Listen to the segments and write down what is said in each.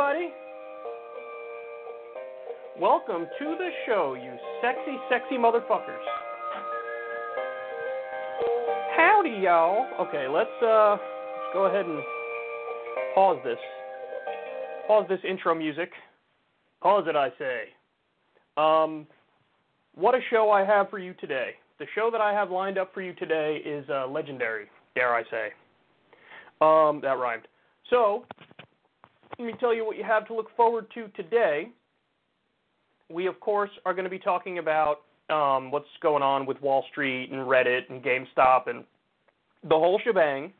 everybody. Welcome to the show, you sexy, sexy motherfuckers. Howdy, y'all. Okay, let's uh, let's go ahead and pause this. Pause this intro music. Pause it, I say. Um, what a show I have for you today. The show that I have lined up for you today is uh, legendary, dare I say. Um, that rhymed. So, let me tell you what you have to look forward to today. We, of course, are going to be talking about um, what's going on with Wall Street and Reddit and GameStop and the whole shebang.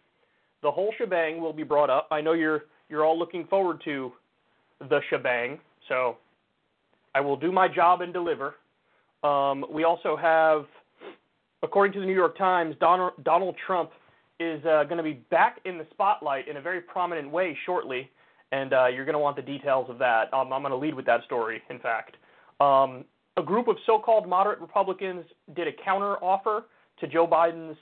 The whole shebang will be brought up. I know you're you're all looking forward to the shebang, so I will do my job and deliver. Um, we also have, according to the New York Times, Donald, Donald Trump is uh, going to be back in the spotlight in a very prominent way shortly and uh, you're going to want the details of that. Um, I'm going to lead with that story, in fact. Um, a group of so called moderate Republicans did a counter offer to Joe Biden's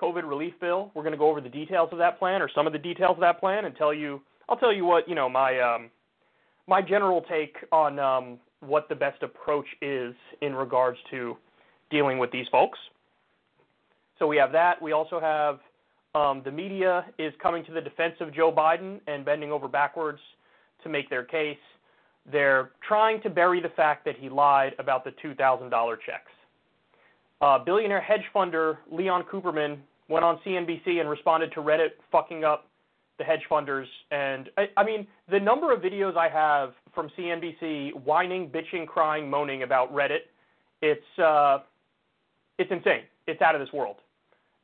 COVID relief bill. We're going to go over the details of that plan or some of the details of that plan and tell you, I'll tell you what, you know, my, um, my general take on um, what the best approach is in regards to dealing with these folks. So we have that. We also have um, the media is coming to the defense of Joe Biden and bending over backwards to make their case. They're trying to bury the fact that he lied about the $2,000 checks. Uh, billionaire hedge funder Leon Cooperman went on CNBC and responded to Reddit fucking up the hedge funders. And I, I mean, the number of videos I have from CNBC whining, bitching, crying, moaning about Reddit, it's uh, it's insane. It's out of this world.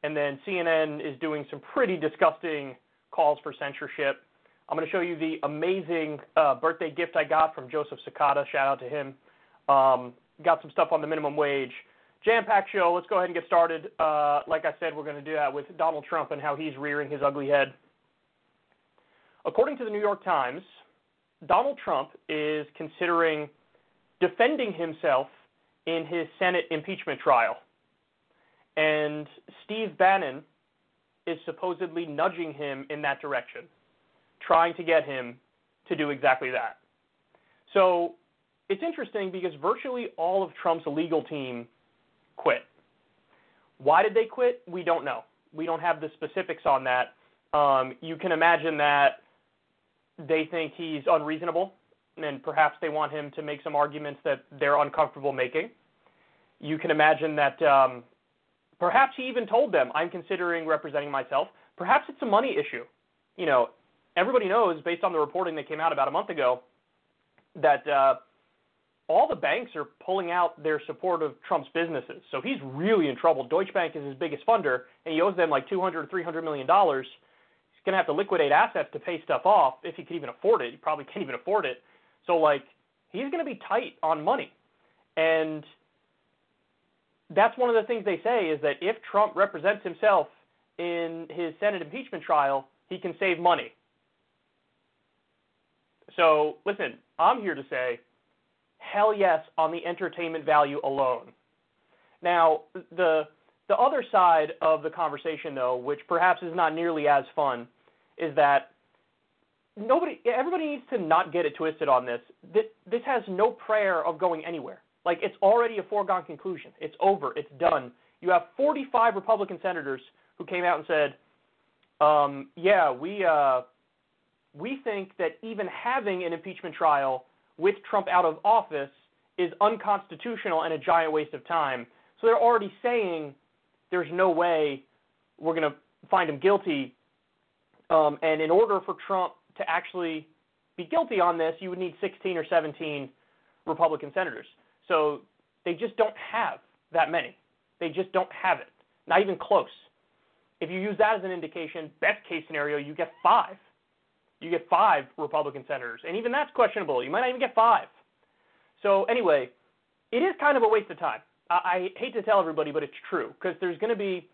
And then CNN is doing some pretty disgusting calls for censorship. I'm going to show you the amazing uh, birthday gift I got from Joseph Sakata. Shout out to him. Um, got some stuff on the minimum wage. Jam packed show. Let's go ahead and get started. Uh, like I said, we're going to do that with Donald Trump and how he's rearing his ugly head. According to the New York Times, Donald Trump is considering defending himself in his Senate impeachment trial and Steve Bannon is supposedly nudging him in that direction, trying to get him to do exactly that. So it's interesting because virtually all of Trump's legal team quit. Why did they quit? We don't know. We don't have the specifics on that. Um, you can imagine that they think he's unreasonable, and perhaps they want him to make some arguments that they're uncomfortable making. You can imagine that um, Perhaps he even told them, I'm considering representing myself. Perhaps it's a money issue. You know, everybody knows, based on the reporting that came out about a month ago, that uh, all the banks are pulling out their support of Trump's businesses. So he's really in trouble. Deutsche Bank is his biggest funder, and he owes them like 200 or 300 million dollars. He's going to have to liquidate assets to pay stuff off if he could even afford it. He probably can't even afford it. So like he's going to be tight on money. And that's one of the things they say is that if Trump represents himself in his Senate impeachment trial, he can save money. So, listen, I'm here to say, hell yes on the entertainment value alone. Now, the the other side of the conversation, though, which perhaps is not nearly as fun, is that nobody, everybody needs to not get it twisted on this. This, this has no prayer of going anywhere. Like it's already a foregone conclusion. It's over. It's done. You have 45 Republican senators who came out and said, um, "Yeah, we uh, we think that even having an impeachment trial with Trump out of office is unconstitutional and a giant waste of time." So they're already saying there's no way we're going to find him guilty. Um, and in order for Trump to actually be guilty on this, you would need 16 or 17 Republican senators. So they just don't have that many. They just don't have it. Not even close. If you use that as an indication, best case scenario, you get five. You get five Republican senators. And even that's questionable. You might not even get five. So, anyway, it is kind of a waste of time. I, I hate to tell everybody, but it's true because there's going to be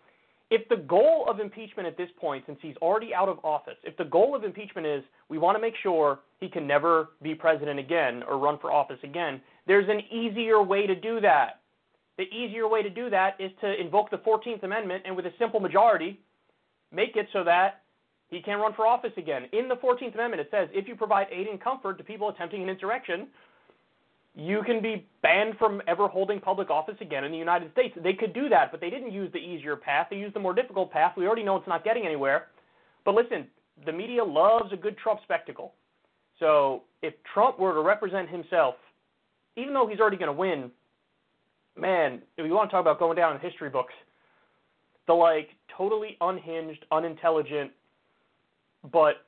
if the goal of impeachment at this point, since he's already out of office, if the goal of impeachment is we want to make sure he can never be president again or run for office again, there's an easier way to do that. The easier way to do that is to invoke the 14th Amendment and with a simple majority, make it so that he can't run for office again. In the 14th Amendment, it says if you provide aid and comfort to people attempting an insurrection, you can be banned from ever holding public office again in the United States. They could do that, but they didn't use the easier path. They used the more difficult path. We already know it's not getting anywhere. But listen, the media loves a good Trump spectacle. So if Trump were to represent himself, even though he's already going to win, man, if you want to talk about going down in history books, the like totally unhinged, unintelligent, but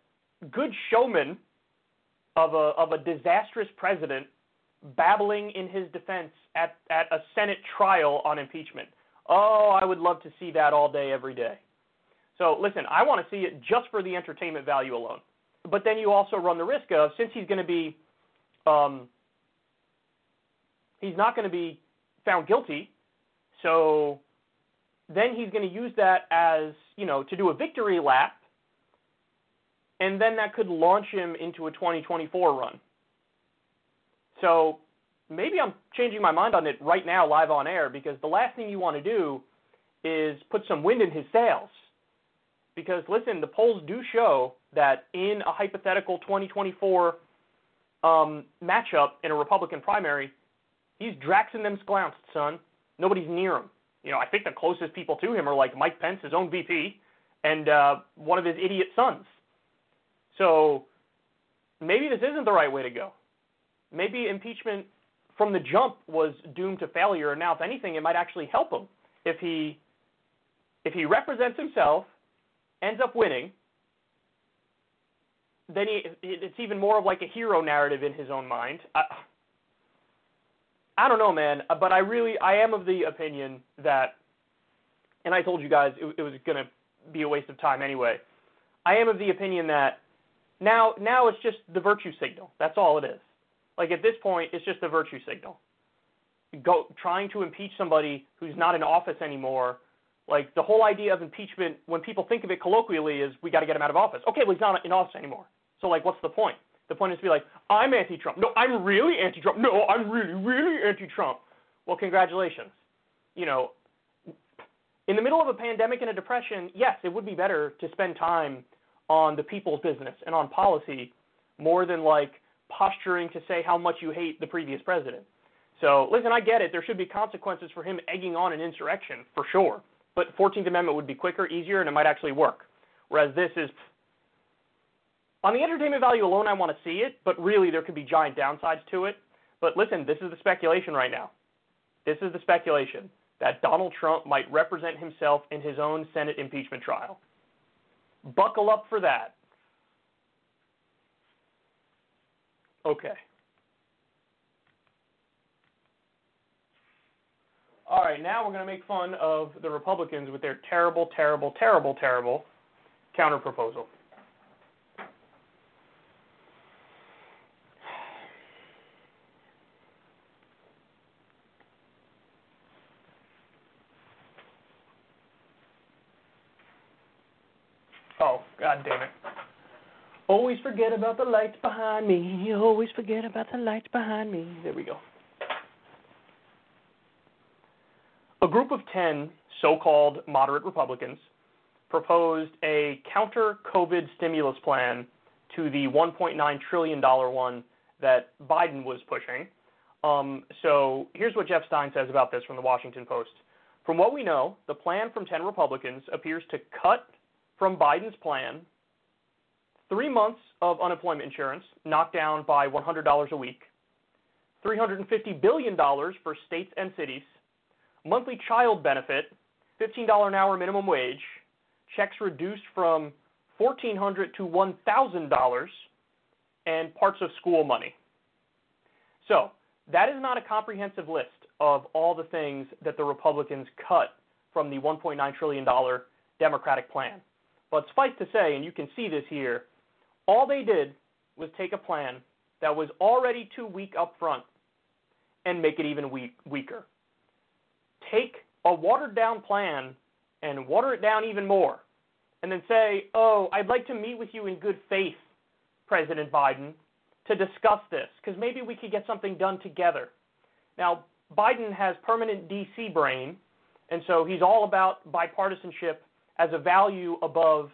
good showman of a of a disastrous president babbling in his defense at, at a Senate trial on impeachment. Oh, I would love to see that all day, every day. So listen, I want to see it just for the entertainment value alone. But then you also run the risk of, since he's going to be, um, he's not going to be found guilty, so then he's going to use that as, you know, to do a victory lap, and then that could launch him into a 2024 run. So maybe I'm changing my mind on it right now, live on air, because the last thing you want to do is put some wind in his sails. Because listen, the polls do show that in a hypothetical 2024 um, matchup in a Republican primary, he's Draxing them sklounced, son. Nobody's near him. You know, I think the closest people to him are like Mike Pence, his own VP, and uh, one of his idiot sons. So maybe this isn't the right way to go maybe impeachment from the jump was doomed to failure, and now if anything, it might actually help him if he if he represents himself, ends up winning. Then he it's even more of like a hero narrative in his own mind. I, I don't know, man, uh, but I really I am of the opinion that, and I told you guys it, it was to be a waste of time anyway. I am of the opinion that now now it's just the virtue signal. That's all it is. Like at this point, it's just a virtue signal. Go trying to impeach somebody who's not in office anymore. Like the whole idea of impeachment, when people think of it colloquially, is we got to get him out of office. Okay, well he's not in office anymore. So like, what's the point? The point is to be like, I'm anti-Trump. No, I'm really anti-Trump. No, I'm really, really anti-Trump. Well, congratulations. You know, in the middle of a pandemic and a depression, yes, it would be better to spend time on the people's business and on policy more than like posturing to say how much you hate the previous president. So, listen, I get it. There should be consequences for him egging on an insurrection, for sure. But 14th Amendment would be quicker, easier, and it might actually work. Whereas this is, on the entertainment value alone, I want to see it, but really there could be giant downsides to it. But listen, this is the speculation right now. This is the speculation that Donald Trump might represent himself in his own Senate impeachment trial. Buckle up for that. Okay. All right, now we're going to make fun of the Republicans with their terrible, terrible, terrible, terrible counterproposal. Oh, god damn it. Always forget about the lights behind me. Always forget about the lights behind me. There we go. A group of 10 so called moderate Republicans proposed a counter COVID stimulus plan to the $1.9 trillion one that Biden was pushing. Um, so here's what Jeff Stein says about this from the Washington Post. From what we know, the plan from 10 Republicans appears to cut from Biden's plan three months of unemployment insurance knocked down by $100 a week, $350 billion for states and cities, monthly child benefit, $15 an hour minimum wage, checks reduced from $1,400 to $1,000, and parts of school money. So, that is not a comprehensive list of all the things that the Republicans cut from the $1.9 trillion Democratic plan. But suffice to say, and you can see this here, all they did was take a plan that was already too weak up front and make it even weak, weaker. Take a watered down plan and water it down even more. And then say, oh, I'd like to meet with you in good faith, President Biden, to discuss this, because maybe we could get something done together. Now, Biden has permanent DC brain, and so he's all about bipartisanship as a value above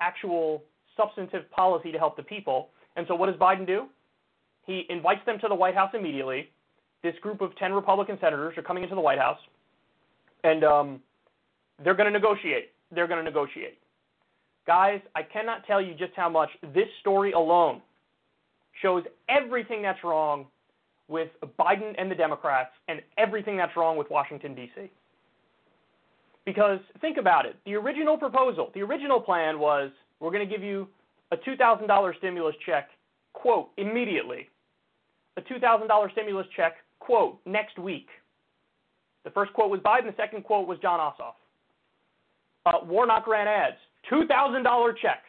actual substantive policy to help the people. And so what does Biden do? He invites them to the White House immediately. This group of 10 Republican senators are coming into the White House, and um, they're going to negotiate. They're going to negotiate. Guys, I cannot tell you just how much this story alone shows everything that's wrong with Biden and the Democrats and everything that's wrong with Washington, D.C. Because think about it the original proposal, the original plan was we're going to give you a $2,000 stimulus check, quote, immediately. A $2,000 stimulus check, quote, next week. The first quote was Biden, the second quote was Jon Ossoff. Uh, Warnock ran ads, $2,000 checks.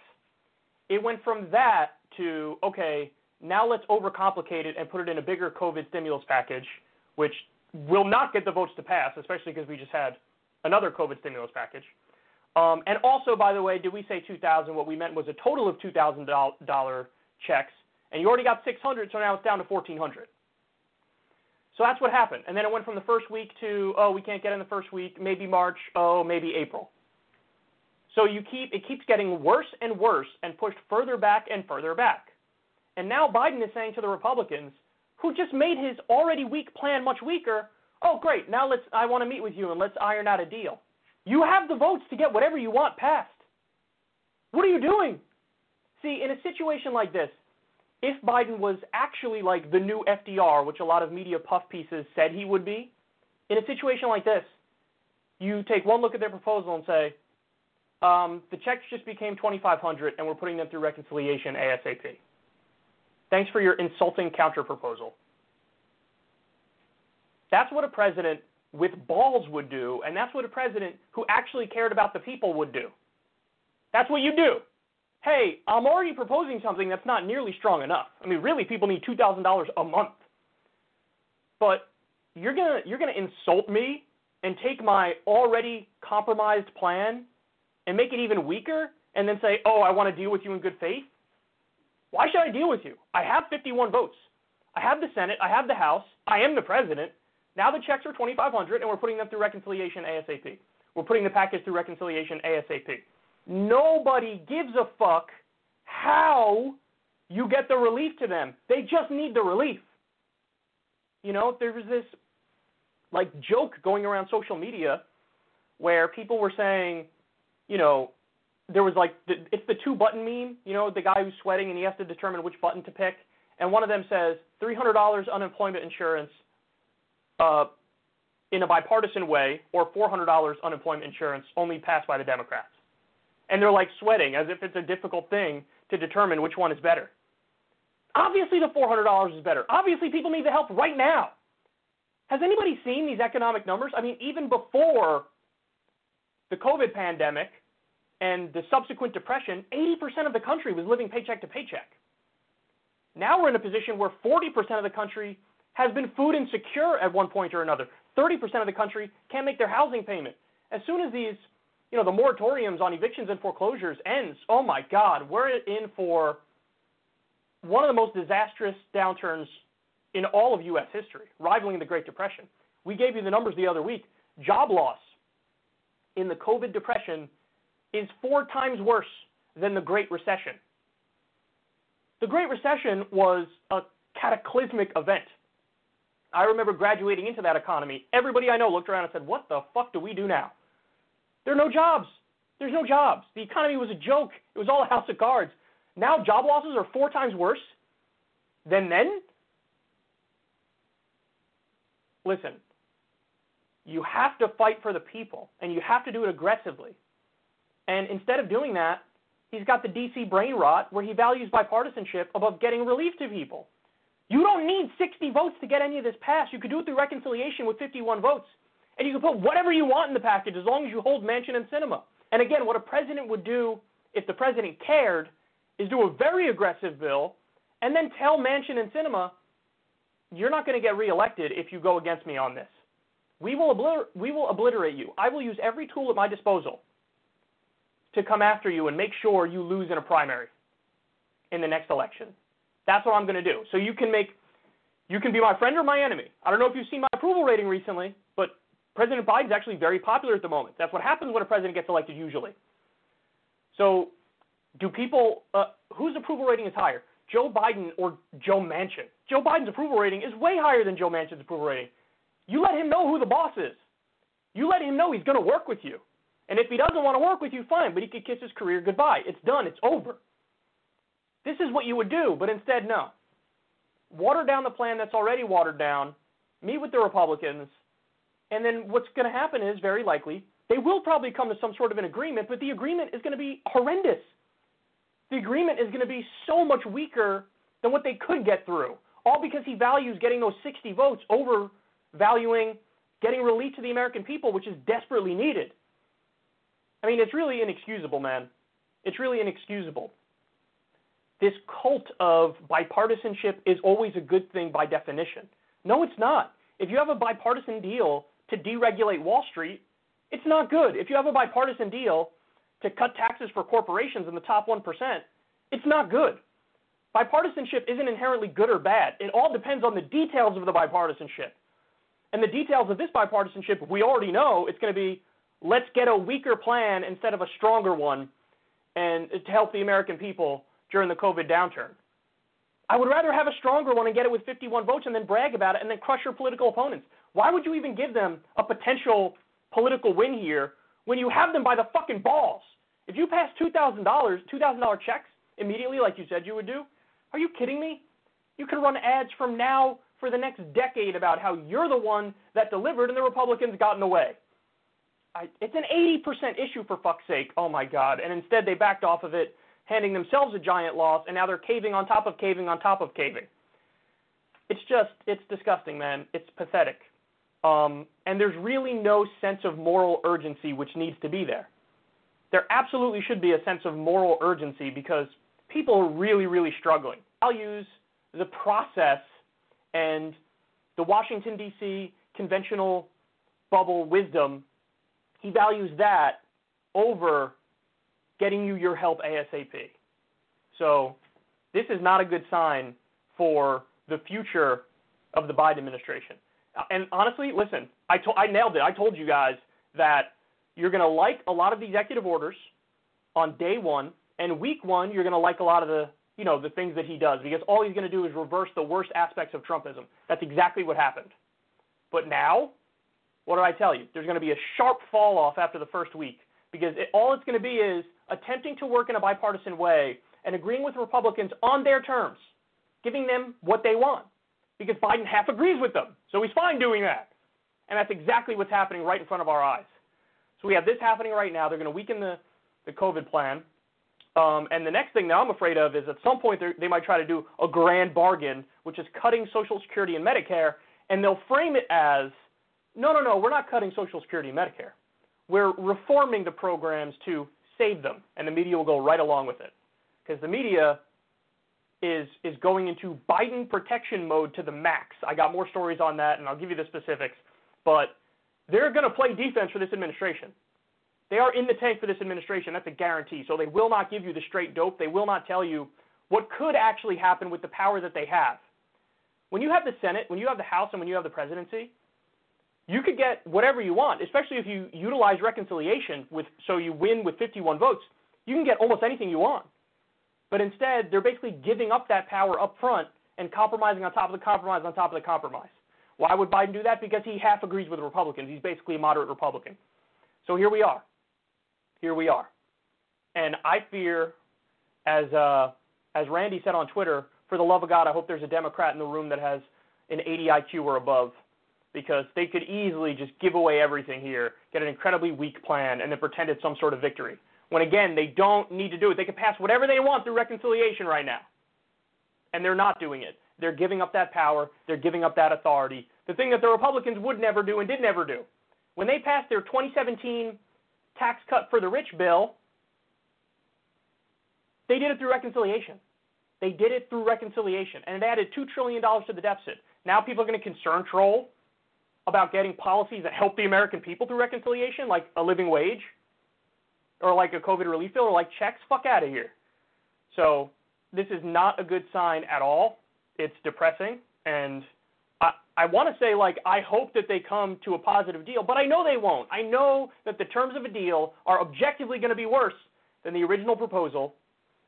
It went from that to, okay, now let's overcomplicate it and put it in a bigger COVID stimulus package, which will not get the votes to pass, especially because we just had another COVID stimulus package. Um, and also, by the way, did we say 2,000? What we meant was a total of $2,000 checks, and you already got 600, so now it's down to 1,400. So that's what happened. And then it went from the first week to, oh, we can't get in the first week, maybe March, oh, maybe April. So you keep it keeps getting worse and worse and pushed further back and further back. And now Biden is saying to the Republicans, who just made his already weak plan much weaker, oh great, now let's I want to meet with you and let's iron out a deal. You have the votes to get whatever you want passed. What are you doing? See, in a situation like this, if Biden was actually like the new FDR, which a lot of media puff pieces said he would be, in a situation like this, you take one look at their proposal and say, um, the checks just became 2,500 and we're putting them through reconciliation ASAP. Thanks for your insulting counterproposal. That's what a president with balls would do, and that's what a president who actually cared about the people would do. That's what you do. Hey, I'm already proposing something that's not nearly strong enough. I mean, really, people need $2,000 a month. But you're gonna you're gonna insult me and take my already compromised plan and make it even weaker, and then say, "Oh, I want to deal with you in good faith." Why should I deal with you? I have 51 votes. I have the Senate. I have the House. I am the president. Now the checks are 2,500, and we're putting them through reconciliation ASAP. We're putting the package through reconciliation ASAP. Nobody gives a fuck how you get the relief to them. They just need the relief. You know, there was this like joke going around social media where people were saying, you know, there was like the, it's the two button meme, you know, the guy who's sweating and he has to determine which button to pick, and one of them says $300 unemployment insurance uh, in a bipartisan way, or $400 unemployment insurance only passed by the Democrats. And they're like sweating as if it's a difficult thing to determine which one is better. Obviously, the $400 is better. Obviously, people need the help right now. Has anybody seen these economic numbers? I mean, even before the COVID pandemic, and the subsequent depression, 80% of the country was living paycheck to paycheck. Now we're in a position where 40% of the country has been food insecure at one point or another. 30% of the country can't make their housing payment. As soon as these, you know, the moratoriums on evictions and foreclosures ends, oh my God, we're in for one of the most disastrous downturns in all of U.S. history, rivaling the Great Depression. We gave you the numbers the other week. Job loss in the COVID depression is four times worse than the Great Recession. The Great Recession was a cataclysmic event. I remember graduating into that economy. Everybody I know looked around and said, What the fuck do we do now? There are no jobs. There's no jobs. The economy was a joke. It was all a house of cards. Now job losses are four times worse than then. Listen, you have to fight for the people, and you have to do it aggressively. And instead of doing that, he's got the DC brain rot where he values bipartisanship above getting relief to people. You don't need 60 votes to get any of this passed. You could do it through reconciliation with 51 votes. And you can put whatever you want in the package as long as you hold Manchin and Sinema. And again, what a president would do if the president cared is do a very aggressive bill and then tell Manchin and Sinema, you're not going to get reelected if you go against me on this. We will, obliter- we will obliterate you. I will use every tool at my disposal to come after you and make sure you lose in a primary in the next election. That's what I'm going to do. So you can make you can be my friend or my enemy. I don't know if you've seen my approval rating recently, but President Biden is actually very popular at the moment. That's what happens when a president gets elected usually. So Do people uh, whose approval rating is higher, Joe Biden or Joe Manchin? Joe Biden's approval rating is way higher than Joe Manchin's approval rating. You let him know who the boss is. You let him know he's going to work with you. And if he doesn't want to work with you, fine, but he could kiss his career goodbye. It's done. It's over. This is what you would do, but instead, no. Water down the plan that's already watered down, meet with the Republicans, and then what's going to happen is very likely they will probably come to some sort of an agreement, but the agreement is going to be horrendous. The agreement is going to be so much weaker than what they could get through, all because he values getting those 60 votes over valuing getting relief to the American people, which is desperately needed. I mean, it's really inexcusable, man. It's really inexcusable. This cult of bipartisanship is always a good thing by definition. No, it's not. If you have a bipartisan deal to deregulate Wall Street, it's not good. If you have a bipartisan deal to cut taxes for corporations in the top 1%, it's not good. Bipartisanship isn't inherently good or bad. It all depends on the details of the bipartisanship. And the details of this bipartisanship, we already know it's going to be let's get a weaker plan instead of a stronger one and to help the American people during the COVID downturn. I would rather have a stronger one and get it with 51 votes and then brag about it and then crush your political opponents. Why would you even give them a potential political win here when you have them by the fucking balls? If you pass $2,000, $2,000 checks immediately like you said you would do, are you kidding me? You can run ads from now for the next decade about how you're the one that delivered and the Republicans got in the way. I, it's an 80% issue for fuck's sake. Oh my God. And instead they backed off of it, handing themselves a giant loss, and now they're caving on top of caving on top of caving. It's just, it's disgusting, man. It's pathetic. Um, and there's really no sense of moral urgency which needs to be there. There absolutely should be a sense of moral urgency because people are really, really struggling. I'll use the process and the Washington, D.C. conventional bubble wisdom, he values that over getting you your help ASAP. So this is not a good sign for the future of the Biden administration. Uh, and honestly, listen, I, to- I nailed it. I told you guys that you're going to like a lot of the executive orders on day one, and week one, you're going to like a lot of the you know, the things that he does because all he's going to do is reverse the worst aspects of Trumpism. That's exactly what happened. But now, what did I tell you? There's going to be a sharp fall off after the first week because it, all it's going to be is attempting to work in a bipartisan way and agreeing with Republicans on their terms, giving them what they want because Biden half agrees with them. So he's fine doing that. And that's exactly what's happening right in front of our eyes. So we have this happening right now. They're going to weaken the, the COVID plan. Um, and the next thing that I'm afraid of is at some point they might try to do a grand bargain, which is cutting Social Security and Medicare, and they'll frame it as, no, no, no, we're not cutting Social Security and Medicare. We're reforming the programs to save them, and the media will go right along with it, because the media is is going into Biden protection mode to the max. I got more stories on that, and I'll give you the specifics, but they're going to play defense for this administration. They are in the tank for this administration. That's a guarantee. So they will not give you the straight dope. They will not tell you what could actually happen with the power that they have. When you have the Senate, when you have the House, and when you have the presidency, you could get whatever you want, especially if you utilize reconciliation with so you win with 51 votes. You can get almost anything you want. But instead, they're basically giving up that power up front and compromising on top of the compromise on top of the compromise. Why would Biden do that? Because he half agrees with the Republicans. He's basically a moderate Republican. So here we are here we are. And I fear, as uh, as Randy said on Twitter, for the love of God, I hope there's a Democrat in the room that has an 80 IQ or above, because they could easily just give away everything here, get an incredibly weak plan, and then pretend it's some sort of victory. When again, they don't need to do it. They can pass whatever they want through reconciliation right now, and they're not doing it. They're giving up that power. They're giving up that authority. The thing that the Republicans would never do and did never do. When they passed their 2017 tax cut for the rich bill, they did it through reconciliation. They did it through reconciliation, and it added $2 trillion to the deficit. Now people are going to concern troll about getting policies that help the American people through reconciliation, like a living wage, or like a COVID relief bill, or like checks. Fuck out of here. So this is not a good sign at all. It's depressing, and I want to say like I hope that they come to a positive deal, but I know they won't. I know that the terms of a deal are objectively going to be worse than the original proposal,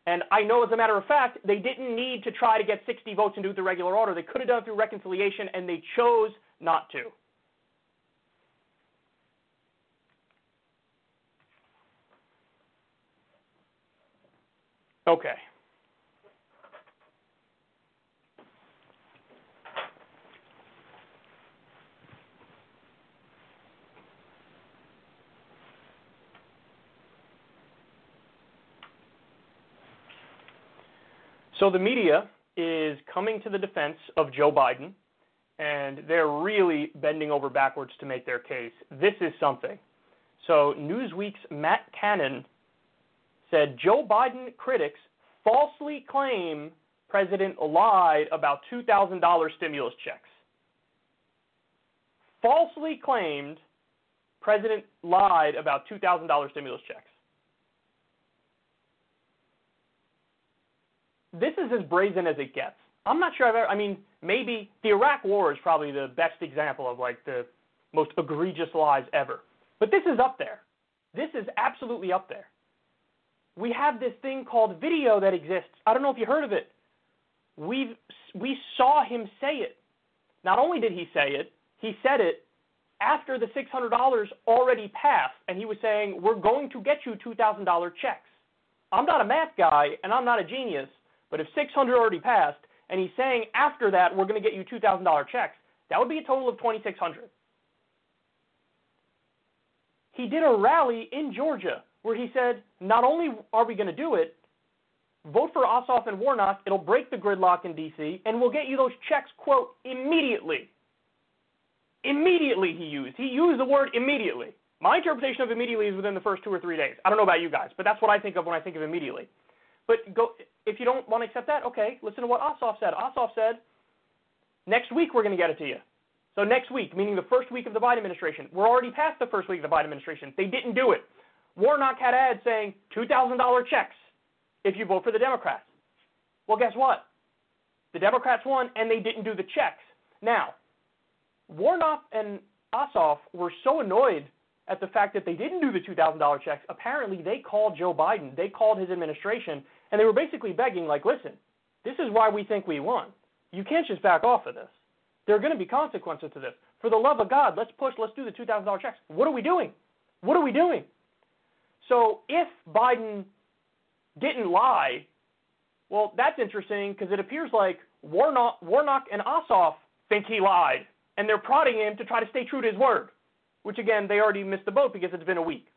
And I know, as a matter of fact, they didn't need to try to get 60 votes and do it through regular order. They could have done it through reconciliation, and they chose not to. Okay. So the media is coming to the defense of Joe Biden, and they're really bending over backwards to make their case. This is something. So Newsweek's Matt Cannon said Joe Biden critics falsely claim president lied about $2,000 stimulus checks. Falsely claimed president lied about $2,000 stimulus checks. this is as brazen as it gets. I'm not sure I've ever. I mean, maybe the Iraq War is probably the best example of like the most egregious lies ever. But this is up there. This is absolutely up there. We have this thing called video that exists. I don't know if you heard of it. We we saw him say it. Not only did he say it, he said it after the $600 already passed, and he was saying, "We're going to get you $2,000 checks." I'm not a math guy, and I'm not a genius, but if 600 already passed, and he's saying after that we're going to get you $2,000 checks, that would be a total of 2,600. He did a rally in Georgia where he said, not only are we going to do it, vote for Ossoff and Warnock, it'll break the gridlock in D.C., and we'll get you those checks, quote, immediately. Immediately, he used. He used the word immediately. My interpretation of immediately is within the first two or three days. I don't know about you guys, but that's what I think of when I think of immediately. But go if you don't want to accept that, okay, listen to what Ossoff said. Ossoff said, next week we're going to get it to you. So next week, meaning the first week of the Biden administration. We're already past the first week of the Biden administration. They didn't do it. Warnock had ads saying $2,000 checks if you vote for the Democrats. Well, guess what? The Democrats won, and they didn't do the checks. Now, Warnock and Ossoff were so annoyed at the fact that they didn't do the $2,000 checks. Apparently, they called Joe Biden, they called his administration, and they were basically begging, like, listen, this is why we think we won. You can't just back off of this. There are going to be consequences to this. For the love of God, let's push, let's do the $2,000 checks. What are we doing? What are we doing? So if Biden didn't lie, well, that's interesting because it appears like Warnock, Warnock and Ossoff think he lied, and they're prodding him to try to stay true to his word which again, they already missed the boat because it's been a week.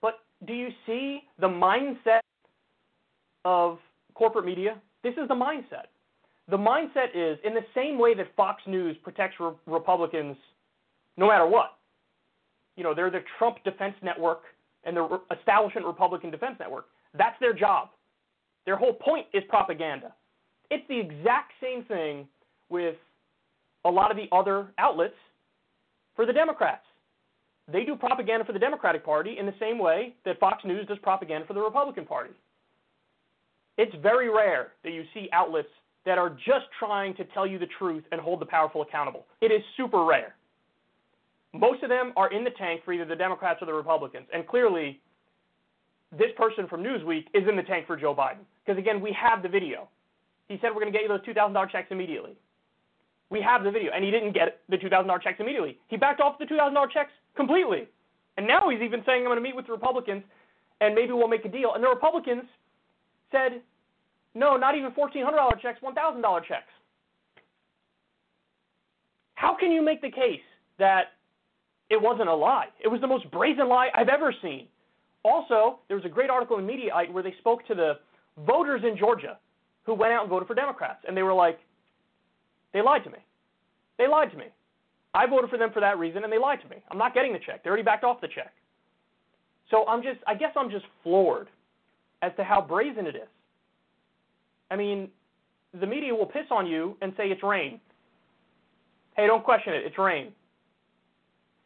But do you see the mindset of corporate media? This is the mindset. The mindset is in the same way that Fox News protects re- Republicans no matter what. You know, they're the Trump Defense Network and the establishment Republican Defense Network. That's their job. Their whole point is propaganda. It's the exact same thing with a lot of the other outlets for the Democrats. They do propaganda for the Democratic Party in the same way that Fox News does propaganda for the Republican Party. It's very rare that you see outlets that are just trying to tell you the truth and hold the powerful accountable. It is super rare. Most of them are in the tank for either the Democrats or the Republicans. And clearly, this person from Newsweek is in the tank for Joe Biden. Because again, we have the video. He said we're going to get you those $2,000 checks immediately. We have the video, and he didn't get the $2,000 checks immediately. He backed off the $2,000 checks completely. And now he's even saying, I'm going to meet with the Republicans, and maybe we'll make a deal. And the Republicans said, no, not even $1,400 checks, $1,000 checks. How can you make the case that it wasn't a lie? It was the most brazen lie I've ever seen. Also, there was a great article in Mediaite where they spoke to the voters in Georgia who went out and voted for Democrats. And they were like, they lied to me. They lied to me. I voted for them for that reason, and they lied to me. I'm not getting the check. They already backed off the check. So I'm just, I guess I'm just floored as to how brazen it is. I mean, the media will piss on you and say it's rain. Hey, don't question it. It's rain.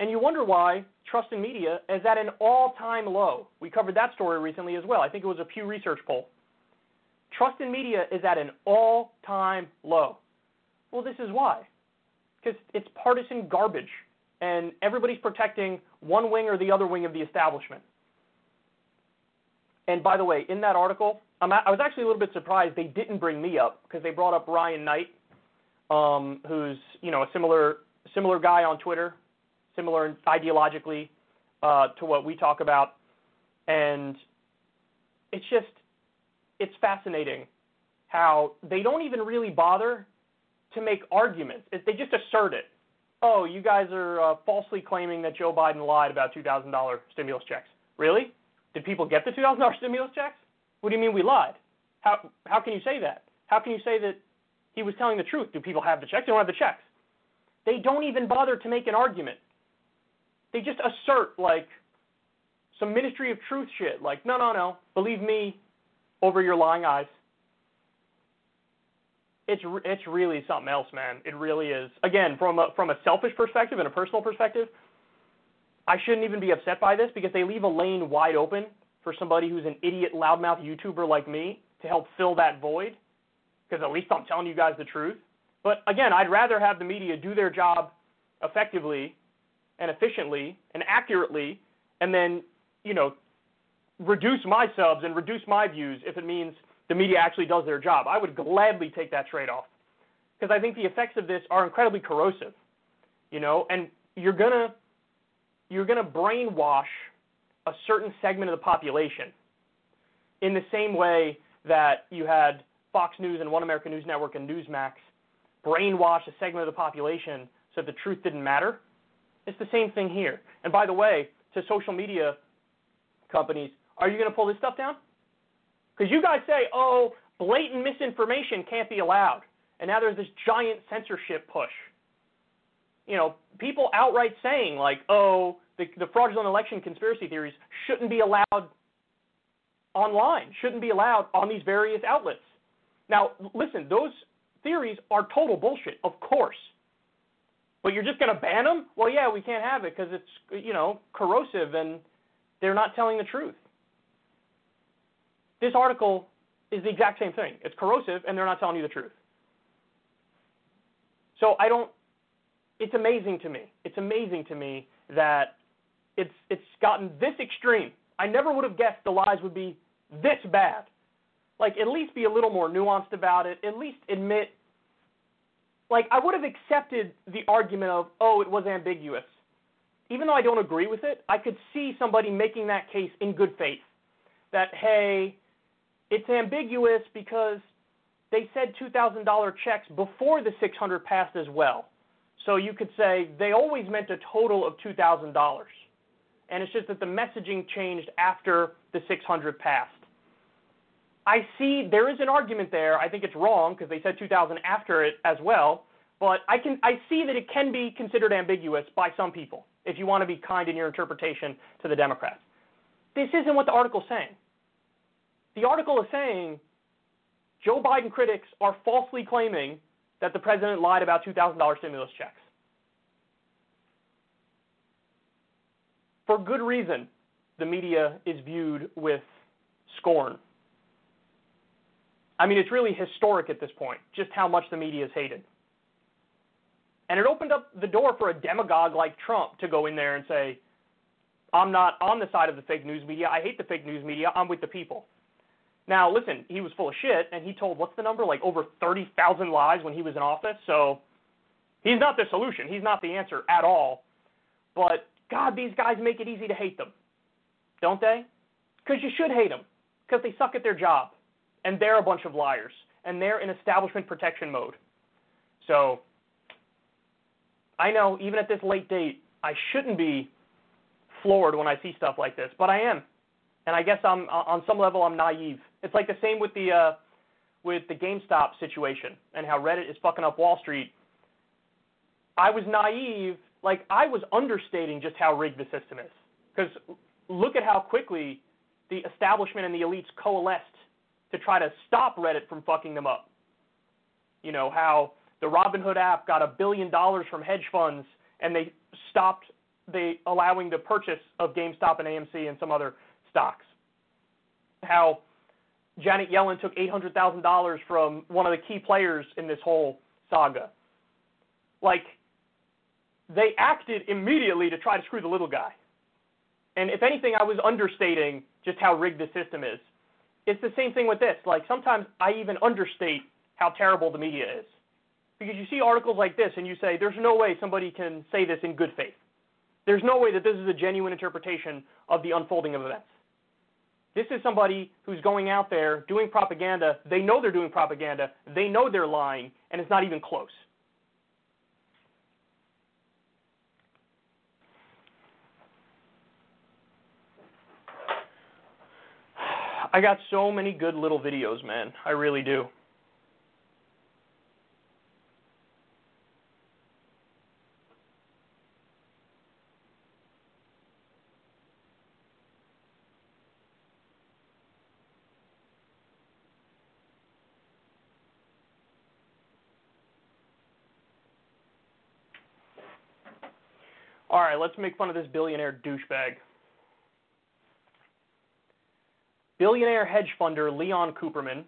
And you wonder why trust in media is at an all time low. We covered that story recently as well. I think it was a Pew Research poll. Trust in media is at an all time low. Well, this is why. Because it's partisan garbage, and everybody's protecting one wing or the other wing of the establishment. And by the way, in that article, I was actually a little bit surprised they didn't bring me up because they brought up Ryan Knight, um, who's you know a similar similar guy on Twitter, similar ideologically uh, to what we talk about, and it's just it's fascinating how they don't even really bother to make arguments. It, they just assert it. Oh, you guys are uh, falsely claiming that Joe Biden lied about $2,000 stimulus checks. Really? Did people get the $2,000 stimulus checks? What do you mean we lied? How how can you say that? How can you say that he was telling the truth? Do people have the checks? They don't have the checks. They don't even bother to make an argument. They just assert like some Ministry of Truth shit. Like, no, no, no. Believe me, over your lying eyes. It's it's really something else, man. It really is. Again, from a from a selfish perspective and a personal perspective, I shouldn't even be upset by this because they leave a lane wide open for somebody who's an idiot loudmouth YouTuber like me to help fill that void. Because at least I'm telling you guys the truth. But again, I'd rather have the media do their job effectively and efficiently and accurately, and then you know reduce my subs and reduce my views if it means the media actually does their job. I would gladly take that trade off because I think the effects of this are incredibly corrosive. You know, and you're gonna you're gonna brainwash a certain segment of the population in the same way that you had Fox News and One American News Network and Newsmax brainwash a segment of the population so the truth didn't matter. It's the same thing here. And by the way, to social media companies, are you going to pull this stuff down? Because you guys say, oh, blatant misinformation can't be allowed. And now there's this giant censorship push. You know, people outright saying, like, oh, the, the fraudulent election conspiracy theories shouldn't be allowed online, shouldn't be allowed on these various outlets. Now, listen, those theories are total bullshit, of course. But you're just going to ban them? Well, yeah, we can't have it because it's, you know, corrosive and they're not telling the truth. This article is the exact same thing. It's corrosive and they're not telling you the truth. So I don't it's amazing to me. It's amazing to me that it's it's gotten this extreme. I never would have guessed the lies would be this bad. Like at least be a little more nuanced about it. At least admit like I would have accepted the argument of, "Oh, it was ambiguous." Even though I don't agree with it, I could see somebody making that case in good faith. That hey, it's ambiguous because they said $2,000 checks before the 600 passed as well. So you could say they always meant a total of $2,000. And it's just that the messaging changed after the 600 passed. I see there is an argument there. I think it's wrong because they said 2000 after it as well, but I can I see that it can be considered ambiguous by some people if you want to be kind in your interpretation to the Democrats. This isn't what the article's saying. The article is saying Joe Biden critics are falsely claiming that the president lied about $2,000 stimulus checks. For good reason, the media is viewed with scorn. I mean, it's really historic at this point, just how much the media is hated. And it opened up the door for a demagogue like Trump to go in there and say, I'm not on the side of the fake news media. I hate the fake news media. I'm with the people. Now, listen, he was full of shit, and he told what's the number? Like over 30,000 lies when he was in office. So he's not the solution. He's not the answer at all. But God, these guys make it easy to hate them, don't they? Because you should hate them because they suck at their job, and they're a bunch of liars, and they're in establishment protection mode. So I know even at this late date, I shouldn't be floored when I see stuff like this, but I am and I guess I'm on some level I'm naive. It's like the same with the uh, with the GameStop situation and how Reddit is fucking up Wall Street. I was naive, like I was understating just how rigged the system is. Because look at how quickly the establishment and the elites coalesced to try to stop Reddit from fucking them up. You know how the Robinhood app got a billion dollars from hedge funds and they stopped the allowing the purchase of GameStop and AMC and some other stocks. How Janet Yellen took $800,000 from one of the key players in this whole saga. Like, they acted immediately to try to screw the little guy. And if anything, I was understating just how rigged the system is. It's the same thing with this. Like sometimes I even understate how terrible the media is. Because you see articles like this and you say, there's no way somebody can say this in good faith. There's no way that this is a genuine interpretation of the unfolding of events. This is somebody who's going out there doing propaganda. They know they're doing propaganda. They know they're lying, and it's not even close. I got so many good little videos, man. I really do. All right, let's make fun of this billionaire douchebag. Billionaire hedge funder Leon Cooperman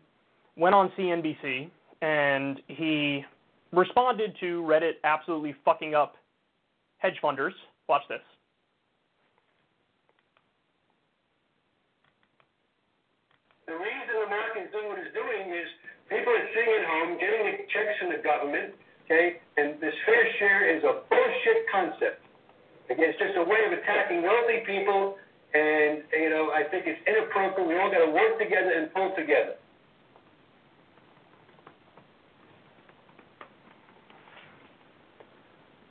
went on CNBC and he responded to Reddit absolutely fucking up hedge funders. Watch this. The reason the is doing what it's doing is people are sitting at home getting the checks from the government, okay, and this fair share is a bullshit concept. Again, it's just a way of attacking wealthy people, and you know I think it's inappropriate. We all got to work together and pull together.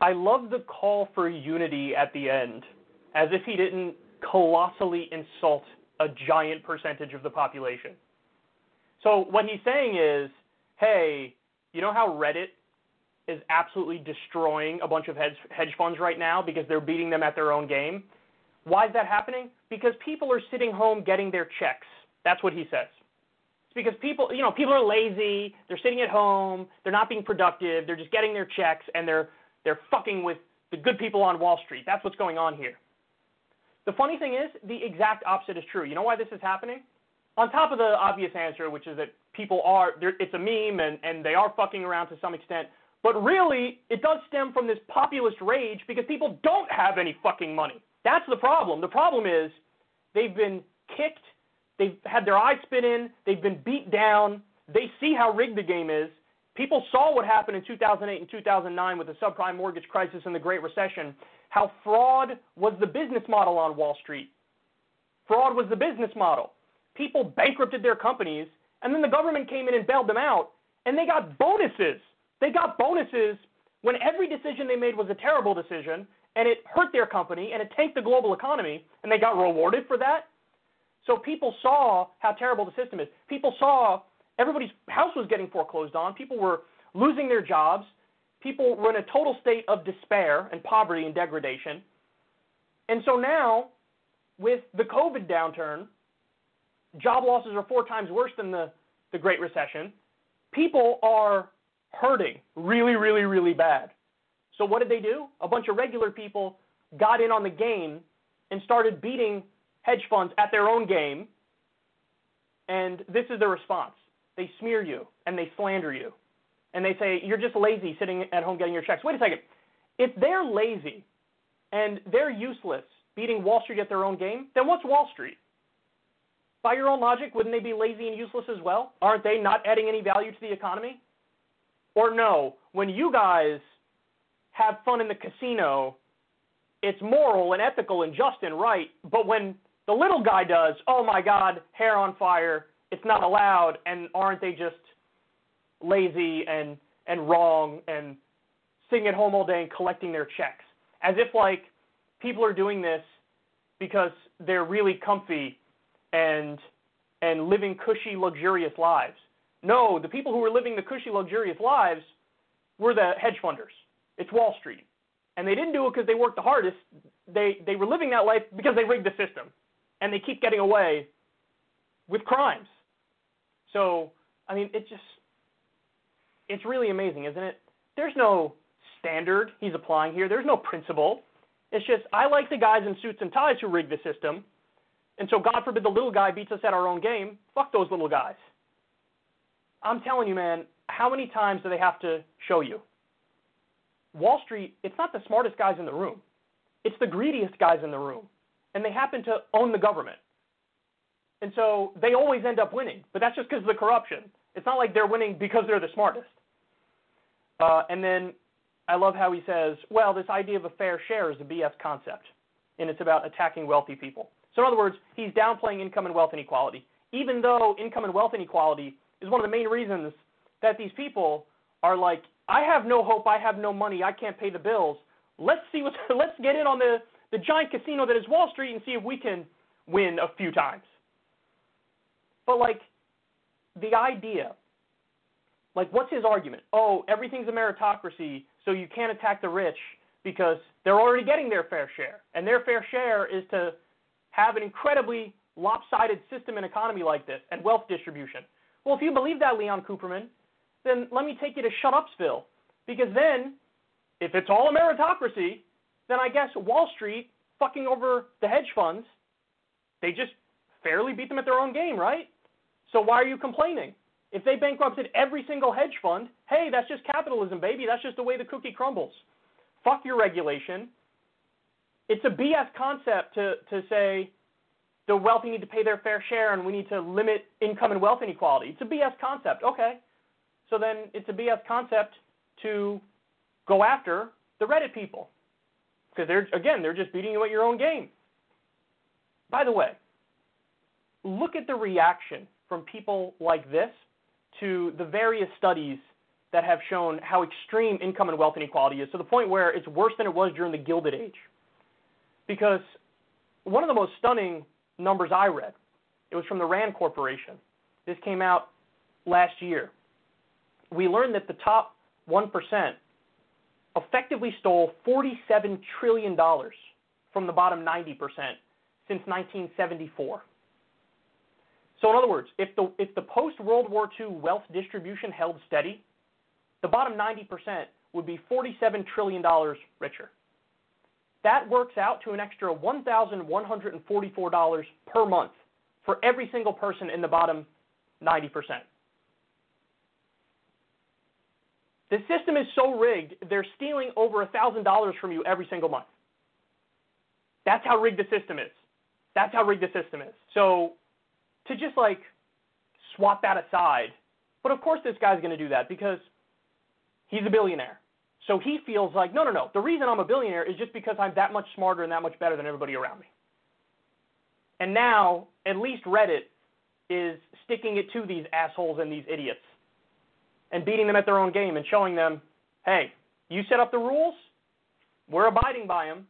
I love the call for unity at the end, as if he didn't colossally insult a giant percentage of the population. So what he's saying is, hey, you know how Reddit is absolutely destroying a bunch of hedge, hedge funds right now because they're beating them at their own game. Why is that happening? Because people are sitting home getting their checks. That's what he says. It's because people, you know, people are lazy. They're sitting at home. They're not being productive. They're just getting their checks and they're they're fucking with the good people on Wall Street. That's what's going on here. The funny thing is, the exact opposite is true. You know why this is happening? On top of the obvious answer, which is that people are, it's a meme and, and they are fucking around to some extent, but really, it does stem from this populist rage because people don't have any fucking money. That's the problem. The problem is they've been kicked, they've had their eyes spit in, they've been beat down, they see how rigged the game is. People saw what happened in 2008 and 2009 with the subprime mortgage crisis and the Great Recession, how fraud was the business model on Wall Street. Fraud was the business model. People bankrupted their companies, and then the government came in and bailed them out, and they got bonuses they got bonuses when every decision they made was a terrible decision and it hurt their company and it tanked the global economy and they got rewarded for that. So people saw how terrible the system is. People saw everybody's house was getting foreclosed on. People were losing their jobs. People were in a total state of despair and poverty and degradation. And so now, with the COVID downturn, job losses are four times worse than the, the Great Recession. People are hurting really, really, really bad. So what did they do? A bunch of regular people got in on the game and started beating hedge funds at their own game. And this is the response. They smear you and they slander you. And they say, you're just lazy sitting at home getting your checks. Wait a second. If they're lazy and they're useless beating Wall Street at their own game, then what's Wall Street? By your own logic, wouldn't they be lazy and useless as well? Aren't they not adding any value to the economy? Or no, when you guys have fun in the casino, it's moral and ethical and just and right. But when the little guy does, oh my God, hair on fire, it's not allowed, and aren't they just lazy and and wrong and sitting at home all day and collecting their checks? As if like people are doing this because they're really comfy and and living cushy, luxurious lives. No, the people who were living the cushy, luxurious lives were the hedge funders. It's Wall Street. And they didn't do it because they worked the hardest. They, they were living that life because they rigged the system. And they keep getting away with crimes. So, I mean, it just, it's really amazing, isn't it? There's no standard he's applying here, there's no principle. It's just, I like the guys in suits and ties who rig the system. And so, God forbid the little guy beats us at our own game. Fuck those little guys. I'm telling you, man, how many times do they have to show you? Wall Street, it's not the smartest guys in the room. It's the greediest guys in the room. and they happen to own the government. And so they always end up winning, but that's just because of the corruption. It's not like they're winning because they're the smartest. Uh, and then I love how he says, well, this idea of a fair share is a BS concept, and it's about attacking wealthy people. So, in other words, he's downplaying income and wealth inequality, even though income and wealth inequality is one of the main reasons that these people are like, I have no hope, I have no money, I can't pay the bills. Let's see what. let's get in on the the giant casino that is Wall Street and see if we can win a few times. But like the idea, like what's his argument? Oh, everything's a meritocracy, so you can't attack the rich because they're already getting their fair share. And their fair share is to have an incredibly lopsided system and economy like this and wealth distribution. Well, if you believe that, Leon Cooperman, then let me take you to Shut Upsville. Because then, if it's all a meritocracy, then I guess Wall Street fucking over the hedge funds, they just fairly beat them at their own game, right? So why are you complaining? If they bankrupted every single hedge fund, hey, that's just capitalism, baby. That's just the way the cookie crumbles. Fuck your regulation. It's a BS concept to, to say the wealthy need to pay their fair share and we need to limit income and wealth inequality. It's a BS concept. Okay. So then it's a BS concept to go after the Reddit people. Because they're again, they're just beating you at your own game. By the way, look at the reaction from people like this to the various studies that have shown how extreme income and wealth inequality is to the point where it's worse than it was during the Gilded Age. Because one of the most stunning numbers I read, it was from the RAND Corporation. This came out last year. We learned that the top 1% effectively stole $47 trillion from the bottom 90% since 1974. So, in other words, if the, if the post World War II wealth distribution held steady, the bottom 90% would be $47 trillion richer. That works out to an extra $1,144 per month for every single person in the bottom 90%. The system is so rigged, they're stealing over $1,000 from you every single month. That's how rigged the system is. That's how rigged the system is. So to just like swap that aside, but of course this guy's going to do that because he's a billionaire. So he feels like, no, no, no. The reason I'm a billionaire is just because I'm that much smarter and that much better than everybody around me. And now, at least Reddit is sticking it to these assholes and these idiots and beating them at their own game and showing them, hey, you set up the rules, we're abiding by them,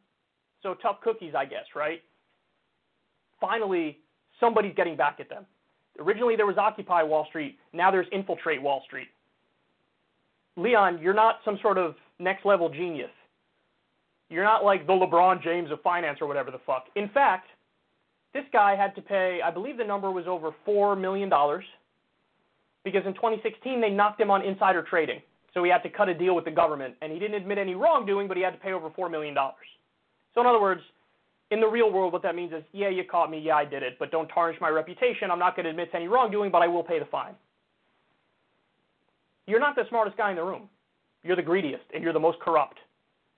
so tough cookies, I guess, right? Finally, somebody's getting back at them. Originally, there was Occupy Wall Street. Now there's Infiltrate Wall Street. Leon, you're not some sort of next level genius. You're not like the LeBron James of finance or whatever the fuck. In fact, this guy had to pay, I believe the number was over $4 million because in 2016 they knocked him on insider trading. So he had to cut a deal with the government, and he didn't admit any wrongdoing, but he had to pay over $4 million. So, in other words, in the real world, what that means is, yeah, you caught me, yeah, I did it, but don't tarnish my reputation. I'm not going to admit to any wrongdoing, but I will pay the fine. You're not the smartest guy in the room. You're the greediest, and you're the most corrupt.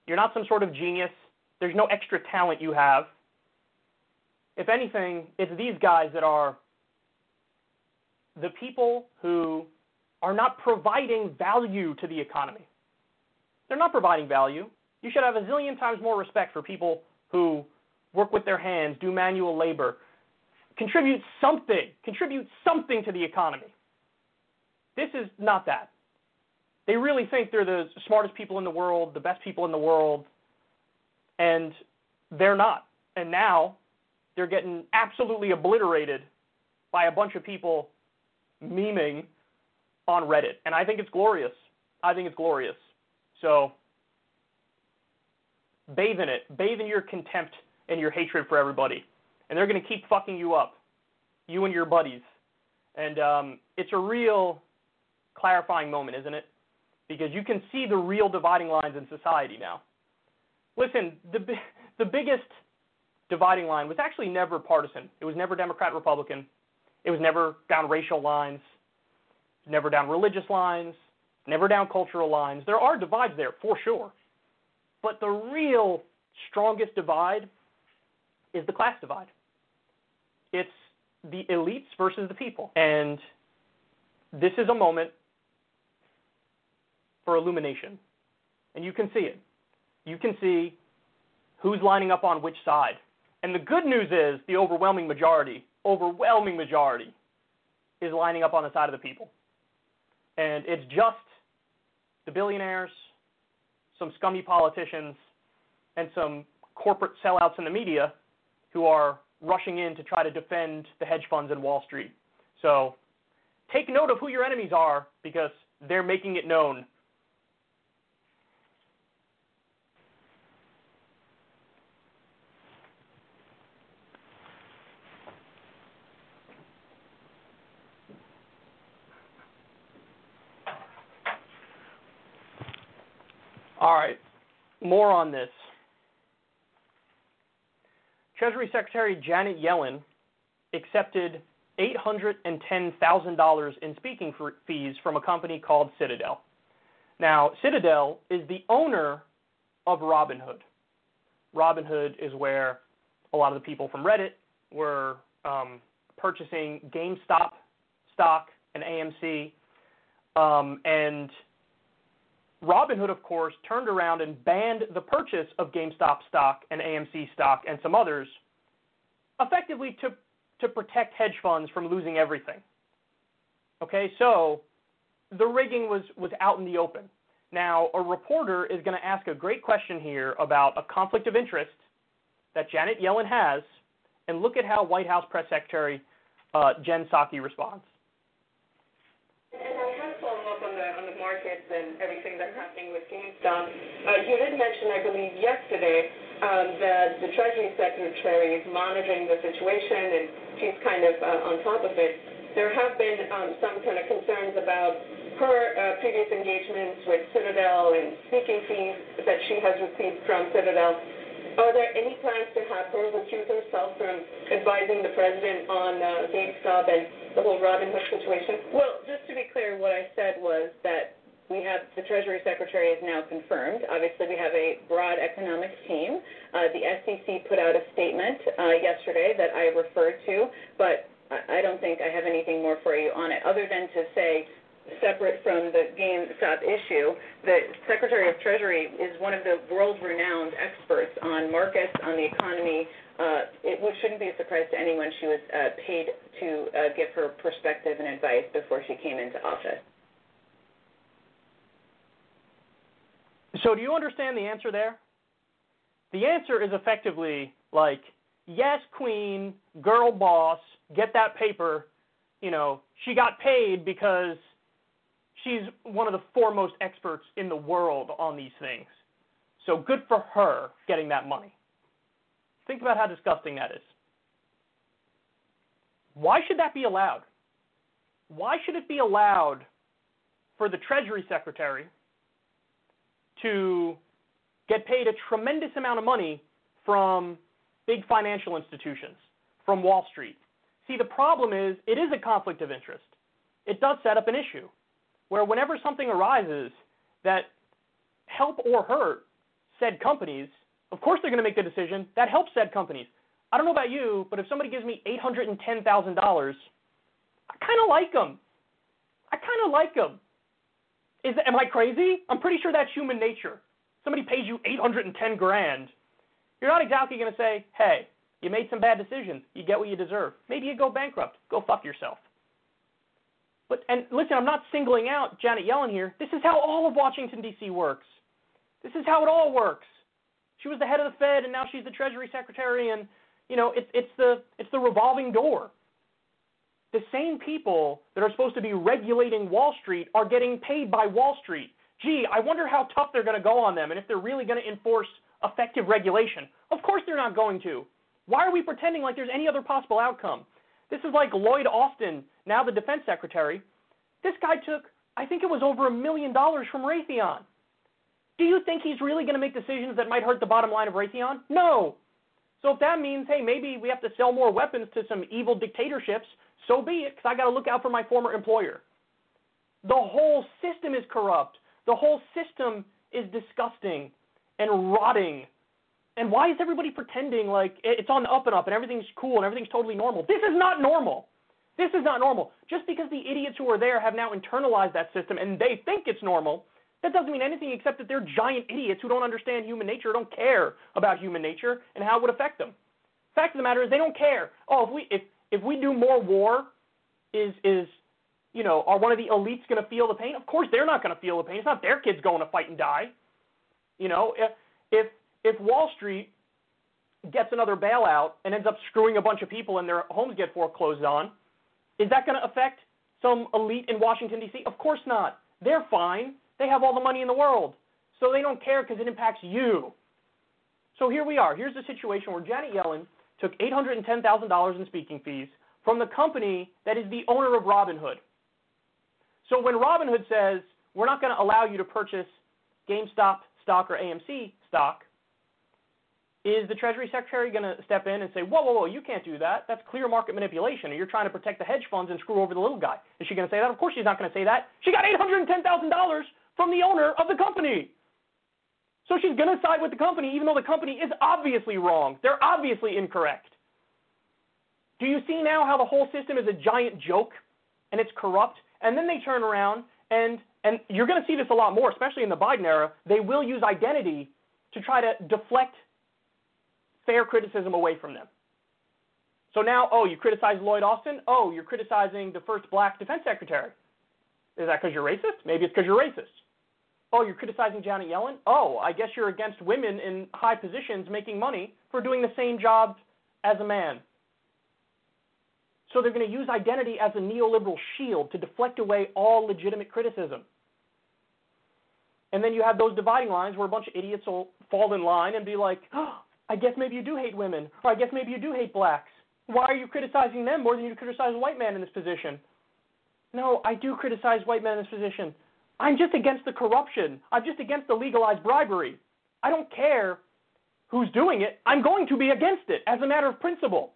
You're not some sort of genius. There's no extra talent you have. If anything, it's these guys that are the people who are not providing value to the economy. They're not providing value. You should have a zillion times more respect for people who work with their hands, do manual labor, contribute something, contribute something to the economy. This is not that. They really think they're the smartest people in the world, the best people in the world, and they're not. And now they're getting absolutely obliterated by a bunch of people memeing on Reddit, and I think it's glorious. I think it's glorious. So bathe in it. Bathe in your contempt and your hatred for everybody, and they're going to keep fucking you up, you and your buddies. And um, it's a real clarifying moment, isn't it? Because you can see the real dividing lines in society now. Listen, the the biggest dividing line was actually never partisan. It was never Democrat Republican. It was never down racial lines, never down religious lines, never down cultural lines. There are divides there for sure. But the real strongest divide is the class divide. It's the elites versus the people. And this is a moment for illumination. And you can see it. You can see who's lining up on which side. And the good news is the overwhelming majority, overwhelming majority, is lining up on the side of the people. And it's just the billionaires, some scummy politicians, and some corporate sellouts in the media who are rushing in to try to defend the hedge funds and Wall Street. So take note of who your enemies are because they're making it known. All right, more on this. Treasury Secretary Janet Yellen accepted $810,000 in speaking fees from a company called Citadel. Now, Citadel is the owner of Robinhood. Robinhood is where a lot of the people from Reddit were um, purchasing GameStop stock and AMC. Um, and Robinhood, of course, turned around and banned the purchase of GameStop stock and AMC stock and some others, effectively to, to protect hedge funds from losing everything. Okay, so the rigging was, was out in the open. Now, a reporter is going to ask a great question here about a conflict of interest that Janet Yellen has, and look at how White House Press Secretary uh, Jen Psaki responds. markets and everything GameStop. Uh, you did mention, I believe, yesterday um, that the Treasury Secretary is monitoring the situation and she's kind of uh, on top of it. There have been um, some kind of concerns about her uh, previous engagements with Citadel and speaking fees that she has received from Citadel. Are there any plans to have her recuse herself from advising the president on uh, GameStop and the whole Robinhood situation? Well, just to be clear, what I said was that we have the Treasury Secretary is now confirmed. Obviously, we have a broad economics team. Uh, the SEC put out a statement uh, yesterday that I referred to, but I don't think I have anything more for you on it, other than to say separate from the GameStop issue, the Secretary of Treasury is one of the world-renowned experts on markets, on the economy. Uh, it shouldn't be a surprise to anyone she was uh, paid to uh, give her perspective and advice before she came into office. So, do you understand the answer there? The answer is effectively like, yes, queen, girl boss, get that paper. You know, she got paid because she's one of the foremost experts in the world on these things. So good for her getting that money. Think about how disgusting that is. Why should that be allowed? Why should it be allowed for the Treasury Secretary to get paid a tremendous amount of money from big financial institutions, from Wall Street? See, the problem is it is a conflict of interest. It does set up an issue where whenever something arises that help or hurt said companies, of course they're going to make the decision that helps said companies. I don't know about you, but if somebody gives me $810,000, I kind of like them. I kind of like them. Is am I crazy? I'm pretty sure that's human nature. Somebody pays you 810 grand. You're not exactly going to say, "Hey, you made some bad decisions. You get what you deserve." Maybe you go bankrupt. Go fuck yourself. But and listen, I'm not singling out Janet Yellen here. This is how all of Washington D.C. works. This is how it all works. She was the head of the Fed, and now she's the Treasury Secretary, and you know it's it's the it's the revolving door. The same people that are supposed to be regulating Wall Street are getting paid by Wall Street. Gee, I wonder how tough they're going to go on them, and if they're really going to enforce effective regulation. Of course they're not going to. Why are we pretending like there's any other possible outcome? This is like Lloyd Austin, now the defense secretary. This guy took, I think it was over a million dollars from Raytheon. Do you think he's really going to make decisions that might hurt the bottom line of Raytheon? No. So if that means, hey, maybe we have to sell more weapons to some evil dictatorships, so be it, because I got to look out for my former employer. The whole system is corrupt. The whole system is disgusting and rotting and why is everybody pretending like it's on the up and up and everything's cool and everything's totally normal? This is not normal. This is not normal. Just because the idiots who are there have now internalized that system and they think it's normal, that doesn't mean anything except that they're giant idiots who don't understand human nature, don't care about human nature and how it would affect them. Fact of the matter is they don't care. Oh, if we if if we do more war, is is you know, are one of the elites going to feel the pain? Of course they're not going to feel the pain. It's not their kids going to fight and die. You know, if if if Wall Street gets another bailout and ends up screwing a bunch of people and their homes get foreclosed on, is that going to affect some elite in Washington D.C.? Of course not. They're fine. They have all the money in the world, so they don't care because it impacts you. So here we are. Here's the situation where Janet Yellen took $810,000 in speaking fees from the company that is the owner of Robinhood. So when Robinhood says, we're not going to allow you to purchase GameStop stock or AMC stock, is the Treasury Secretary going to step in and say, whoa, whoa, whoa, you can't do that. That's clear market manipulation, and you're trying to protect the hedge funds and screw over the little guy. Is she going to say that? Of course she's not going to say that. She got $810,000 from the owner of the company. So she's going to side with the company, even though the company is obviously wrong. They're obviously incorrect. Do you see now how the whole system is a giant joke and it's corrupt? And then they turn around and and you're going to see this a lot more, especially in the Biden era. They will use identity to try to deflect fair criticism away from them. So now, oh, you criticize Lloyd Austin? Oh, you're criticizing the first black defense secretary. Is that because you're racist? Maybe it's because you're racist. Oh, you're criticizing Janet Yellen? Oh, I guess you're against women in high positions making money for doing the same job as a man. So they're going to use identity as a neoliberal shield to deflect away all legitimate criticism. And then you have those dividing lines where a bunch of idiots will fall in line and be like, oh, I guess maybe you do hate women, or I guess maybe you do hate blacks. Why are you criticizing them more than you criticize a white man in this position? No, I do criticize white men in this position. I'm just against the corruption. I'm just against the legalized bribery. I don't care who's doing it. I'm going to be against it as a matter of principle.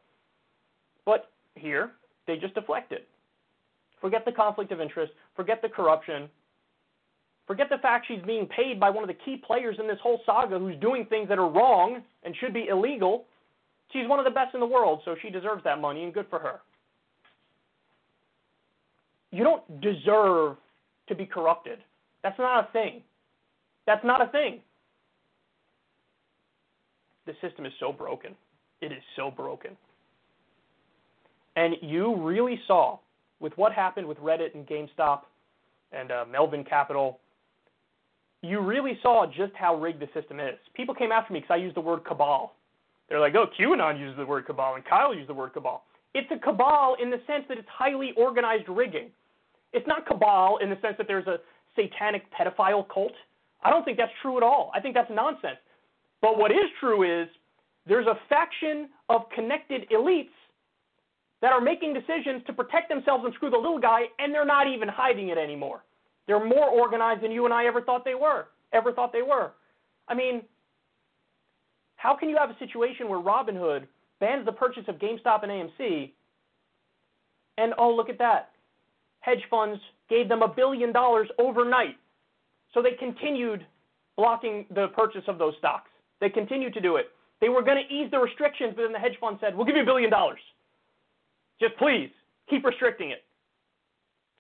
But here, they just deflect it. Forget the conflict of interest, forget the corruption, forget the fact she's being paid by one of the key players in this whole saga who's doing things that are wrong and should be illegal. She's one of the best in the world, so she deserves that money, and good for her. You don't deserve to be corrupted. That's not a thing. That's not a thing. The system is so broken. It is so broken. And you really saw with what happened with Reddit and GameStop and uh, Melvin Capital, you really saw just how rigged the system is. People came after me because I used the word cabal. They're like, oh, QAnon uses the word cabal and Kyle used the word cabal. It's a cabal in the sense that it's highly organized rigging. It's not cabal in the sense that there's a satanic pedophile cult. I don't think that's true at all. I think that's nonsense. But what is true is there's a faction of connected elites that are making decisions to protect themselves and screw the little guy, and they're not even hiding it anymore. They're more organized than you and I ever thought they were. Ever thought they were. I mean, how can you have a situation where Robinhood bans the purchase of GameStop and AMC, and oh, look at that. Hedge funds gave them a billion dollars overnight. So they continued blocking the purchase of those stocks. They continued to do it. They were going to ease the restrictions, but then the hedge fund said, We'll give you a billion dollars. Just please keep restricting it.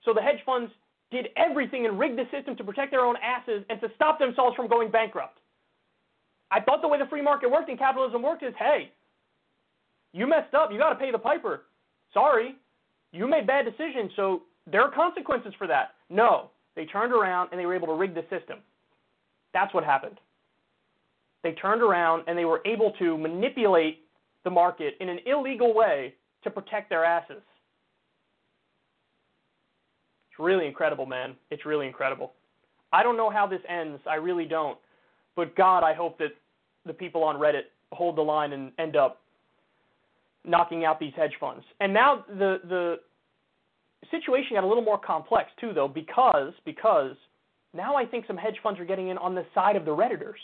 So the hedge funds did everything and rigged the system to protect their own asses and to stop themselves from going bankrupt. I thought the way the free market worked and capitalism worked is hey, you messed up, you got to pay the piper. Sorry, you made bad decisions, so there are consequences for that. No, they turned around and they were able to rig the system. That's what happened. They turned around and they were able to manipulate the market in an illegal way to protect their asses. It's really incredible, man. It's really incredible. I don't know how this ends. I really don't. But God, I hope that the people on Reddit hold the line and end up knocking out these hedge funds. And now the the situation got a little more complex too, though, because because now I think some hedge funds are getting in on the side of the redditors.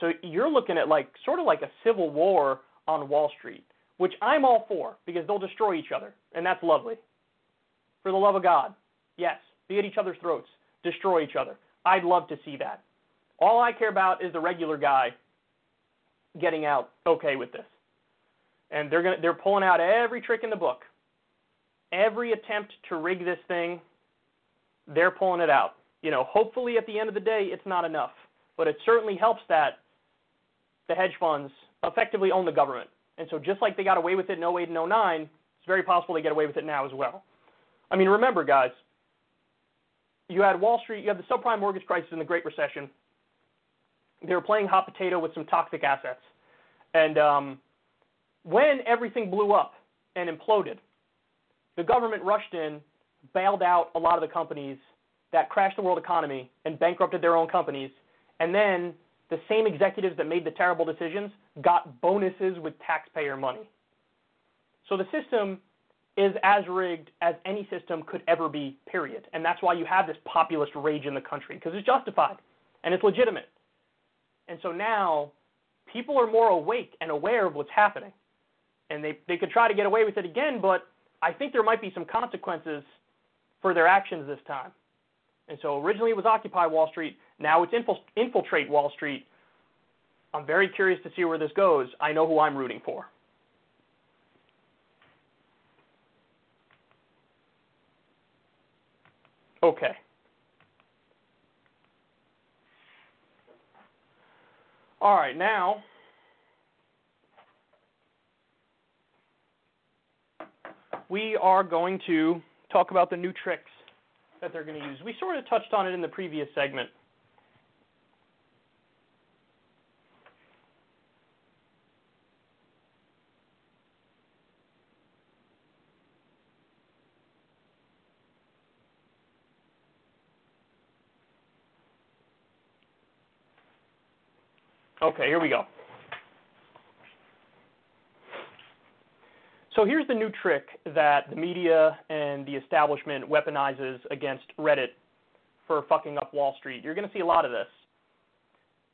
So you're looking at like sort of like a civil war on Wall Street which I'm all for because they'll destroy each other, and that's lovely. For the love of God, yes, be at each other's throats, destroy each other. I'd love to see that. All I care about is the regular guy getting out okay with this. And they're to they're pulling out every trick in the book. Every attempt to rig this thing, they're pulling it out. You know, hopefully at the end of the day it's not enough, but it certainly helps that the hedge funds effectively own the government. And so just like they got away with it in 08 and 09, it's very possible they get away with it now as well. I mean, remember guys, you had Wall Street, you had the subprime mortgage crisis and the Great Recession. They were playing hot potato with some toxic assets. And um, when everything blew up and imploded, the government rushed in, bailed out a lot of the companies that crashed the world economy and bankrupted their own companies. And then the same executives that made the terrible decisions got bonuses with taxpayer money. So the system is as rigged as any system could ever be, period. And that's why you have this populist rage in the country, because it's justified and it's legitimate. And so now people are more awake and aware of what's happening. And they, they could try to get away with it again, but I think there might be some consequences for their actions this time. And so originally it was Occupy Wall Street, now it's Infiltrate Wall Street. I'm very curious to see where this goes. I know who I'm rooting for. Okay. All right, now we are going to talk about the new tricks that they're going to use. We sort of touched on it in the previous segment. Okay, here we go. So here's the new trick that the media and the establishment weaponizes against Reddit for fucking up Wall Street. You're going to see a lot of this.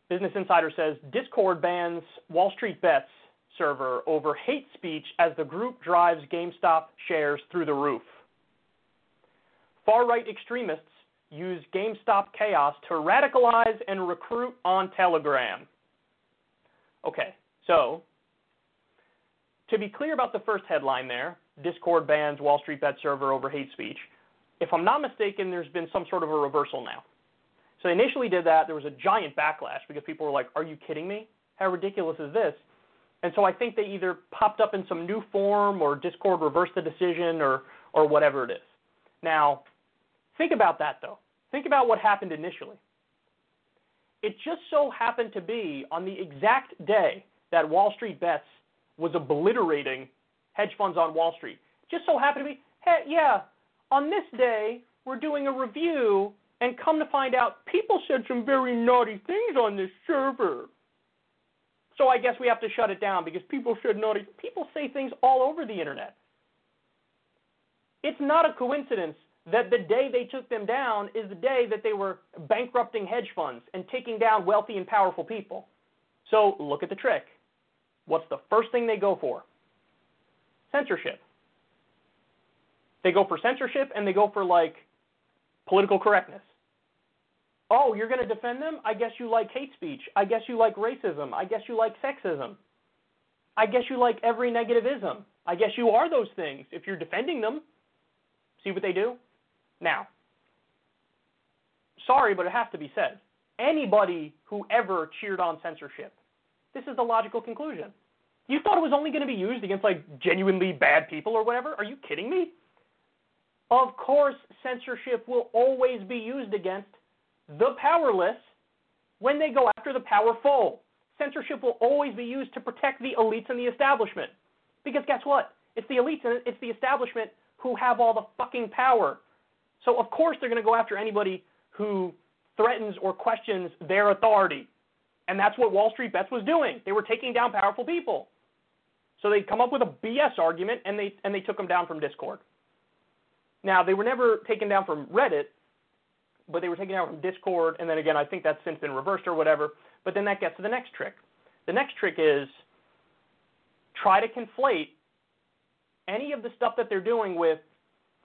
Business Insider says Discord bans Wall Street Bets server over hate speech as the group drives GameStop shares through the roof. Far right extremists use GameStop chaos to radicalize and recruit on Telegram. Okay, so to be clear about the first headline there, Discord bans Wall Street Bet server over hate speech. If I'm not mistaken, there's been some sort of a reversal now. So they initially did that. There was a giant backlash because people were like, "Are you kidding me? How ridiculous is this?" And so I think they either popped up in some new form or Discord reversed the decision or or whatever it is. Now, think about that though. Think about what happened initially. It just so happened to be on the exact day that Wall Street Bets was obliterating hedge funds on Wall Street. Just so happened to be, hey, yeah, on this day, we're doing a review, and come to find out, people said some very naughty things on this server. So I guess we have to shut it down because people said naughty. People say things all over the internet. It's not a coincidence that the day they took them down is the day that they were bankrupting hedge funds and taking down wealthy and powerful people. So look at the trick. What's the first thing they go for? Censorship. They go for censorship and they go for like political correctness. Oh, you're going to defend them? I guess you like hate speech. I guess you like racism. I guess you like sexism. I guess you like every negativism. I guess you are those things if you're defending them. See what they do? Now, sorry, but it has to be said. Anybody who ever cheered on censorship, this is the logical conclusion. You thought it was only going to be used against like genuinely bad people or whatever? Are you kidding me? Of course, censorship will always be used against the powerless when they go after the powerful. Censorship will always be used to protect the elites and the establishment. Because guess what? It's the elites and it's the establishment who have all the fucking power. So of course they're going to go after anybody who threatens or questions their authority. And that's what Wall Street Bets was doing. They were taking down powerful people. So they come up with a BS argument and they and they took them down from Discord. Now they were never taken down from Reddit, but they were taken down from Discord, and then again I think that's since been reversed or whatever. But then that gets to the next trick. The next trick is try to conflate any of the stuff that they're doing with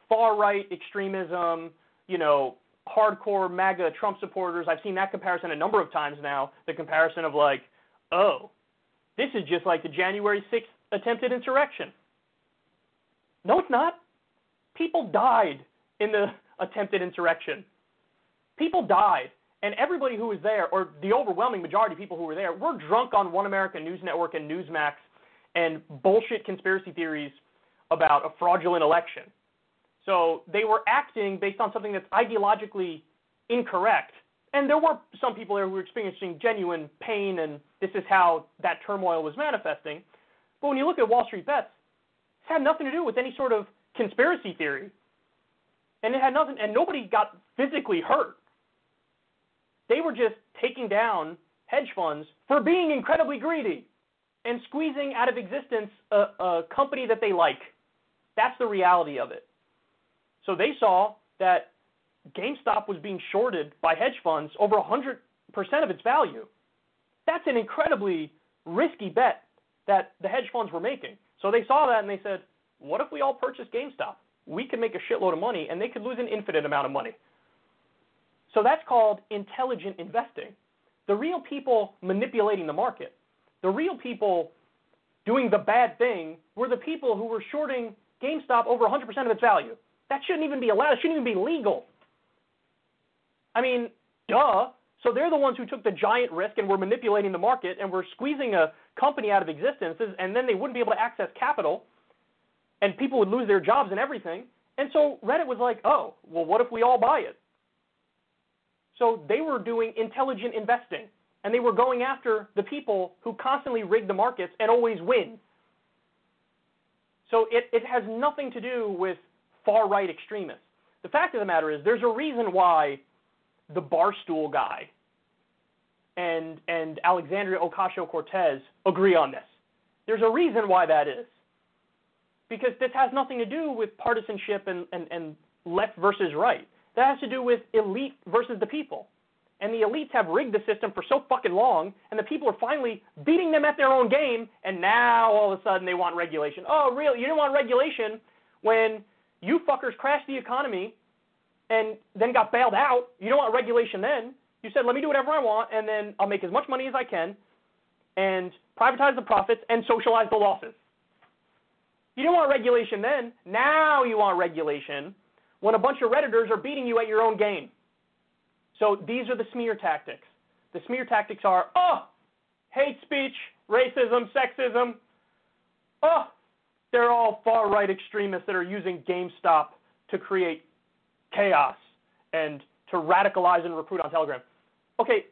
far right extremism, you know, hardcore MAGA Trump supporters. I've seen that comparison a number of times now. The comparison of like, oh, this is just like the January 6th attempted insurrection. No, it's not. People died in the attempted insurrection. People died. And everybody who was there, or the overwhelming majority of people who were there, were drunk on One American News Network and Newsmax and bullshit conspiracy theories about a fraudulent election. So they were acting based on something that's ideologically incorrect. And there were some people there who were experiencing genuine pain, and this is how that turmoil was manifesting. But when you look at Wall Street Bets, it had nothing to do with any sort of conspiracy theory. And it had nothing, and nobody got physically hurt. They were just taking down hedge funds for being incredibly greedy and squeezing out of existence a, a company that they like. That's the reality of it. So they saw that GameStop was being shorted by hedge funds over 100% of its value. That's an incredibly risky bet that the hedge funds were making. So they saw that and they said, what if we all purchase GameStop? We could make a shitload of money and they could lose an infinite amount of money. So that's called intelligent investing. The real people manipulating the market, the real people doing the bad thing were the people who were shorting GameStop over 100% of its value. That shouldn't even be allowed. It shouldn't even be legal. I mean, duh. So they're the ones who took the giant risk and were manipulating the market and were squeezing a company out of existence, and then they wouldn't be able to access capital, and people would lose their jobs and everything. And so Reddit was like, oh, well, what if we all buy it? So they were doing intelligent investing, and they were going after the people who constantly rig the markets and always win. So it, it has nothing to do with far right extremists. The fact of the matter is, there's a reason why the Barstool guy and, and Alexandria Ocasio Cortez agree on this. There's a reason why that is. Because this has nothing to do with partisanship and, and, and left versus right. That has to do with elite versus the people. And the elites have rigged the system for so fucking long, and the people are finally beating them at their own game, and now all of a sudden they want regulation. Oh, really? You didn't want regulation when you fuckers crashed the economy and then got bailed out. You don't want regulation then. You said, let me do whatever I want, and then I'll make as much money as I can and privatize the profits and socialize the losses. You didn't want regulation then. Now you want regulation when a bunch of Redditors are beating you at your own game. So these are the smear tactics. The smear tactics are, oh, hate speech, racism, sexism. Oh, they're all far right extremists that are using GameStop to create chaos and to radicalize and recruit on Telegram. Okay,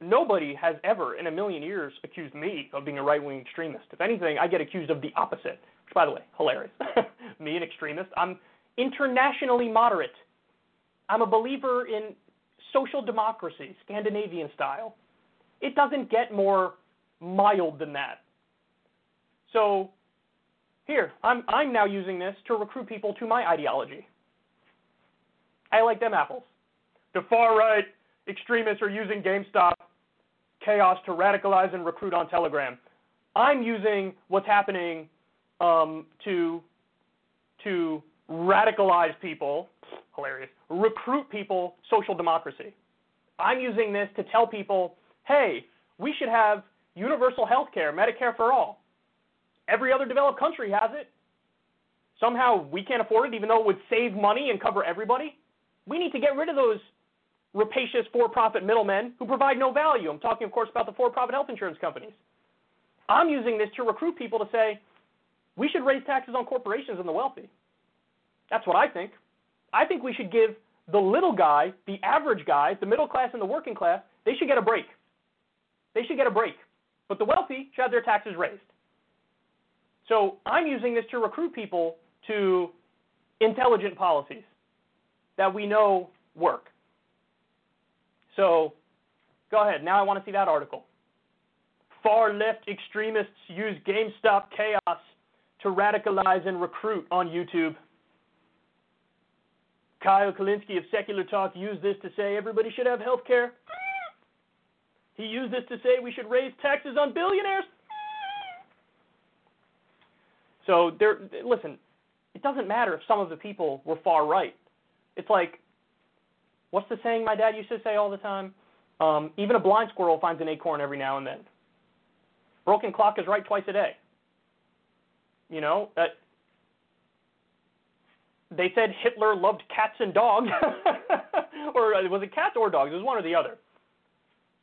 nobody has ever in a million years accused me of being a right wing extremist. If anything, I get accused of the opposite, which, by the way, hilarious. me, an extremist. I'm internationally moderate. I'm a believer in social democracy, Scandinavian style. It doesn't get more mild than that. So, here, I'm, I'm now using this to recruit people to my ideology. I like them apples. The far right extremists are using GameStop chaos to radicalize and recruit on Telegram. I'm using what's happening um, to to radicalize people, hilarious, recruit people, social democracy. I'm using this to tell people, hey, we should have universal health care, Medicare for all. Every other developed country has it. Somehow we can't afford it, even though it would save money and cover everybody. We need to get rid of those rapacious for profit middlemen who provide no value. I'm talking, of course, about the for profit health insurance companies. I'm using this to recruit people to say we should raise taxes on corporations and the wealthy. That's what I think. I think we should give the little guy, the average guy, the middle class and the working class, they should get a break. They should get a break. But the wealthy should have their taxes raised. So I'm using this to recruit people to intelligent policies that we know work. So go ahead. Now I want to see that article. Far left extremists use GameStop chaos to radicalize and recruit on YouTube. Kyle Kulinski of Secular Talk used this to say everybody should have health care. He used this to say we should raise taxes on billionaires. So there listen, it doesn't matter if some of the people were far right. It's like what's the saying my dad used to say all the time? Um, even a blind squirrel finds an acorn every now and then. Broken clock is right twice a day. You know, uh, they said Hitler loved cats and dogs, or uh, was it cats or dogs? It was one or the other.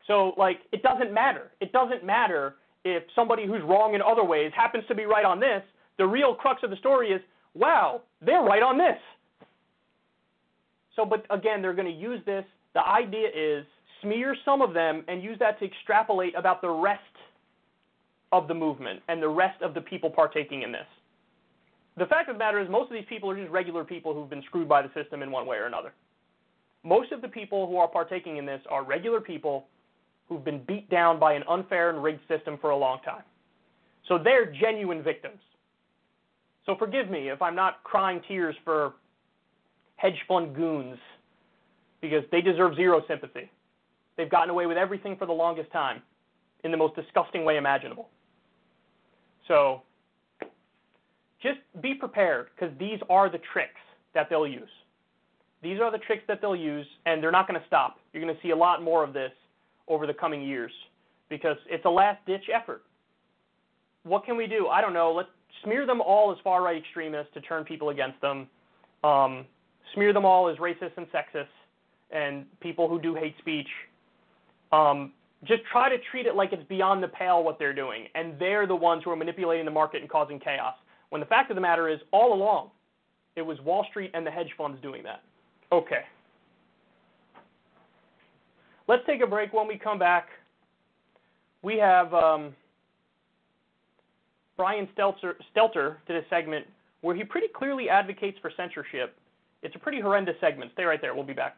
So, like, it doesn't matter. It doesn't matter if somebody who's wrong in other ways happens to be right on this. The real crux of the story is, wow, they're right on this. So, but again, they're going to use this. The idea is smear some of them and use that to extrapolate about the rest of the movement and the rest of the people partaking in this. The fact of the matter is, most of these people are just regular people who've been screwed by the system in one way or another. Most of the people who are partaking in this are regular people who've been beat down by an unfair and rigged system for a long time. So they're genuine victims. So forgive me if I'm not crying tears for hedge fund goons because they deserve zero sympathy. They've gotten away with everything for the longest time in the most disgusting way imaginable. So just be prepared because these are the tricks that they'll use. These are the tricks that they'll use, and they're not going to stop. You're going to see a lot more of this over the coming years because it's a last ditch effort. What can we do? I don't know. Let's smear them all as far right extremists to turn people against them. Um, smear them all as racist and sexist and people who do hate speech. Um, just try to treat it like it's beyond the pale what they're doing, and they're the ones who are manipulating the market and causing chaos. When the fact of the matter is, all along, it was Wall Street and the hedge funds doing that. Okay. Let's take a break. When we come back, we have um, Brian Stelter, Stelter to this segment where he pretty clearly advocates for censorship. It's a pretty horrendous segment. Stay right there. We'll be back.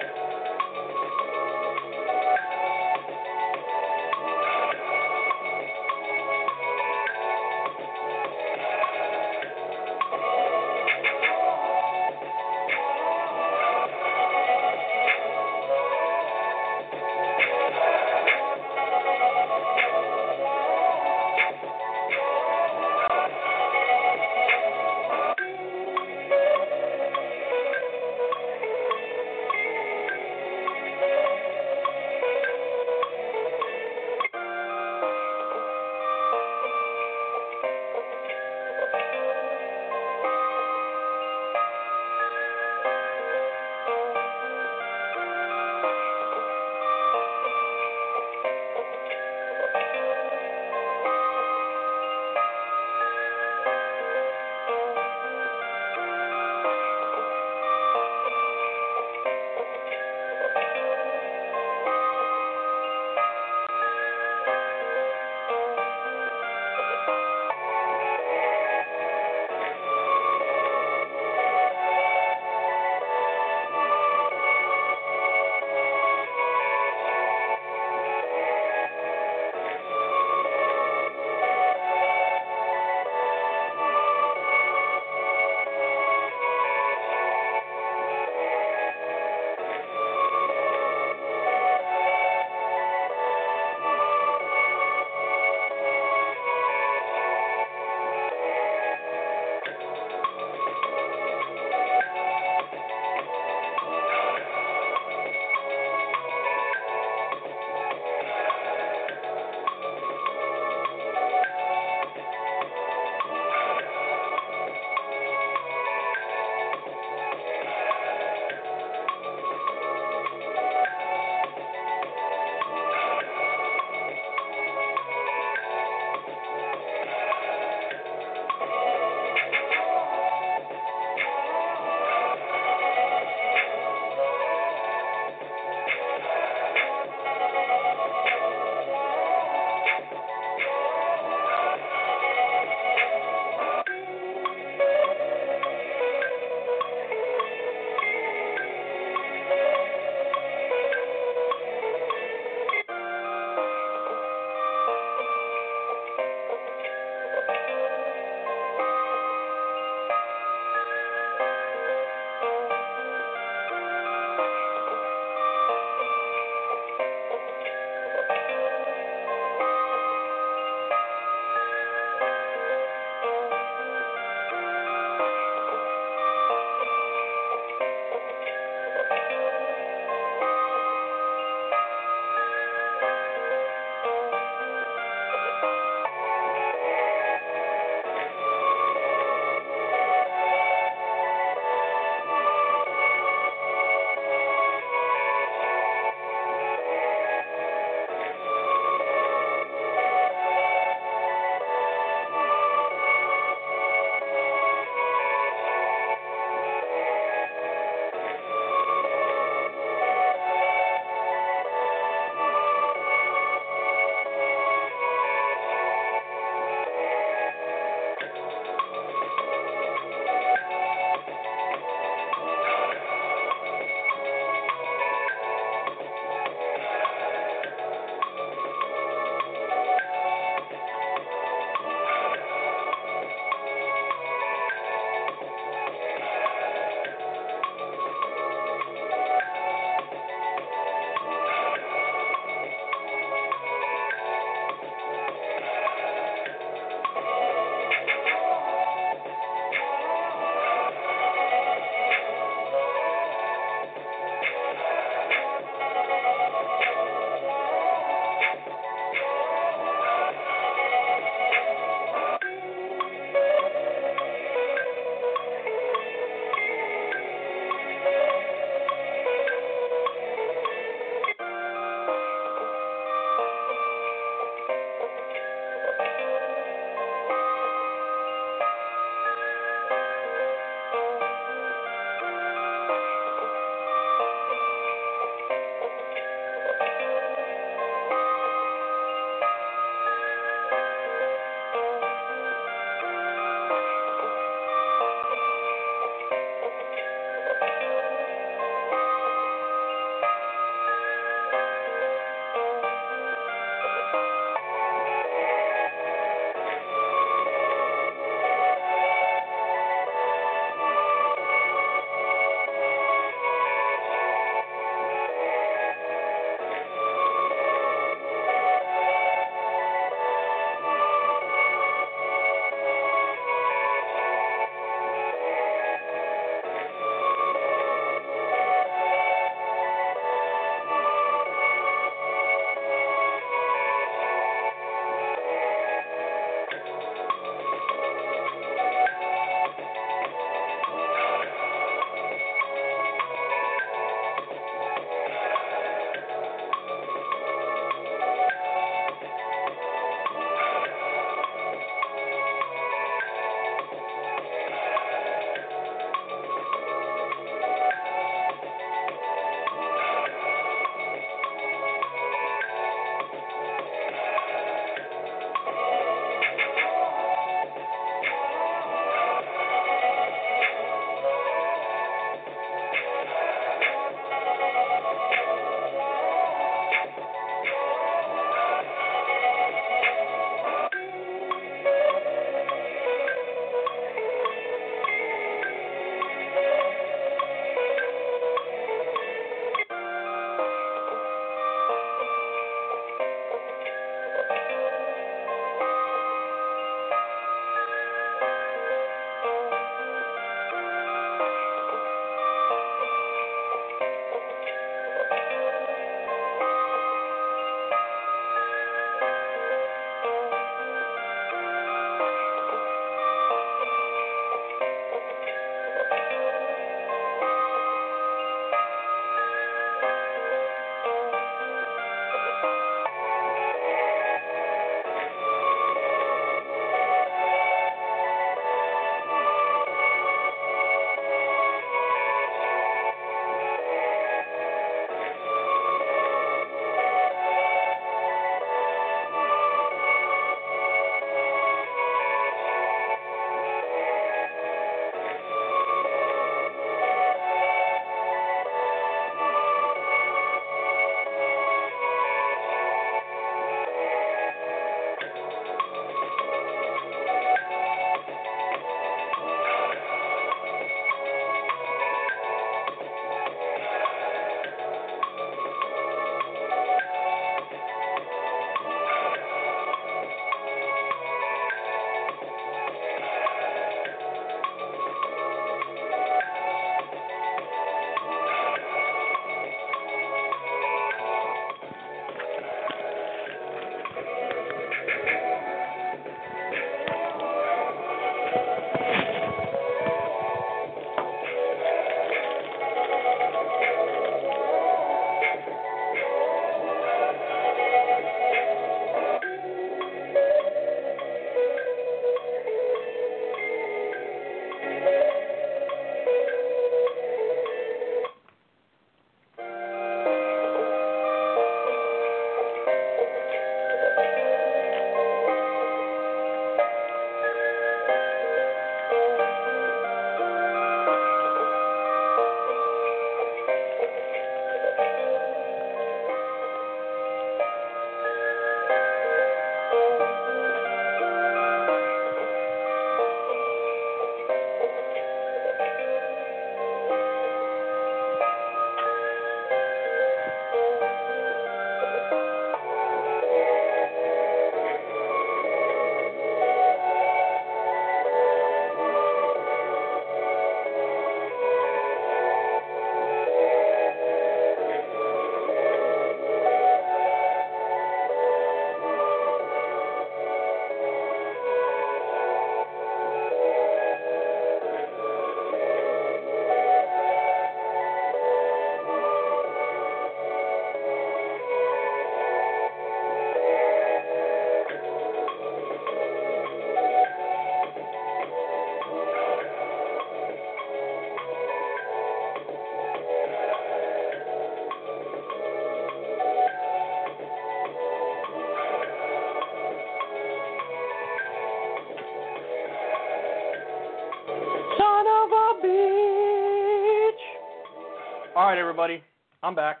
Everybody, I'm back.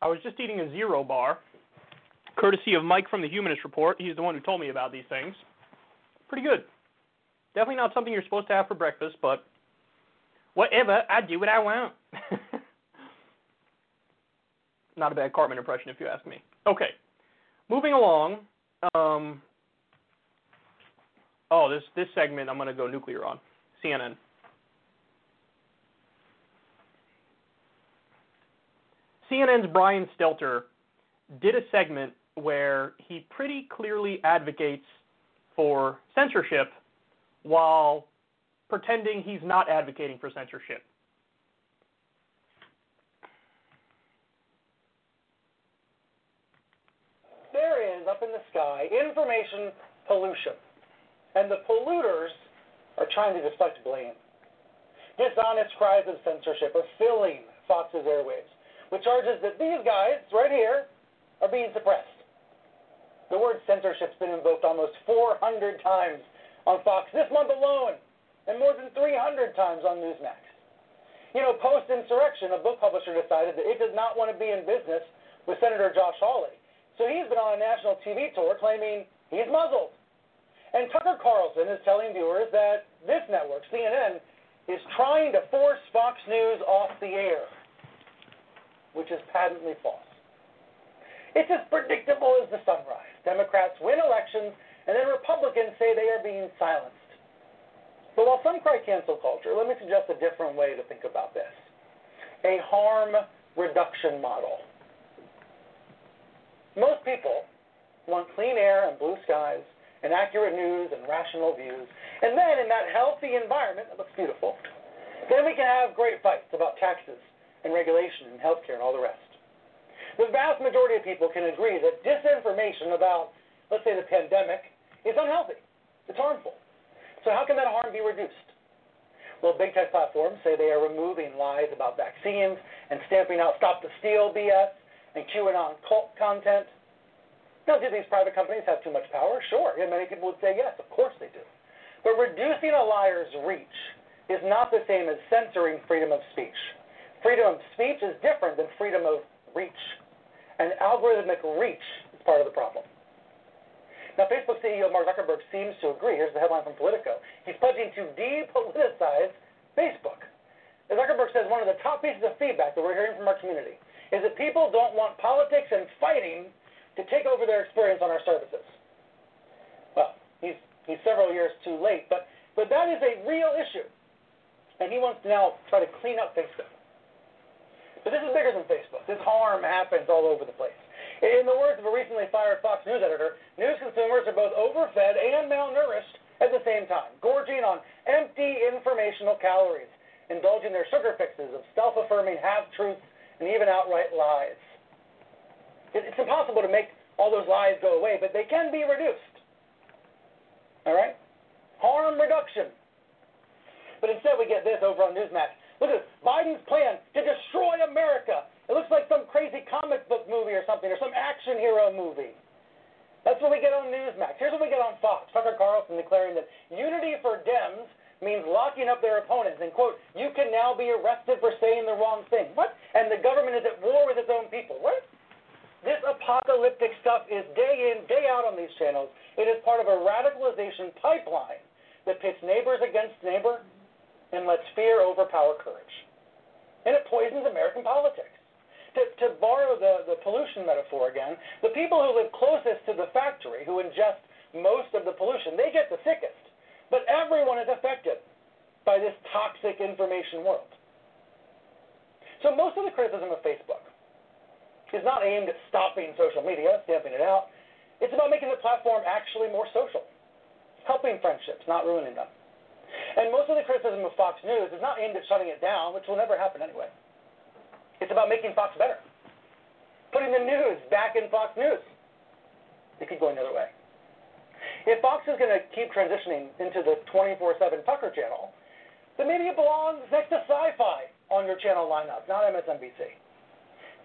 I was just eating a zero bar, courtesy of Mike from the Humanist Report. He's the one who told me about these things. Pretty good. Definitely not something you're supposed to have for breakfast, but whatever. I do what I want. not a bad Cartman impression, if you ask me. Okay, moving along. Um, oh, this this segment I'm going to go nuclear on. CNN. CNN's Brian Stelter did a segment where he pretty clearly advocates for censorship while pretending he's not advocating for censorship. There is, up in the sky, information pollution. And the polluters are trying to deflect blame. Dishonest cries of censorship are filling Fox's airwaves with charges that these guys, right here, are being suppressed. The word censorship's been invoked almost 400 times on Fox this month alone, and more than 300 times on Newsmax. You know, post insurrection, a book publisher decided that it does not want to be in business with Senator Josh Hawley. So he's been on a national TV tour claiming he's muzzled. And Tucker Carlson is telling viewers that this network, CNN, is trying to force Fox News off the air, which is patently false. It's as predictable as the sunrise. Democrats win elections, and then Republicans say they are being silenced. But while some cry cancel culture, let me suggest a different way to think about this a harm reduction model. Most people want clean air and blue skies and accurate news and rational views. And then in that healthy environment that looks beautiful, then we can have great fights about taxes and regulation and healthcare and all the rest. The vast majority of people can agree that disinformation about, let's say, the pandemic is unhealthy. It's harmful. So how can that harm be reduced? Well, big tech platforms say they are removing lies about vaccines and stamping out stop the steal BS and QAnon cult content. Now, do these private companies have too much power? Sure. And many people would say yes, of course they do. But reducing a liar's reach is not the same as censoring freedom of speech. Freedom of speech is different than freedom of reach. And algorithmic reach is part of the problem. Now, Facebook CEO Mark Zuckerberg seems to agree. Here's the headline from Politico. He's pledging to depoliticize Facebook. Zuckerberg says one of the top pieces of feedback that we're hearing from our community is that people don't want politics and fighting to take over their experience on our services. Well, he's, he's several years too late, but, but that is a real issue. And he wants to now try to clean up Facebook. But this is bigger than Facebook. This harm happens all over the place. In the words of a recently fired Fox News editor, news consumers are both overfed and malnourished at the same time, gorging on empty informational calories, indulging their sugar fixes of self affirming half truths and even outright lies. It's impossible to make all those lies go away, but they can be reduced. All right? Harm reduction. But instead, we get this over on Newsmax. Look at this Biden's plan to destroy America. It looks like some crazy comic book movie or something, or some action hero movie. That's what we get on Newsmax. Here's what we get on Fox. Tucker Carlson declaring that unity for Dems means locking up their opponents and, quote, you can now be arrested for saying the wrong thing. What? And the government is at war with its own people. What? This apocalyptic stuff is day in, day out on these channels. It is part of a radicalization pipeline that pits neighbors against neighbor and lets fear overpower courage. And it poisons American politics. To, to borrow the, the pollution metaphor again, the people who live closest to the factory, who ingest most of the pollution, they get the sickest. But everyone is affected by this toxic information world. So most of the criticism of Facebook is not aimed at stopping social media, stamping it out. It's about making the platform actually more social, helping friendships, not ruining them. And most of the criticism of Fox News is not aimed at shutting it down, which will never happen anyway. It's about making Fox better, putting the news back in Fox News. It could go another way. If Fox is going to keep transitioning into the 24 7 Tucker channel, then maybe it belongs next to sci fi on your channel lineup, not MSNBC.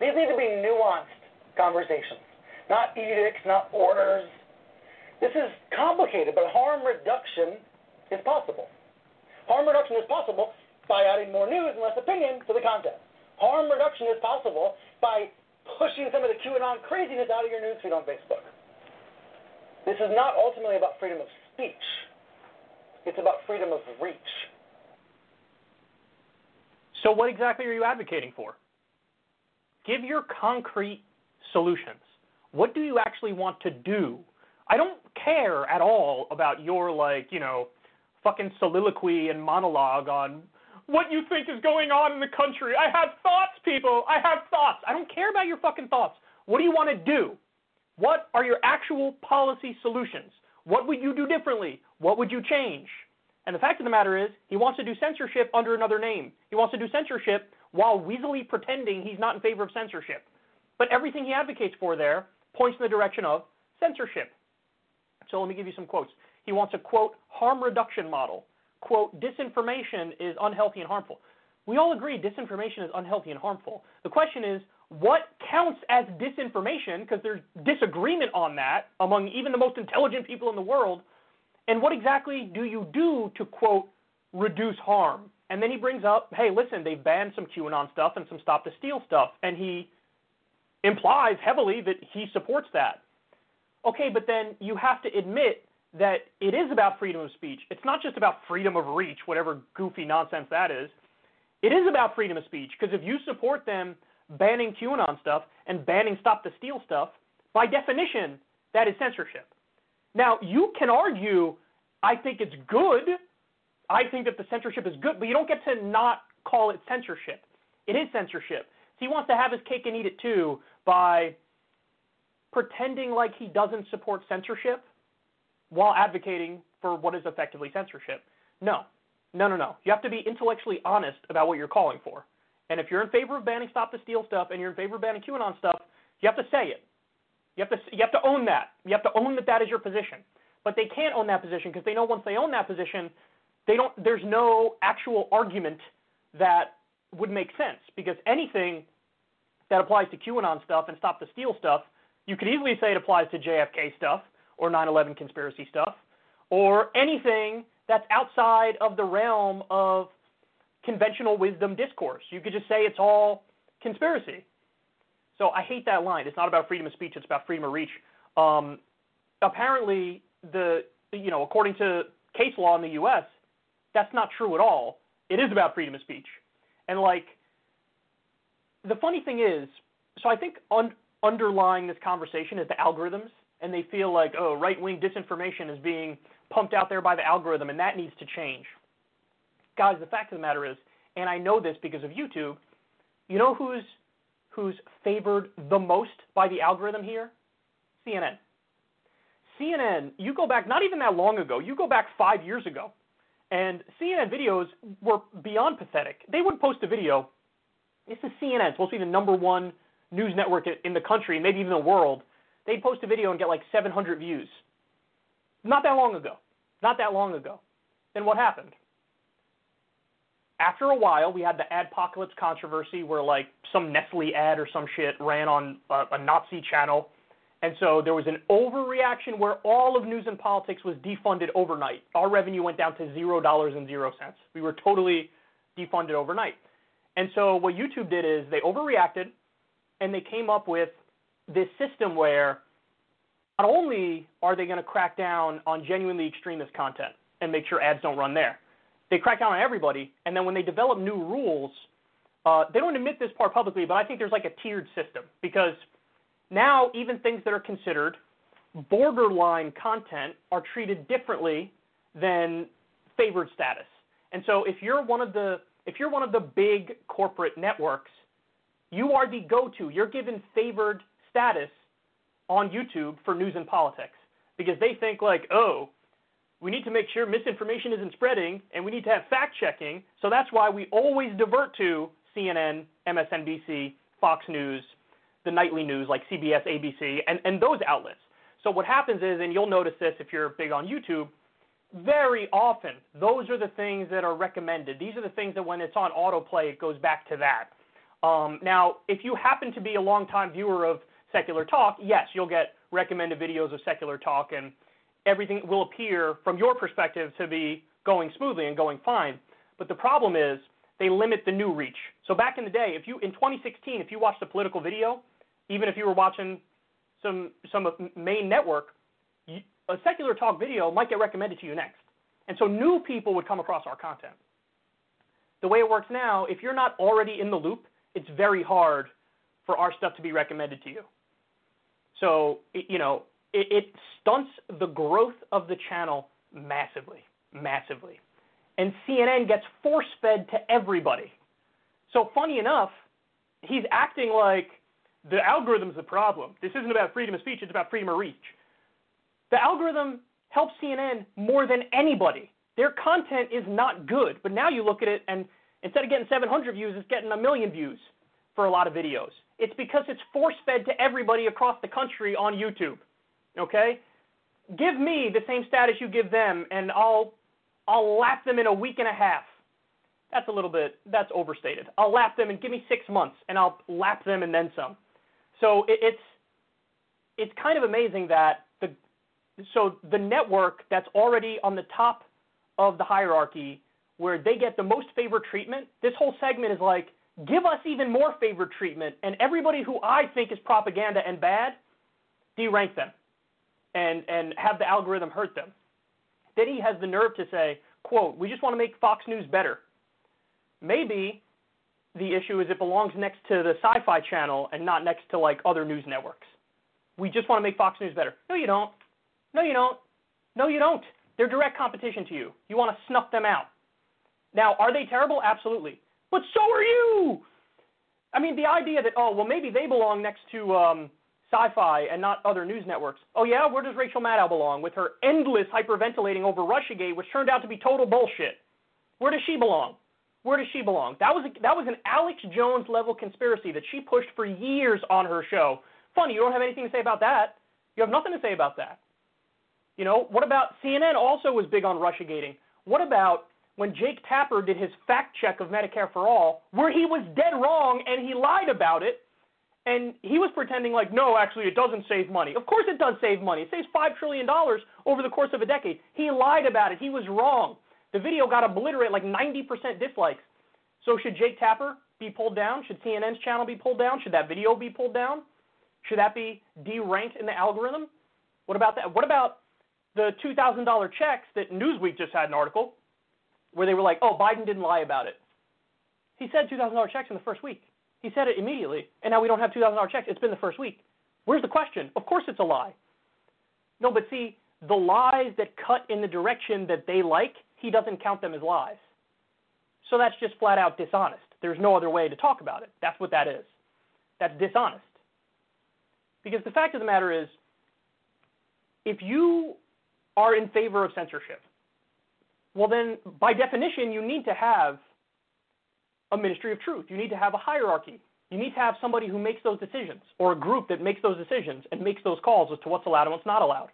These need to be nuanced conversations, not edicts, not orders. This is complicated, but harm reduction is possible. Harm reduction is possible by adding more news and less opinion to the content. Harm reduction is possible by pushing some of the QAnon craziness out of your newsfeed on Facebook. This is not ultimately about freedom of speech. It's about freedom of reach. So, what exactly are you advocating for? Give your concrete solutions. What do you actually want to do? I don't care at all about your, like, you know, fucking soliloquy and monologue on what you think is going on in the country. I have thoughts, people. I have thoughts. I don't care about your fucking thoughts. What do you want to do? What are your actual policy solutions? What would you do differently? What would you change? And the fact of the matter is, he wants to do censorship under another name. He wants to do censorship while weaselly pretending he's not in favor of censorship. But everything he advocates for there points in the direction of censorship. So let me give you some quotes. He wants a quote harm reduction model. Quote disinformation is unhealthy and harmful. We all agree disinformation is unhealthy and harmful. The question is what counts as disinformation because there's disagreement on that among even the most intelligent people in the world. And what exactly do you do to quote reduce harm? And then he brings up, hey, listen, they've banned some QAnon stuff and some Stop the Steal stuff, and he implies heavily that he supports that. Okay, but then you have to admit that it is about freedom of speech. It's not just about freedom of reach, whatever goofy nonsense that is. It is about freedom of speech because if you support them banning QAnon stuff and banning Stop the Steal stuff, by definition, that is censorship. Now, you can argue, I think it's good. I think that the censorship is good, but you don't get to not call it censorship. It is censorship. So he wants to have his cake and eat it too by pretending like he doesn't support censorship while advocating for what is effectively censorship. No, no, no, no. You have to be intellectually honest about what you're calling for. And if you're in favor of banning Stop the Steal stuff and you're in favor of banning QAnon stuff, you have to say it. You have to you have to own that. You have to own that that is your position. But they can't own that position because they know once they own that position, they don't. There's no actual argument that would make sense because anything that applies to QAnon stuff and Stop the Steal stuff, you could easily say it applies to JFK stuff or 9/11 conspiracy stuff or anything that's outside of the realm of conventional wisdom discourse. You could just say it's all conspiracy. So I hate that line. It's not about freedom of speech. It's about freedom of reach. Um, apparently, the you know according to case law in the U.S., that's not true at all. It is about freedom of speech. And like the funny thing is, so I think un- underlying this conversation is the algorithms, and they feel like oh right wing disinformation is being pumped out there by the algorithm, and that needs to change. Guys, the fact of the matter is, and I know this because of YouTube, you know who's who's favored the most by the algorithm here? CNN. CNN, you go back not even that long ago, you go back five years ago, and CNN videos were beyond pathetic. They would post a video. This is CNN, supposed to be the number one news network in the country, maybe even the world. They'd post a video and get like 700 views. Not that long ago. Not that long ago. Then what happened? after a while, we had the adpocalypse controversy where like some Nestle ad or some shit ran on a, a Nazi channel, and so there was an overreaction where all of news and politics was defunded overnight. Our revenue went down to zero dollars and zero cents. We were totally defunded overnight. And so what YouTube did is they overreacted, and they came up with this system where not only are they going to crack down on genuinely extremist content and make sure ads don't run there, they crack down on everybody, and then when they develop new rules, uh, they don't admit this part publicly, but I think there's like a tiered system because now even things that are considered borderline content are treated differently than favored status. And so if you're one of the if you're one of the big corporate networks, you are the go-to. You're given favored status on YouTube for news and politics because they think like, oh, we need to make sure misinformation isn't spreading, and we need to have fact checking. So that's why we always divert to CNN, MSNBC, Fox News, the nightly news like CBS, ABC, and, and those outlets. So what happens is, and you'll notice this if you're big on YouTube, very often those are the things that are recommended. These are the things that when it's on autoplay, it goes back to that. Um, now, if you happen to be a longtime viewer of secular talk, yes, you'll get recommended videos of secular talk and everything will appear from your perspective to be going smoothly and going fine. But the problem is they limit the new reach. So back in the day, if you in 2016, if you watched a political video, even if you were watching some some main network, a secular talk video might get recommended to you next. And so new people would come across our content. The way it works now, if you're not already in the loop, it's very hard for our stuff to be recommended to you. So, it, you know, it, it stunts the growth of the channel massively, massively. And CNN gets force fed to everybody. So, funny enough, he's acting like the algorithm's the problem. This isn't about freedom of speech, it's about freedom of reach. The algorithm helps CNN more than anybody. Their content is not good, but now you look at it and instead of getting 700 views, it's getting a million views for a lot of videos. It's because it's force fed to everybody across the country on YouTube. Okay? Give me the same status you give them, and I'll I'll lap them in a week and a half. That's a little bit that's overstated. I'll lap them and give me six months, and I'll lap them and then some. So it, it's it's kind of amazing that the so the network that's already on the top of the hierarchy where they get the most favored treatment. This whole segment is like give us even more favored treatment, and everybody who I think is propaganda and bad, derank them and, and have the algorithm hurt them. Then he has the nerve to say, quote, we just want to make Fox News better. Maybe the issue is it belongs next to the sci-fi channel and not next to like other news networks. We just want to make Fox News better. No, you don't. No, you don't. No, you don't. They're direct competition to you. You want to snuff them out. Now, are they terrible? Absolutely but so are you. I mean, the idea that, oh, well, maybe they belong next to um, sci fi and not other news networks. Oh, yeah? Where does Rachel Maddow belong with her endless hyperventilating over Russiagate, which turned out to be total bullshit? Where does she belong? Where does she belong? That was a, that was an Alex Jones level conspiracy that she pushed for years on her show. Funny, you don't have anything to say about that. You have nothing to say about that. You know, what about CNN also was big on Russiagating. What about when Jake Tapper did his fact check of Medicare for All, where he was dead wrong and he lied about it, and he was pretending like, no, actually, it doesn't save money. Of course, it does save money. It saves $5 trillion over the course of a decade. He lied about it. He was wrong. The video got obliterated, like 90% dislikes. So, should Jake Tapper be pulled down? Should CNN's channel be pulled down? Should that video be pulled down? Should that be deranked in the algorithm? What about that? What about the $2,000 checks that Newsweek just had an article where they were like, oh, Biden didn't lie about it. He said $2,000 checks in the first week. He said it immediately, and now we don't have $2,000 checks. It's been the first week. Where's the question? Of course it's a lie. No, but see, the lies that cut in the direction that they like, he doesn't count them as lies. So that's just flat out dishonest. There's no other way to talk about it. That's what that is. That's dishonest. Because the fact of the matter is, if you are in favor of censorship, well, then by definition, you need to have a ministry of truth. You need to have a hierarchy. You need to have somebody who makes those decisions or a group that makes those decisions and makes those calls as to what's allowed and what's not allowed.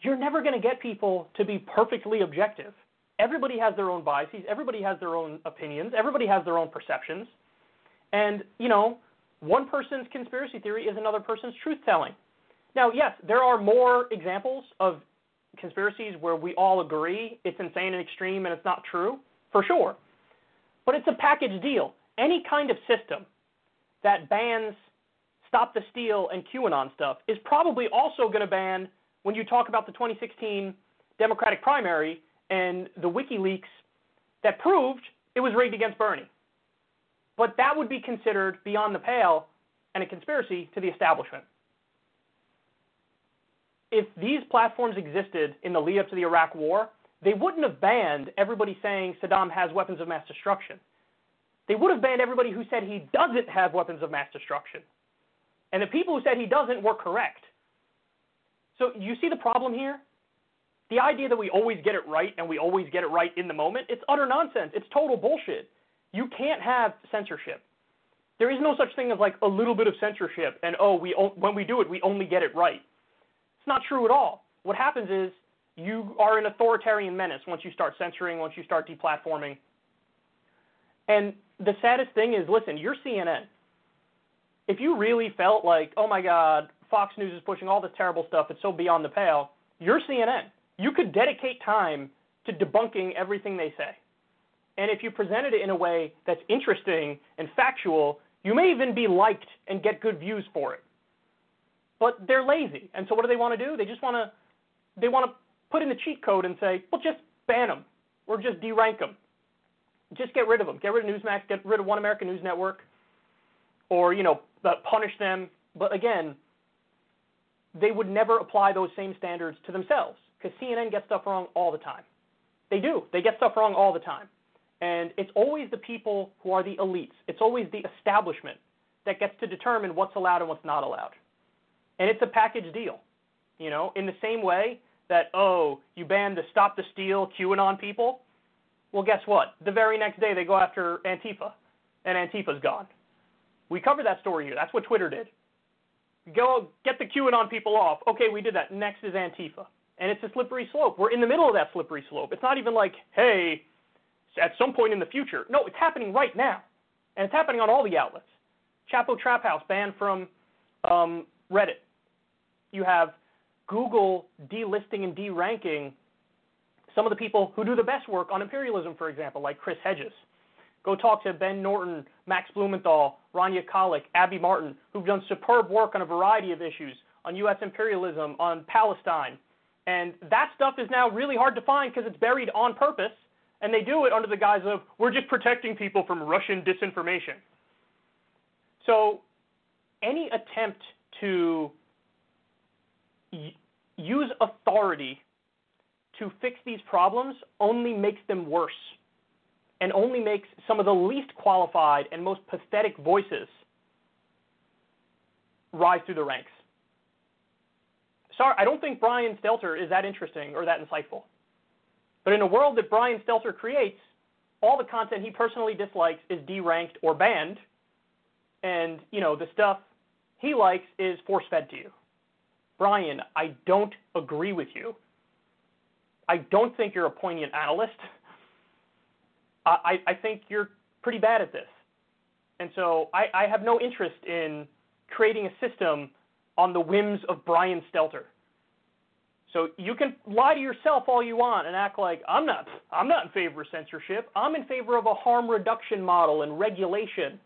You're never going to get people to be perfectly objective. Everybody has their own biases, everybody has their own opinions, everybody has their own perceptions. And, you know, one person's conspiracy theory is another person's truth telling. Now, yes, there are more examples of conspiracies where we all agree it's insane and extreme and it's not true, for sure. But it's a package deal. Any kind of system that bans Stop the Steal and QAnon stuff is probably also going to ban when you talk about the 2016 Democratic primary and the WikiLeaks that proved it was rigged against Bernie. But that would be considered beyond the pale and a conspiracy to the establishment if these platforms existed in the lead up to the Iraq War, they wouldn't have banned everybody saying Saddam has weapons of mass destruction. They would have banned everybody who said he doesn't have weapons of mass destruction. And the people who said he doesn't were correct. So you see the problem here? The idea that we always get it right and we always get it right in the moment, it's utter nonsense. It's total bullshit. You can't have censorship. There is no such thing as like a little bit of censorship and oh, we when we do it, we only get it right. It's not true at all. What happens is you are an authoritarian menace once you start censoring, once you start deplatforming. And the saddest thing is, listen, you're CNN. If you really felt like, oh my God, Fox News is pushing all this terrible stuff, it's so beyond the pale, you're CNN. You could dedicate time to debunking everything they say. And if you presented it in a way that's interesting and factual, you may even be liked and get good views for it. But they're lazy, and so what do they want to do? They just want to they want to put in the cheat code and say, well, just ban them or just derank them. Just get rid of them. Get rid of Newsmax. Get rid of One American News Network, or you know, uh, punish them. But again, they would never apply those same standards to themselves because CNN gets stuff wrong all the time. They do. They get stuff wrong all the time. And it's always the people who are the elites, it's always the establishment that gets to determine what's allowed and what's not allowed. And it's a package deal. You know, in the same way that, oh, you banned the Stop the Steal QAnon people. Well, guess what? The very next day they go after Antifa, and Antifa's gone. We covered that story here. That's what Twitter did. Go get the QAnon people off. Okay, we did that. Next is Antifa. And it's a slippery slope. We're in the middle of that slippery slope. It's not even like, hey, at some point in the future. No, it's happening right now. And it's happening on all the outlets. Chapo Trap House banned from um, Reddit. You have Google delisting and deranking some of the people who do the best work on imperialism, for example, like Chris Hedges. Go talk to Ben Norton, Max Blumenthal, Rania Khalek, Abby Martin, who've done superb work on a variety of issues on U.S. imperialism, on Palestine. And that stuff is now really hard to find because it's buried on purpose, and they do it under the guise of, we're just protecting people from Russian disinformation. So any attempt to use authority to fix these problems only makes them worse and only makes some of the least qualified and most pathetic voices rise through the ranks. Sorry, I don't think Brian Stelter is that interesting or that insightful. But in a world that Brian Stelter creates, all the content he personally dislikes is deranked or banned, and you know the stuff he likes is force fed to you. Brian, I don't agree with you. I don't think you're a poignant analyst. I, I think you're pretty bad at this. And so I, I have no interest in creating a system on the whims of Brian Stelter. So you can lie to yourself all you want and act like I'm not I'm not in favor of censorship. I'm in favor of a harm reduction model and regulation.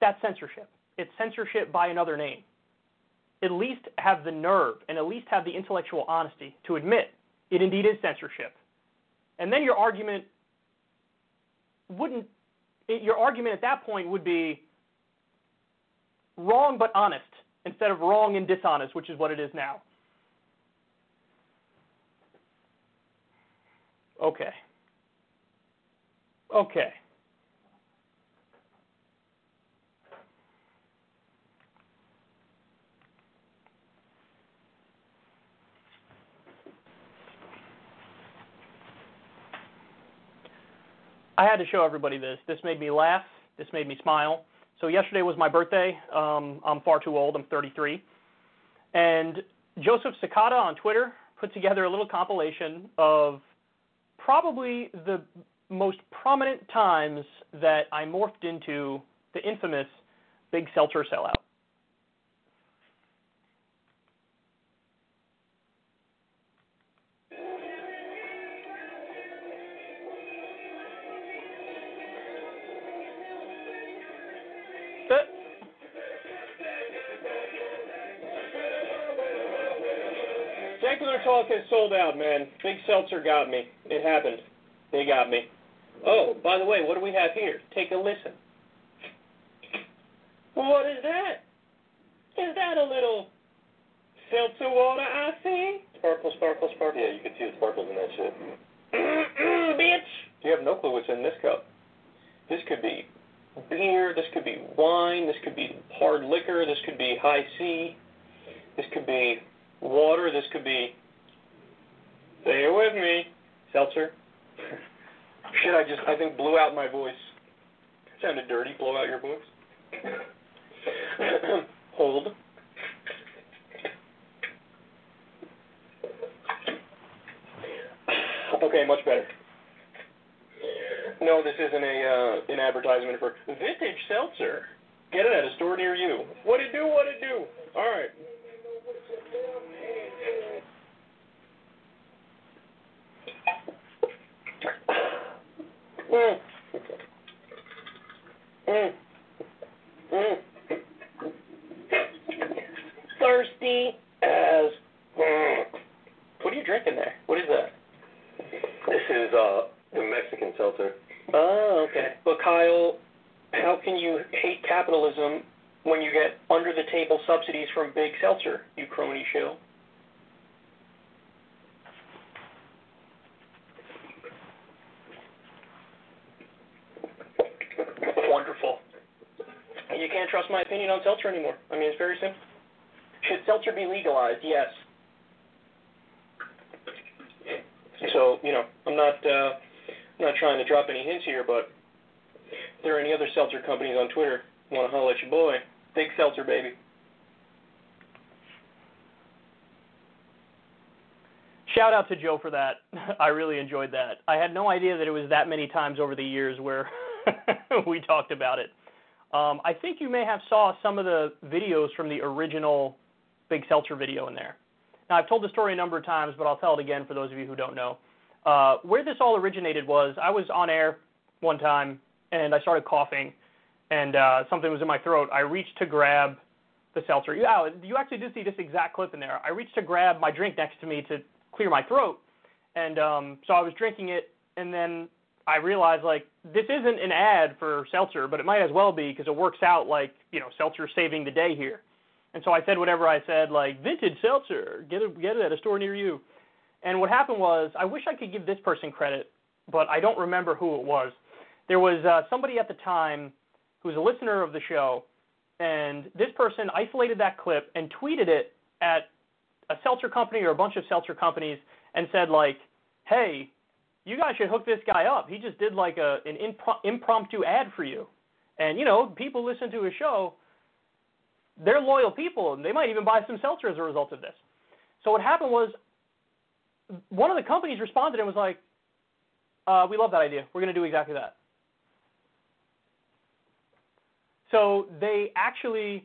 That's censorship. It's censorship by another name at least have the nerve and at least have the intellectual honesty to admit it indeed is censorship. And then your argument wouldn't, your argument at that point would be wrong but honest instead of wrong and dishonest, which is what it is now. Okay. Okay. I had to show everybody this. This made me laugh. This made me smile. So yesterday was my birthday. Um, I'm far too old. I'm 33. And Joseph Sakata on Twitter put together a little compilation of probably the most prominent times that I morphed into the infamous Big Seltzer sellout. Talk has sold out, man. Big Seltzer got me. It happened. They got me. Oh, by the way, what do we have here? Take a listen. What is that? Is that a little seltzer water I see? Sparkle, sparkle, sparkle. Yeah, you can see the sparkles in that shit. Mm-mm, bitch. You have no clue what's in this cup. This could be beer, this could be wine, this could be hard liquor, this could be high C. this could be water, this could be It with me. Seltzer. Shit, I just, I think, blew out my voice. Sounded dirty. Blow out your voice. Hold. Okay, much better. No, this isn't a uh, an advertisement for vintage seltzer. Get it at a store near you. What it do? What it do? All right. Mm. Mm. Mm. Thirsty as. Mm. What are you drinking there? What is that? This is uh, the Mexican seltzer. Oh, okay. Well, Kyle, how can you hate capitalism when you get under the table subsidies from Big Seltzer, you crony shill? Wonderful. You can't opinion on seltzer anymore. I mean, it's very simple. Should seltzer be legalized? Yes. So, you know, I'm not uh, I'm not trying to drop any hints here, but if there are any other seltzer companies on Twitter, want to holler at your boy, Big Seltzer, baby. Shout out to Joe for that. I really enjoyed that. I had no idea that it was that many times over the years where we talked about it. Um, I think you may have saw some of the videos from the original Big Seltzer video in there. Now I've told the story a number of times, but I'll tell it again for those of you who don't know. Uh, where this all originated was I was on air one time and I started coughing, and uh, something was in my throat. I reached to grab the seltzer. You actually did see this exact clip in there. I reached to grab my drink next to me to clear my throat, and um, so I was drinking it, and then I realized like this isn't an ad for seltzer, but it might as well be because it works out like you know seltzer saving the day here. And so I said whatever I said, like vintage seltzer, get it, get it at a store near you. And what happened was, I wish I could give this person credit, but I don't remember who it was. There was uh, somebody at the time who was a listener of the show, and this person isolated that clip and tweeted it at a seltzer company or a bunch of seltzer companies and said like, "Hey, you guys should hook this guy up. He just did like a an impromptu ad for you." And you know, people listen to his show. They're loyal people, and they might even buy some seltzer as a result of this. So what happened was one of the companies responded and was like, uh, "We love that idea. We're going to do exactly that." So they actually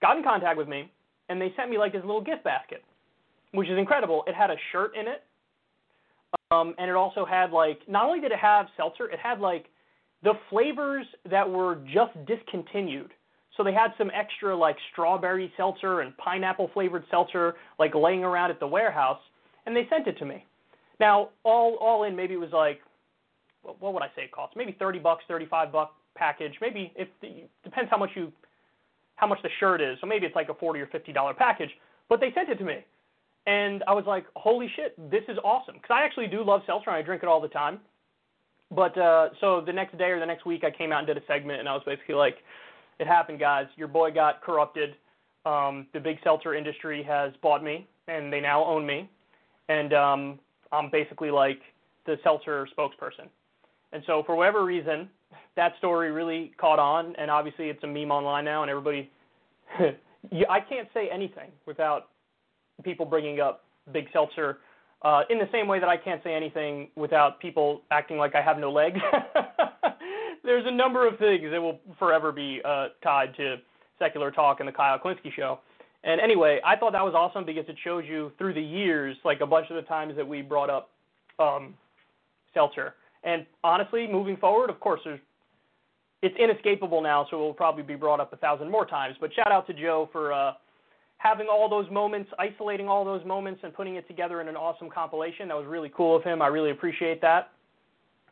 got in contact with me and they sent me like this little gift basket, which is incredible. It had a shirt in it, um, and it also had like not only did it have seltzer, it had like the flavors that were just discontinued. So they had some extra like strawberry seltzer and pineapple flavored seltzer like laying around at the warehouse and they sent it to me. Now, all all in, maybe it was like, what would I say it cost? Maybe 30 bucks, 35 buck package. Maybe if depends how much you, how much the shirt is. So maybe it's like a 40 or 50 dollar package. But they sent it to me, and I was like, holy shit, this is awesome. Because I actually do love seltzer, and I drink it all the time. But uh, so the next day or the next week, I came out and did a segment, and I was basically like, it happened, guys. Your boy got corrupted. Um, the big seltzer industry has bought me, and they now own me and um, I'm basically like the seltzer spokesperson. And so for whatever reason, that story really caught on, and obviously it's a meme online now, and everybody. I can't say anything without people bringing up Big Seltzer. Uh, in the same way that I can't say anything without people acting like I have no legs. There's a number of things that will forever be uh, tied to secular talk and the Kyle Kulinski show. And anyway, I thought that was awesome because it shows you through the years, like a bunch of the times that we brought up um, seltzer. And honestly, moving forward, of course, there's it's inescapable now, so it will probably be brought up a thousand more times. But shout out to Joe for uh, having all those moments, isolating all those moments, and putting it together in an awesome compilation. That was really cool of him. I really appreciate that.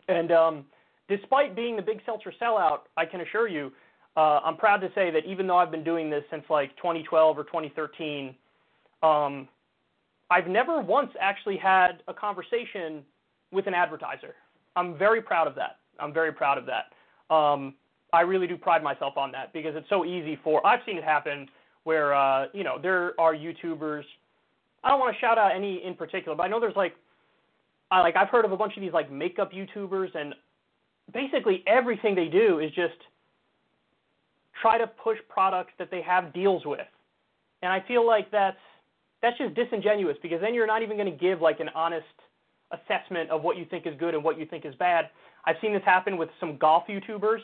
And um, despite being the big seltzer sellout, I can assure you uh, I'm proud to say that even though I've been doing this since like 2012 or 2013, um, I've never once actually had a conversation with an advertiser. I'm very proud of that. I'm very proud of that. Um, I really do pride myself on that because it's so easy for. I've seen it happen where uh, you know there are YouTubers. I don't want to shout out any in particular, but I know there's like, I like I've heard of a bunch of these like makeup YouTubers, and basically everything they do is just try to push products that they have deals with. And I feel like that's that's just disingenuous because then you're not even going to give like an honest assessment of what you think is good and what you think is bad. I've seen this happen with some golf YouTubers.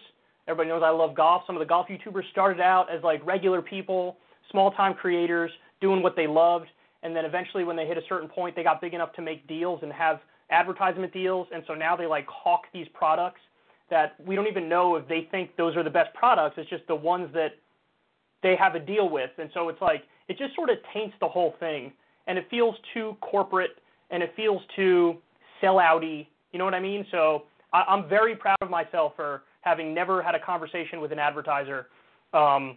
Everybody knows I love golf. Some of the golf YouTubers started out as like regular people, small time creators, doing what they loved, and then eventually when they hit a certain point, they got big enough to make deals and have advertisement deals, and so now they like hawk these products that we don't even know if they think those are the best products. It's just the ones that they have a deal with, and so it's like it just sort of taints the whole thing, and it feels too corporate and it feels too sellouty. You know what I mean? So I, I'm very proud of myself for having never had a conversation with an advertiser. Um,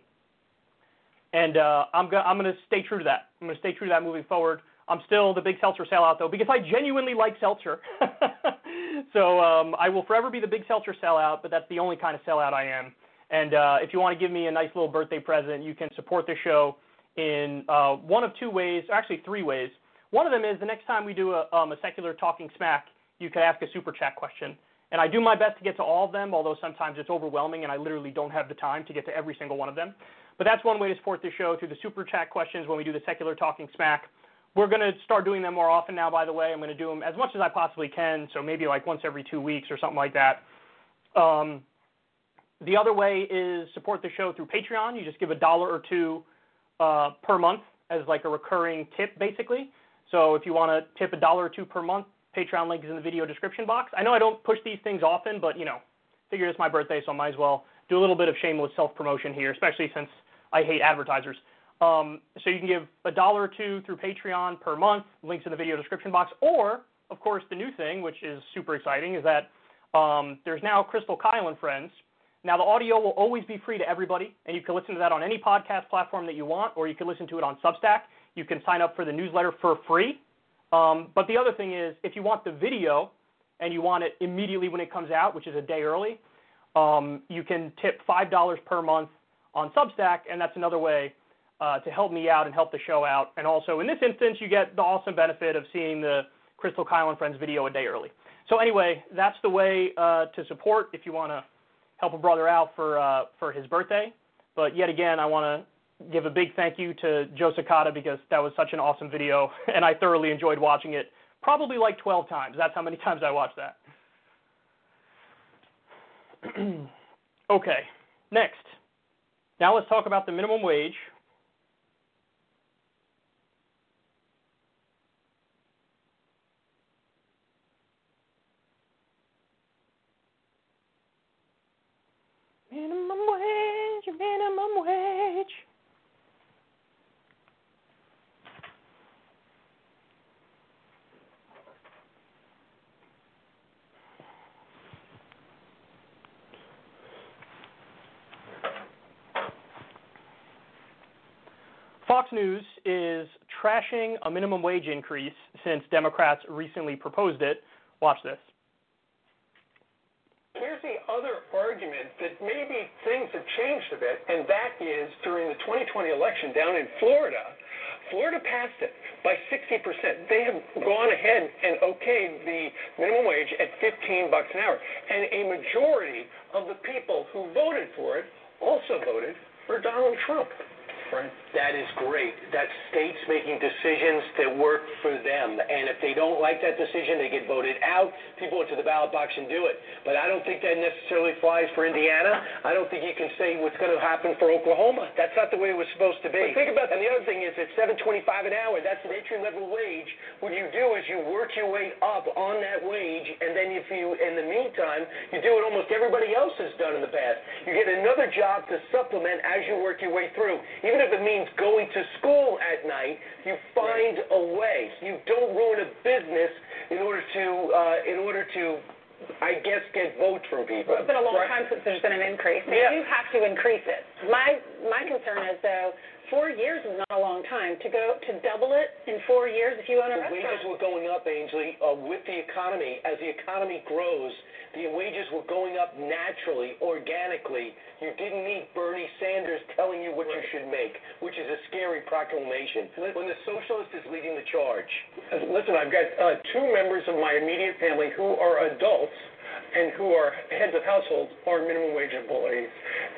and uh, I'm, go- I'm to stay true to that. I'm to stay true to that moving forward. I'm still the big seltzer sellout though because I genuinely like seltzer. so um, I will forever be the big seltzer sellout, but that's the only kind of sellout I am. And uh, if you want to give me a nice little birthday present, you can support the show in uh, one of two ways, or actually three ways. One of them is the next time we do a, um, a secular talking smack, you could ask a super chat question. And I do my best to get to all of them, although sometimes it's overwhelming and I literally don't have the time to get to every single one of them. But that's one way to support the show through the super chat questions when we do the secular talking smack. We're going to start doing them more often now, by the way. I'm going to do them as much as I possibly can, so maybe like once every two weeks or something like that. Um, the other way is support the show through Patreon. You just give a dollar or two uh, per month as like a recurring tip, basically. So if you want to tip a dollar or two per month, Patreon link is in the video description box. I know I don't push these things often, but you know, figure it's my birthday, so I might as well do a little bit of shameless self promotion here, especially since I hate advertisers. Um, so you can give a dollar or two through Patreon per month. Links in the video description box. Or, of course, the new thing, which is super exciting, is that um, there's now Krystal Kyle and Friends. Now the audio will always be free to everybody, and you can listen to that on any podcast platform that you want, or you can listen to it on Substack. You can sign up for the newsletter for free. Um, but the other thing is, if you want the video and you want it immediately when it comes out, which is a day early, um, you can tip five dollars per month on Substack, and that's another way uh, to help me out and help the show out. And also, in this instance, you get the awesome benefit of seeing the Krystal Kyle and Friends video a day early. So anyway, that's the way uh, to support if you want to help a brother out for uh, for his birthday. But yet again, I want to give a big thank you to Joe Sakata because that was such an awesome video, and I thoroughly enjoyed watching it. Probably like 12 times. That's how many times I watched that. okay, next. Now let's talk about the minimum wage. Minimum wage, minimum wage. Fox News is trashing a minimum wage increase since Democrats recently proposed it. Watch this. Here's the other argument that maybe things have changed a bit, and that is during the 2020 election down in Florida, Florida passed it by 60%. They have gone ahead and okayed the minimum wage at 15 bucks an hour, and a majority of the people who voted for it also voted for Donald Trump. Right. That is great. That's states making decisions that work for them. And if they don't like that decision, they get voted out. People go to the ballot box and do it. But I don't think that necessarily flies for Indiana. I don't think you can say what's going to happen for Oklahoma. That's not the way it was supposed to be. But think about and the other thing is, at 7.25 an hour, that's an entry level wage. What you do is you work your way up on that wage, and then if you, in the meantime, you do what almost everybody else has done in the past. You get another job to supplement as you work your way through. Even if it means going to school at night, you find a way. You don't ruin a business in order to uh, in order to I guess get votes from people. It's been a long Right. time since there's been an increase. They Yeah. do have to increase it. My my concern is though, four years is not a long time to go to double it in four years if you own a The wages were going up, Ainsley, uh, with the economy. As the economy grows, the wages were going up naturally, organically. You didn't need Bernie Sanders telling you what you should make, which is a scary proclamation. When the socialist is leading the charge. Listen, I've got uh, two members of my immediate family who are adults and who are heads of households or minimum wage employees,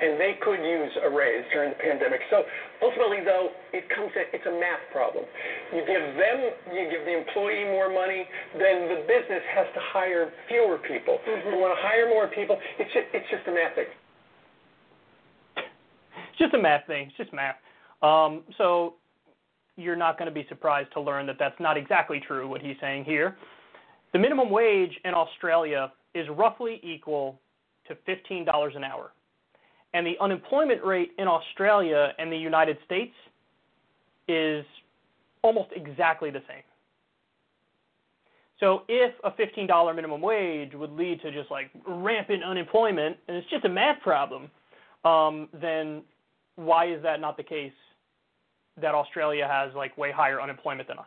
and they could use a raise during the pandemic. So ultimately, though, it comes to, it's a math problem. You give them, you give the employee more money, then the business has to hire fewer people. You want to hire more people, it's just, it's just a math thing. It's just a math thing. It's just math. Um, so you're not going to be surprised to learn that that's not exactly true, what he's saying here. The minimum wage in Australia is roughly equal to $15 an hour. And the unemployment rate in Australia and the United States is almost exactly the same. So if a $15 minimum wage would lead to just like rampant unemployment, and it's just a math problem, um, then why is that not the case that Australia has like way higher unemployment than us?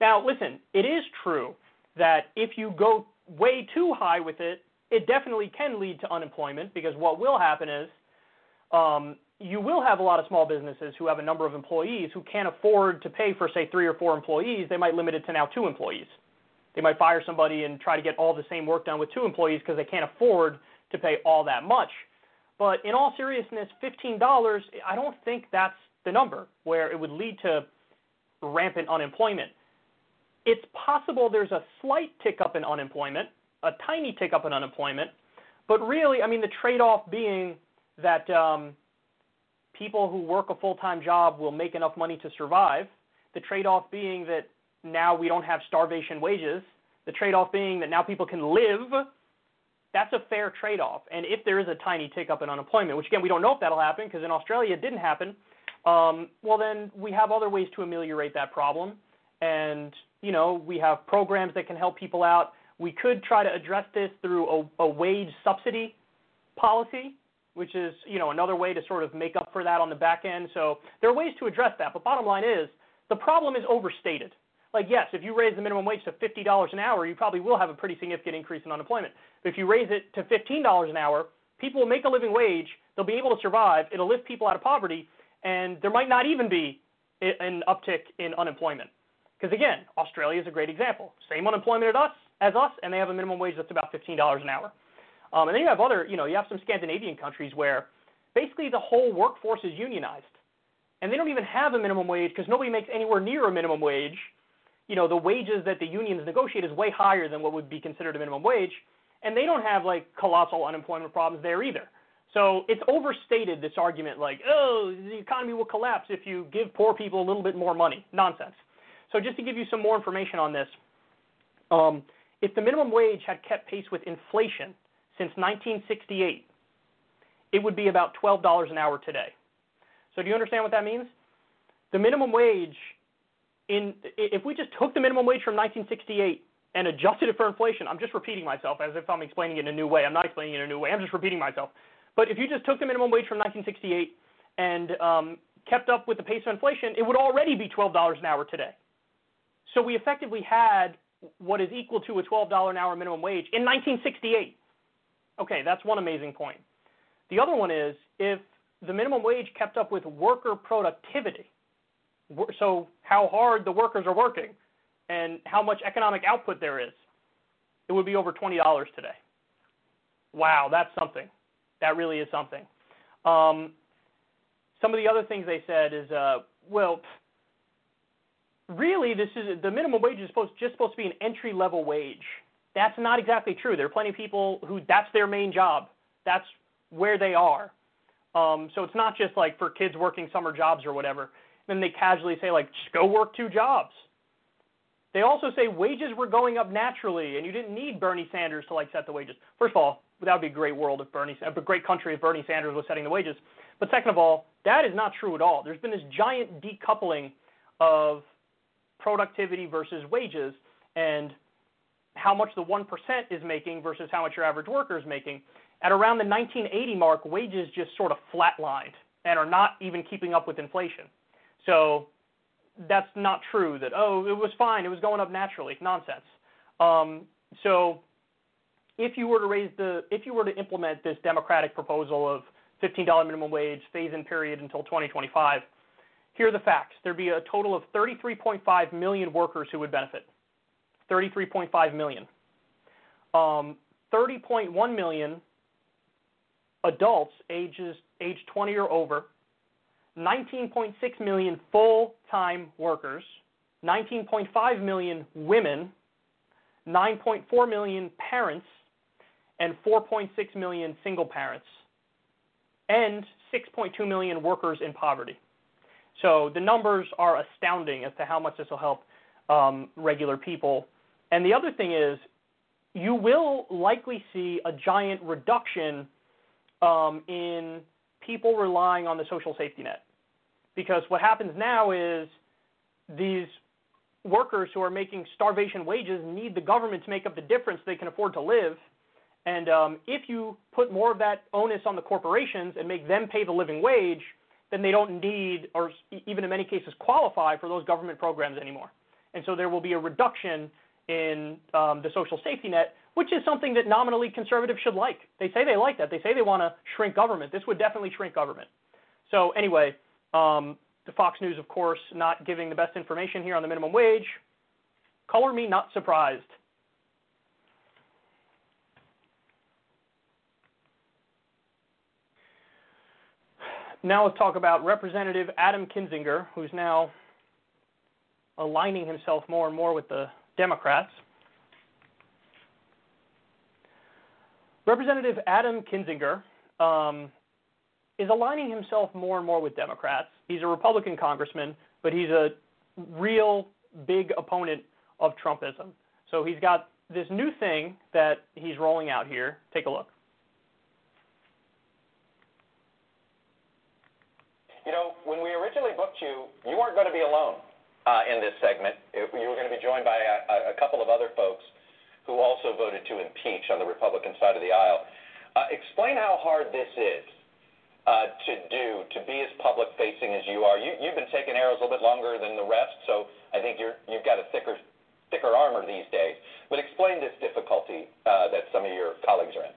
Now, listen, it is true that if you go way too high with it, it definitely can lead to unemployment because what will happen is um, you will have a lot of small businesses who have a number of employees who can't afford to pay for, say, three or four employees. They might limit it to now two employees. They might fire somebody and try to get all the same work done with two employees because they can't afford to pay all that much. But in all seriousness, $15, I don't think that's the number where it would lead to rampant unemployment. It's possible there's a slight tick up in unemployment, a tiny tick up in unemployment, but really, I mean, the trade off being that um, people who work a full time job will make enough money to survive. The trade off being that now we don't have starvation wages. The trade off being that now people can live. That's a fair trade off. And if there is a tiny tick up in unemployment, which again, we don't know if that'll happen because in Australia it didn't happen, um, well, then we have other ways to ameliorate that problem. And, you know, we have programs that can help people out. We could try to address this through a, a wage subsidy policy which is you know another way to sort of make up for that on the back end. So there are ways to address that, but bottom line is the problem is overstated. Like yes, if you raise the minimum wage to fifty dollars an hour, you probably will have a pretty significant increase in unemployment. But if you raise it to fifteen dollars an hour, people will make a living wage. They'll be able to survive. It'll lift people out of poverty, and there might not even be an uptick in unemployment. Because again, Australia is a great example. Same unemployment as us, as us, and they have a minimum wage that's about fifteen dollars an hour. Um, and then you have other, you know, you have some Scandinavian countries where basically the whole workforce is unionized. And they don't even have a minimum wage because nobody makes anywhere near a minimum wage. You know, the wages that the unions negotiate is way higher than what would be considered a minimum wage. And they don't have like colossal unemployment problems there either. So it's overstated this argument like, oh, the economy will collapse if you give poor people a little bit more money. Nonsense. So just to give you some more information on this, um, if the minimum wage had kept pace with inflation, since 1968, it would be about $12 an hour today. So do you understand what that means? The minimum wage in if we just took the minimum wage from 1968 and adjusted it for inflation, I'm just repeating myself as if I'm explaining it in a new way. I'm not explaining it in a new way. I'm just repeating myself. But if you just took the minimum wage from 1968 and um, kept up with the pace of inflation, it would already be $12 an hour today. So we effectively had what is equal to a $12 an hour minimum wage in 1968. Okay, that's one amazing point. The other one is if the minimum wage kept up with worker productivity, so how hard the workers are working and how much economic output there is, it would be over $20 today. Wow, that's something. That really is something. Um, some of the other things they said is, uh, well, really, this is the minimum wage is supposed just supposed to be an entry level wage. That's not exactly true. There are plenty of people who that's their main job. That's where they are. Um, so it's not just like for kids working summer jobs or whatever. Then they casually say like, just go work two jobs. They also say wages were going up naturally, and you didn't need Bernie Sanders to like set the wages. First of all, that would be a great world if Bernie, a great country if Bernie Sanders was setting the wages. But second of all, that is not true at all. There's been this giant decoupling of productivity versus wages, and how much the 1% is making versus how much your average worker is making. At around the 1980 mark, wages just sort of flatlined and are not even keeping up with inflation. So that's not true that, oh, it was fine, it was going up naturally. Nonsense. Um, so if you were to raise the, if you were to implement this Democratic proposal of $15 minimum wage, phase-in period until 2025, here are the facts. There'd be a total of 33.5 million workers who would benefit. 33.5 million. Um, 30.1 million adults ages age 20 or over, 19.6 million full-time workers, 19.5 million women, 9.4 million parents, and 4.6 million single parents, and 6.2 million workers in poverty. So the numbers are astounding as to how much this will help um, regular people and the other thing is, you will likely see a giant reduction um, in people relying on the social safety net. Because what happens now is these workers who are making starvation wages need the government to make up the difference they can afford to live. And um, if you put more of that onus on the corporations and make them pay the living wage, then they don't need, or even in many cases qualify for those government programs anymore. And so there will be a reduction in um, the social safety net, which is something that nominally conservatives should like. They say they like that. They say they want to shrink government. This would definitely shrink government. So anyway, um, the Fox News, of course, not giving the best information here on the minimum wage. Color me not surprised. Now let's talk about Representative Adam Kinzinger, who's now aligning himself more and more with the Democrats. Representative Adam Kinzinger um, is aligning himself more and more with Democrats. He's a Republican congressman, but he's a real big opponent of Trumpism. So he's got this new thing that he's rolling out here. Take a look. You know, when we originally booked you, you weren't going to be alone uh, in this segment. You were going to be joined by a, a couple of other folks who also voted to impeach on the Republican side of the aisle. Uh, explain how hard this is uh, to do, to be as public facing as you are. You, you've been taking arrows a little bit longer than the rest, so I think you're, you've got a thicker, thicker armor these days. But explain this difficulty uh, that some of your colleagues are in.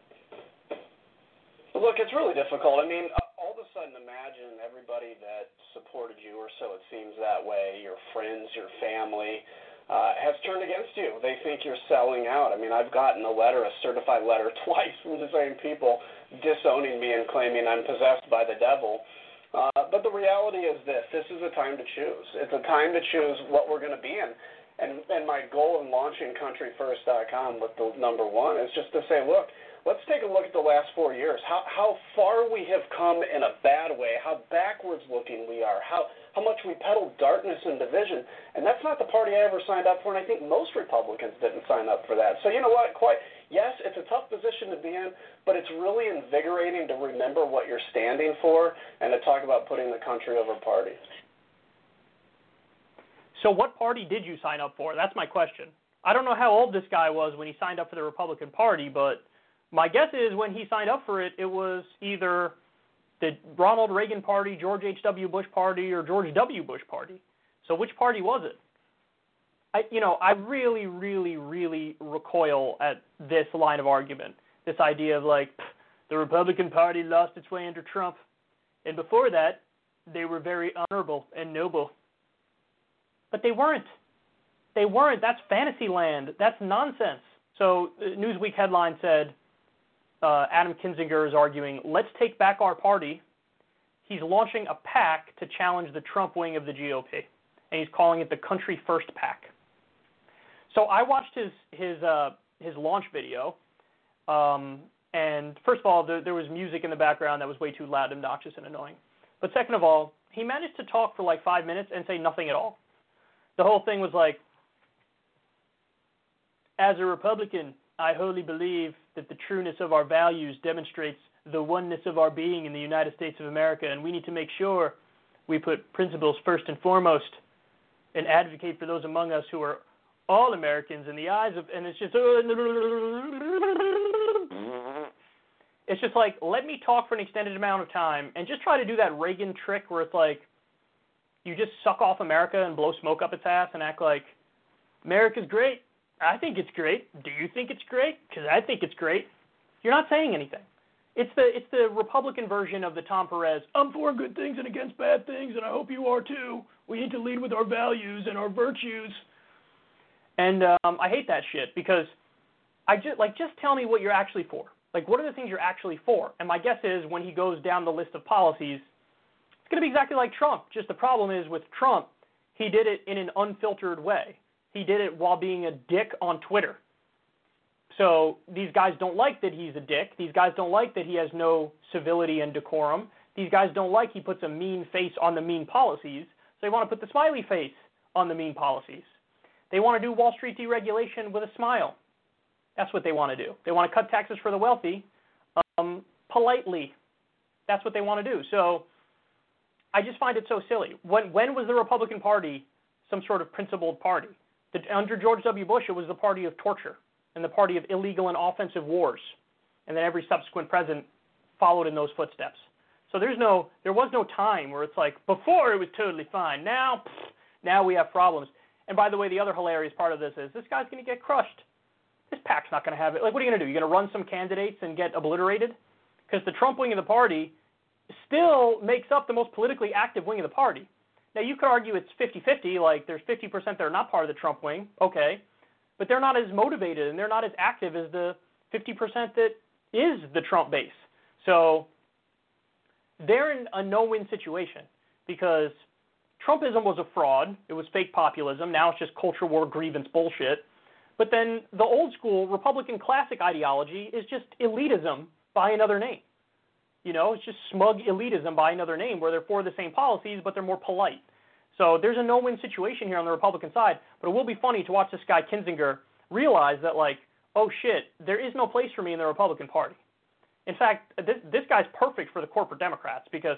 Look, it's really difficult. I mean, all of a sudden, imagine everybody that supported you, or so it seems that way, your friends, your family, uh, has turned against you. They think you're selling out. I mean, I've gotten a letter, a certified letter, twice from the same people disowning me and claiming I'm possessed by the devil. Uh, but the reality is this this is a time to choose. It's a time to choose what we're going to be in. And, and my goal in launching countryfirst.com with the number one is just to say, look, let's take a look at the last four years. How, how far we have come in a bad way, how backwards looking we are, how, how much we peddle darkness and division. And that's not the party I ever signed up for, and I think most Republicans didn't sign up for that. So, you know what? Quite yes, it's a tough position to be in, but it's really invigorating to remember what you're standing for and to talk about putting the country over party. So, what party did you sign up for? That's my question. I don't know how old this guy was when he signed up for the Republican Party, but my guess is when he signed up for it, it was either the Ronald Reagan Party, George H.W. Bush Party, or George W. Bush Party. So, which party was it? I, you know, I really, really, really recoil at this line of argument. This idea of like the Republican Party lost its way under Trump, and before that, they were very honorable and noble. But they weren't. They weren't. That's fantasy land. That's nonsense. So, uh, Newsweek headline said uh, Adam Kinzinger is arguing, let's take back our party. He's launching a PAC to challenge the Trump wing of the GOP, and he's calling it the Country First PAC. So I watched his his uh, his launch video, um, and first of all, there, there was music in the background that was way too loud, obnoxious, and annoying. But second of all, he managed to talk for like five minutes and say nothing at all. The whole thing was like, as a Republican, I wholly believe that the trueness of our values demonstrates the oneness of our being in the United States of America, and we need to make sure we put principles first and foremost and advocate for those among us who are all Americans in the eyes of, and it's just, it's just like, let me talk for an extended amount of time and just try to do that Reagan trick where it's like, you just suck off America and blow smoke up its ass and act like America's great. I think it's great. Do you think it's great? Because I think it's great. You're not saying anything. It's the it's the Republican version of the Tom Perez. I'm for good things and against bad things, and I hope you are too. We need to lead with our values and our virtues. And um, I hate that shit because I just like just tell me what you're actually for. Like what are the things you're actually for? And my guess is when he goes down the list of policies, it's going to be exactly like Trump. Just the problem is with Trump, he did it in an unfiltered way. He did it while being a dick on Twitter. So these guys don't like that he's a dick. These guys don't like that he has no civility and decorum. These guys don't like he puts a mean face on the mean policies. So they want to put the smiley face on the mean policies. They want to do Wall Street deregulation with a smile. That's what they want to do. They want to cut taxes for the wealthy um, politely. That's what they want to do. So I just find it so silly. When when was the Republican Party some sort of principled party? The, under George W. Bush, it was the party of torture and the party of illegal and offensive wars, and then every subsequent president followed in those footsteps. So there's no there was no time where it's like before it was totally fine. Now pfft, now we have problems. And by the way, the other hilarious part of this is this guy's going to get crushed. This PAC's not going to have it. Like, what are you going to do? You're going to run some candidates and get obliterated? Because the Trump wing of the party still makes up the most politically active wing of the party. Now, you could argue it's 50 50, like there's 50% that are not part of the Trump wing. Okay. But they're not as motivated and they're not as active as the 50% that is the Trump base. So they're in a no win situation because Trumpism was a fraud. It was fake populism. Now it's just culture war grievance bullshit. But then the old school Republican classic ideology is just elitism by another name. You know, it's just smug elitism by another name where they're for the same policies, but they're more polite. So there's a no win situation here on the Republican side. But it will be funny to watch this guy, Kinzinger, realize that, like, oh shit, there is no place for me in the Republican Party. In fact, this, this guy's perfect for the corporate Democrats because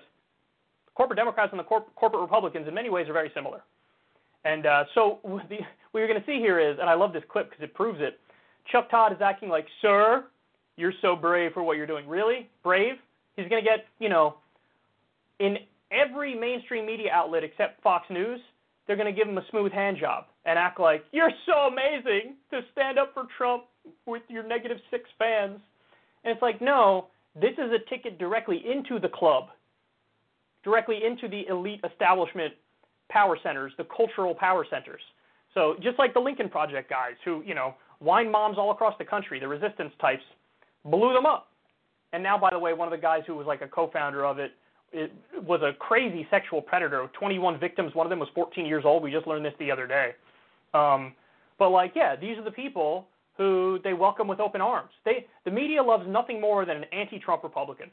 corporate Democrats and the corp- corporate Republicans in many ways are very similar. And uh, so the, what you're going to see here is, and I love this clip because it proves it. Chuck Todd is acting like, "Sir, you're so brave for what you're doing. Really brave?" He's going to get, you know, in every mainstream media outlet except Fox News, they're going to give him a smooth hand job and act like you're so amazing to stand up for Trump with your negative six fans. And it's like, no, this is a ticket directly into the club, directly into the elite establishment power centers, the cultural power centers. So just like the Lincoln Project guys who, you know, wine moms all across the country, the resistance types, blew them up. And now, by the way, one of the guys who was like a co-founder of it, it was a crazy sexual predator. 21 victims. One of them was 14 years old. We just learned this the other day. Um, but like, yeah, these are the people who they welcome with open arms. They, the media loves nothing more than an anti-Trump Republican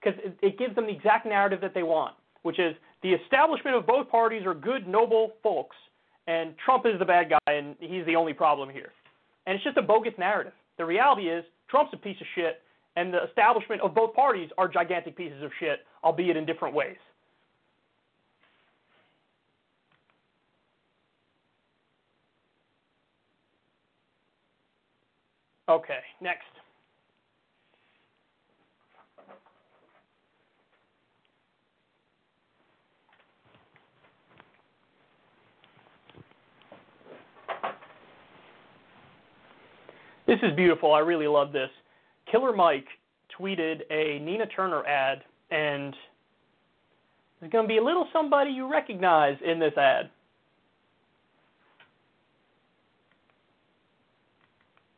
because it, it gives them the exact narrative that they want, which is the establishment of both parties are good, noble folks, and Trump is the bad guy, and he's the only problem here. And it's just a bogus narrative. The reality is Trump's a piece of shit, and the establishment of both parties are gigantic pieces of shit, albeit in different ways. Okay, next. This is beautiful. I really love this. Killer Mike tweeted a Nina Turner ad, and there's going to be a little somebody you recognize in this ad.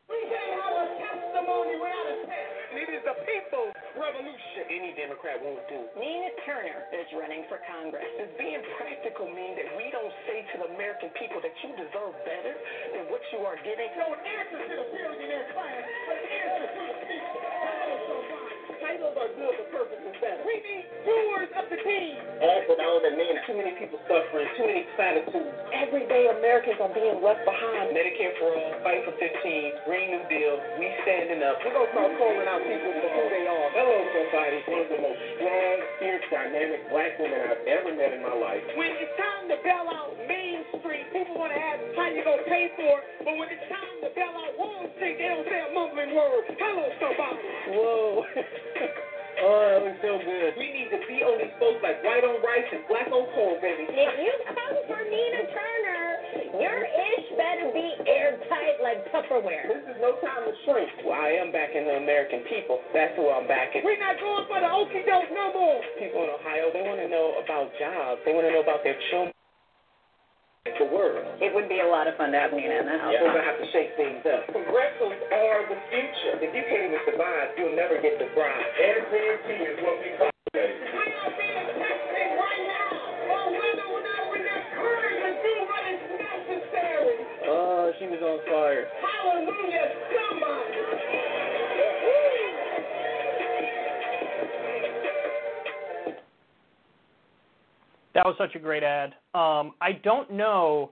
We can't have a testimony without a test. It is the people's revolution. Any Democrat won't do. Nina Turner is running for Congress. Does being practical mean that we don't say to the American people that you deserve better than what you are getting? No answer to the billionaire class, but answer to the people. Titles are good, purpose is better. We need doers of the team. All for the older Nina. Too many people suffering, too many platitudes. Everyday Americans are being left behind. Medicare for all, fight for 15, Green New Deal, we standing up. We're going to start calling out people for who they are. Hello, somebody. One of the most strong, fierce, dynamic black women I've ever met in my life. When it's time to bail out Main Street, people want to ask how you going to pay for it. But when it's time to bail out Wall Street, they don't say a mumbling word. Hello, somebody. Whoa. Oh, that was so good. We need to be on these folks like white on rice and black on corn, baby. If you come for Nina Turner, your ish better be airtight like Tupperware. This is no time to shrink. Well, I am backing the American people. That's who I'm backing. We're not going for the okie doke no more. People in Ohio, they want to know about jobs. They want to know about their children. The world. It would be a lot of fun to have Nina in the house. Yeah. We're gonna have to shake things up. Progressives are the future. If you can't even survive, you'll never get the bride. SNT is what we call it. We are being tested right now on whether or not we're not courage to do what is necessary. Oh, she was on fire. Hallelujah, somebody. Was such a great ad. Um, I don't know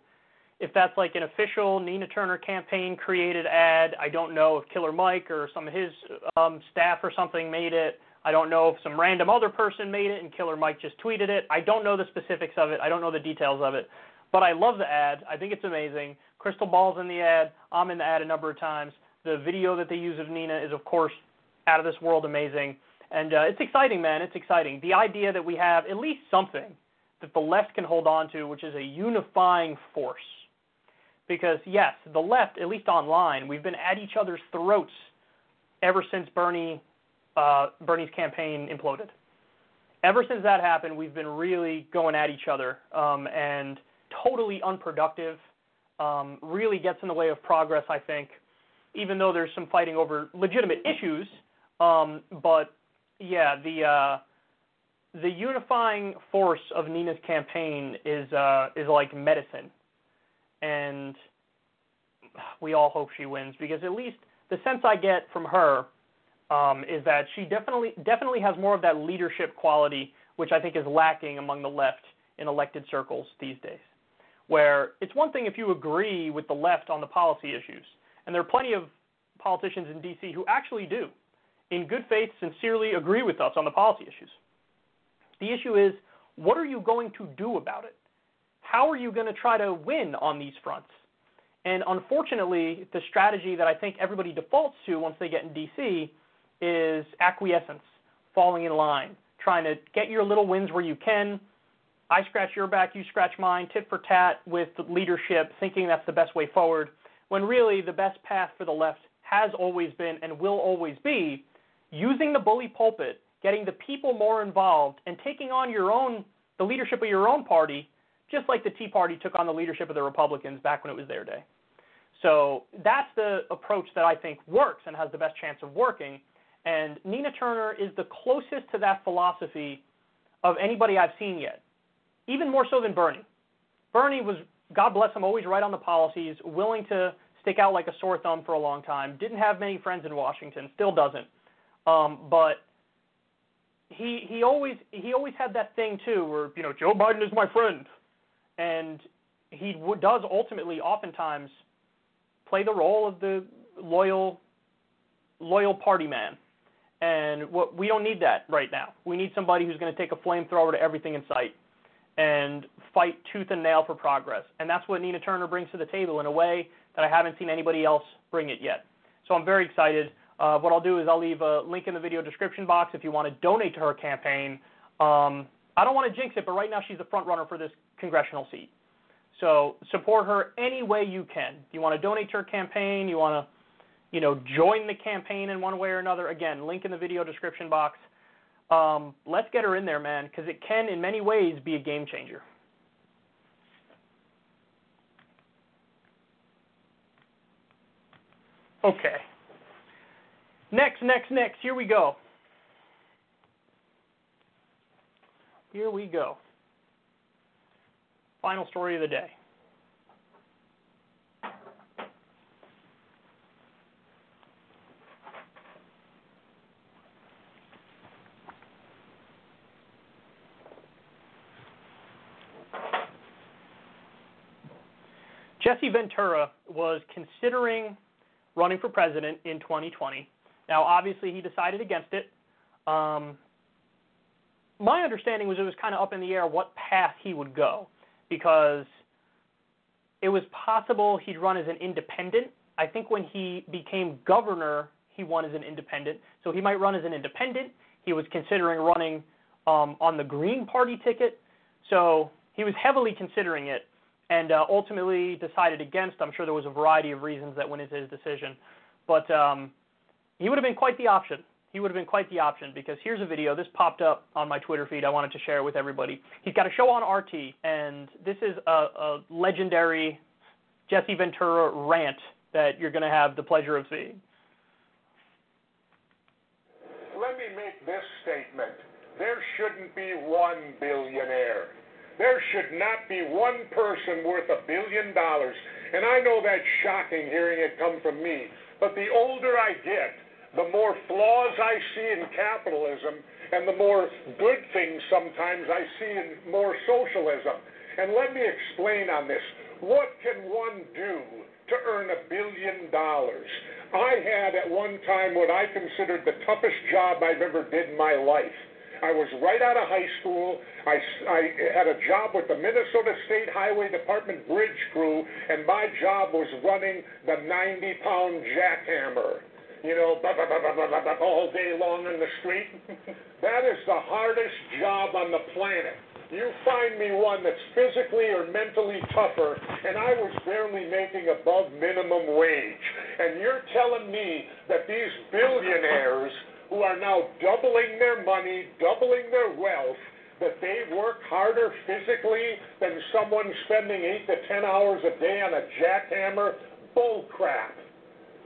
if that's like an official Nina Turner campaign created ad. I don't know if Killer Mike or some of his um, staff or something made it. I don't know if some random other person made it and Killer Mike just tweeted it. I don't know the specifics of it. I don't know the details of it. But I love the ad. I think it's amazing. Krystal Ball's in the ad. I'm in the ad a number of times. The video that they use of Nina is, of course, out of this world amazing. And uh, it's exciting, man. It's exciting. The idea that we have at least something that the left can hold on to, which is a unifying force. Because, yes, the left, at least online, we've been at each other's throats ever since Bernie uh, Bernie's campaign imploded. Ever since that happened, we've been really going at each other um, and totally unproductive. Um, really gets in the way of progress, I think, even though there's some fighting over legitimate issues. Um, but yeah, the uh, the unifying force of Nina's campaign is uh, is like medicine, and we all hope she wins because at least the sense I get from her um, is that she definitely definitely has more of that leadership quality, which I think is lacking among the left in elected circles these days. Where it's one thing if you agree with the left on the policy issues, and there are plenty of politicians in D.C. who actually do, in good faith, sincerely agree with us on the policy issues. The issue is, what are you going to do about it? How are you going to try to win on these fronts? And unfortunately, the strategy that I think everybody defaults to once they get in D.C is acquiescence, falling in line, trying to get your little wins where you can. I scratch your back, you scratch mine, tit for tat with leadership, thinking that's the best way forward, when really the best path for the left has always been and will always be using the bully pulpit, getting the people more involved, and taking on your own the leadership of your own party, just like the Tea Party took on the leadership of the Republicans back when it was their day. So that's the approach that I think works and has the best chance of working. And Nina Turner is the closest to that philosophy of anybody I've seen yet, even more so than Bernie. Bernie was, God bless him, always right on the policies, willing to stick out like a sore thumb for a long time, didn't have many friends in Washington, still doesn't. Um, but he he always he always had that thing too, where you know Joe Biden is my friend, and he w- does ultimately, oftentimes, play the role of the loyal loyal party man. And what we don't need that right now. We need somebody who's going to take a flamethrower to everything in sight and fight tooth and nail for progress. And that's what Nina Turner brings to the table in a way that I haven't seen anybody else bring it yet. So I'm very excited. Uh, what I'll do is I'll leave a link in the video description box if you want to donate to her campaign. Um, I don't want to jinx it, but right now she's the front runner for this congressional seat. So support her any way you can. You want to donate to her campaign, you want to you know, join the campaign in one way or another. Again, link in the video description box. Um, let's get her in there, man, because it can, in many ways, be a game changer. Okay. Next, next, next. Here we go. Here we go. Final story of the day. Jesse Ventura was considering running for president in 2020. Now, obviously, he decided against it. Um, my understanding was it was kind of up in the air what path he would go because it was possible he'd run as an independent. I think when he became governor, he won as an independent. So he might run as an independent. He was considering running um, on the Green Party ticket. So he was heavily considering it and uh, ultimately decided against. I'm sure there was a variety of reasons that went into his decision, but um, he would have been quite the option. He would have been quite the option because here's a video. This popped up on my Twitter feed. I wanted to share it with everybody. He's got a show on RT, and this is a, a legendary Jesse Ventura rant that you're going to have the pleasure of seeing. Let me make this statement. There shouldn't be one billionaire. There should not be one person worth a billion dollars. And I know that's shocking hearing it come from me. But the older I get, the more flaws I see in capitalism and the more good things sometimes I see in more socialism. And let me explain on this. What can one do to earn a billion dollars? I had at one time what I considered the toughest job I've ever did in my life. I was right out of high school. I, I had a job with the Minnesota State Highway Department bridge crew, and my job was running the 90 pound jackhammer. You know, bah, bah, bah, all day long in the street. that is the hardest job on the planet. You find me one that's physically or mentally tougher, and I was barely making above minimum wage. And you're telling me that these billionaires who are now doubling their money, doubling their wealth, that they work harder physically than someone spending eight to ten hours a day on a jackhammer? Bull crap,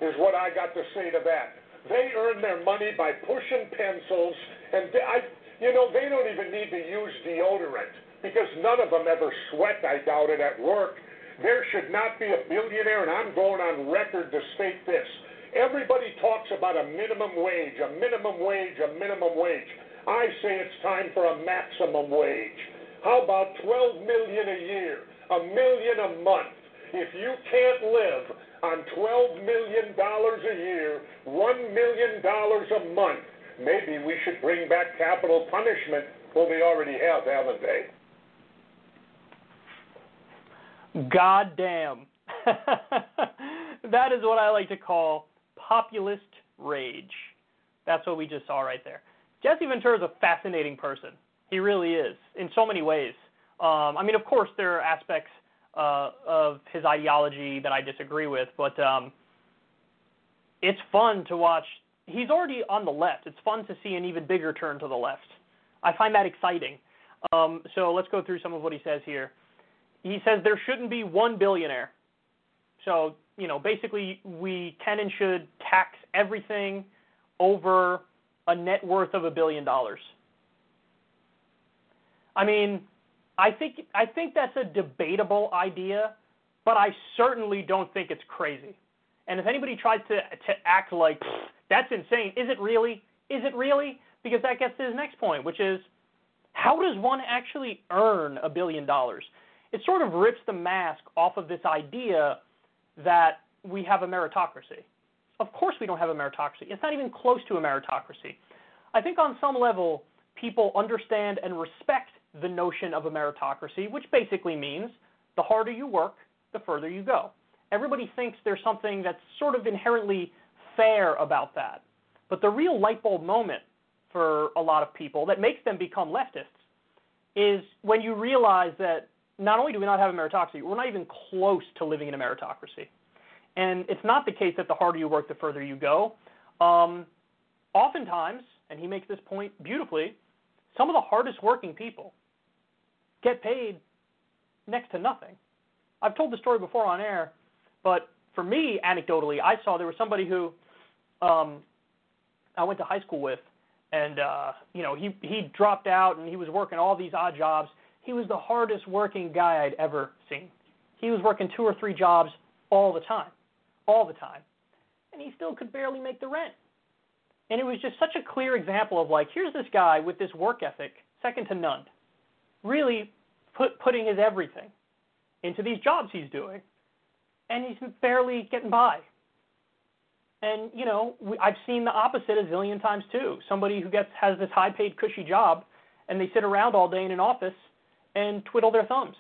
is what I got to say to that. They earn their money by pushing pencils, and I, you know, they don't even need to use deodorant because none of them ever sweat, I doubt it, at work. There should not be a billionaire, and I'm going on record to state this. Everybody talks about a minimum wage, a minimum wage, a minimum wage. I say it's time for a maximum wage. How about 12 million a year, a million a month? If you can't live on 12 million dollars a year, 1 million dollars a month, maybe we should bring back capital punishment. Well, they already have, haven't they? God damn. that is what I like to call populist rage. That's what we just saw right there. Jesse Ventura is a fascinating person. He really is in so many ways. Um, I mean, of course, there are aspects uh, of his ideology that I disagree with, but um, it's fun to watch. He's already on the left. It's fun to see an even bigger turn to the left. I find that exciting. Um, so let's go through some of what he says here. He says there shouldn't be one billionaire. So you know, basically we can and should tax everything over a net worth of a billion dollars. I mean, I think I think that's a debatable idea, but I certainly don't think it's crazy. And if anybody tries to to act like that's insane, is it really? Is it really? Because that gets to his next point, which is how does one actually earn a billion dollars? It sort of rips the mask off of this idea that we have a meritocracy. Of course, we don't have a meritocracy. It's not even close to a meritocracy. I think on some level, people understand and respect the notion of a meritocracy, which basically means the harder you work, the further you go. Everybody thinks there's something that's sort of inherently fair about that. But the real light bulb moment for a lot of people that makes them become leftists is when you realize that not only do we not have a meritocracy, we're not even close to living in a meritocracy. And it's not the case that the harder you work, the further you go. Um, oftentimes, and he makes this point beautifully, some of the hardest working people get paid next to nothing. I've told the story before on air, but for me, anecdotally, I saw there was somebody who um, I went to high school with, and uh, you know he he dropped out and he was working all these odd jobs. He was the hardest working guy I'd ever seen. He was working two or three jobs all the time, all the time, and he still could barely make the rent. And it was just such a clear example of like, here's this guy with this work ethic, second to none, really put, putting his everything into these jobs he's doing, and he's barely getting by. And you know, we, I've seen the opposite a zillion times too. Somebody who gets has this high-paid, cushy job, and they sit around all day in an office and twiddle their thumbs.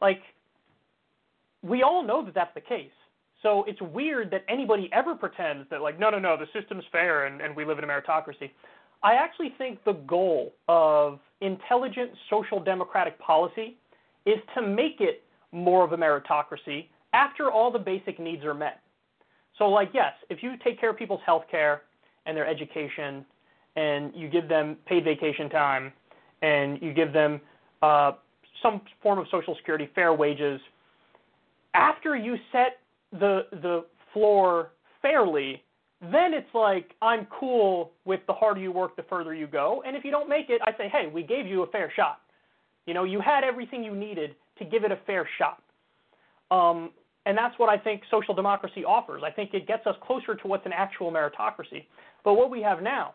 Like, we all know that that's the case. So it's weird that anybody ever pretends that, like, no, no, no, the system's fair and, and we live in a meritocracy. I actually think the goal of intelligent social democratic policy is to make it more of a meritocracy after all the basic needs are met. So, like, yes, if you take care of people's health care and their education, and you give them paid vacation time, and you give them uh, some form of Social Security, fair wages, after you set the the floor fairly, then it's like I'm cool with the harder you work, the further you go. And if you don't make it, I say, hey, we gave you a fair shot. You know, you had everything you needed to give it a fair shot. Um, and that's what I think social democracy offers. I think it gets us closer to what's an actual meritocracy. But what we have now,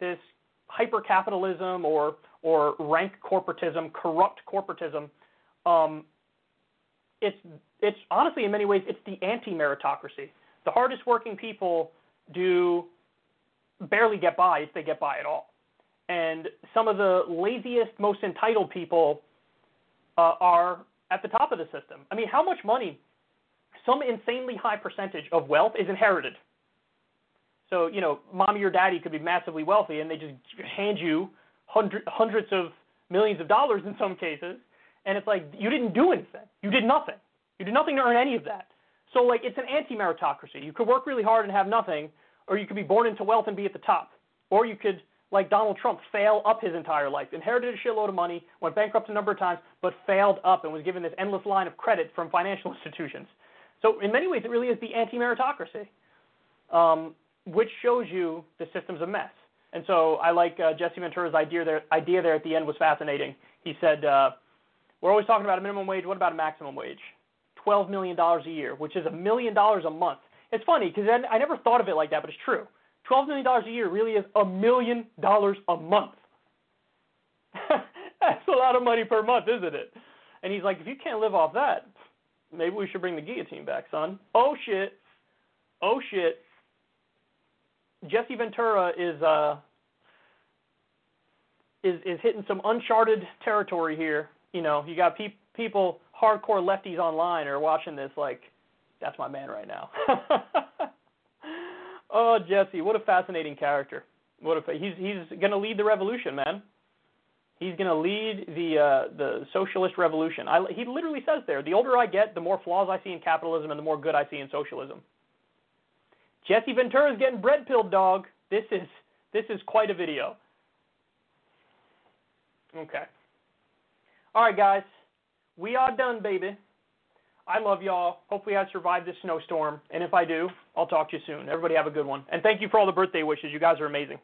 this hyper capitalism or or rank corporatism, corrupt corporatism, um, it's it's honestly in many ways it's the anti-meritocracy. The hardest working people do barely get by if they get by at all. And some of the laziest, most entitled people uh, are at the top of the system. I mean, how much money, some insanely high percentage of wealth is inherited. So, you know, mommy or daddy could be massively wealthy and they just hand you hundred, hundreds of millions of dollars in some cases. And it's like, you didn't do anything. You did nothing. You did nothing to earn any of that. So, like, it's an anti meritocracy. You could work really hard and have nothing, or you could be born into wealth and be at the top. Or you could, like Donald Trump, fail up his entire life, inherited a shitload of money, went bankrupt a number of times, but failed up and was given this endless line of credit from financial institutions. So, in many ways, it really is the anti meritocracy, um, which shows you the system's a mess. And so, I like uh, Jesse Ventura's idea there, idea there at the end was fascinating. He said, uh, We're always talking about a minimum wage. What about a maximum wage? $12 million a year, which is a million dollars a month. It's funny because I never thought of it like that, but it's true. $12 million a year really is a million dollars a month. That's a lot of money per month, isn't it? And he's like, if you can't live off that, maybe we should bring the guillotine back, son. Oh shit. Oh shit. Jesse Ventura is uh is is hitting some uncharted territory here. You know, you got pe- people hardcore lefties online are watching this like that's my man right now. oh, Jesse, what a fascinating character. What a fa- he's he's going to lead the revolution, man. He's going to lead the uh, the socialist revolution. I, he literally says there, the older I get, the more flaws I see in capitalism and the more good I see in socialism. Jesse Ventura is getting bread pilled, dog. This is this is quite a video. Okay. All right, guys. We are done, baby. I love y'all. Hopefully, I survived this snowstorm. And if I do, I'll talk to you soon. Everybody have a good one. And thank you for all the birthday wishes. You guys are amazing.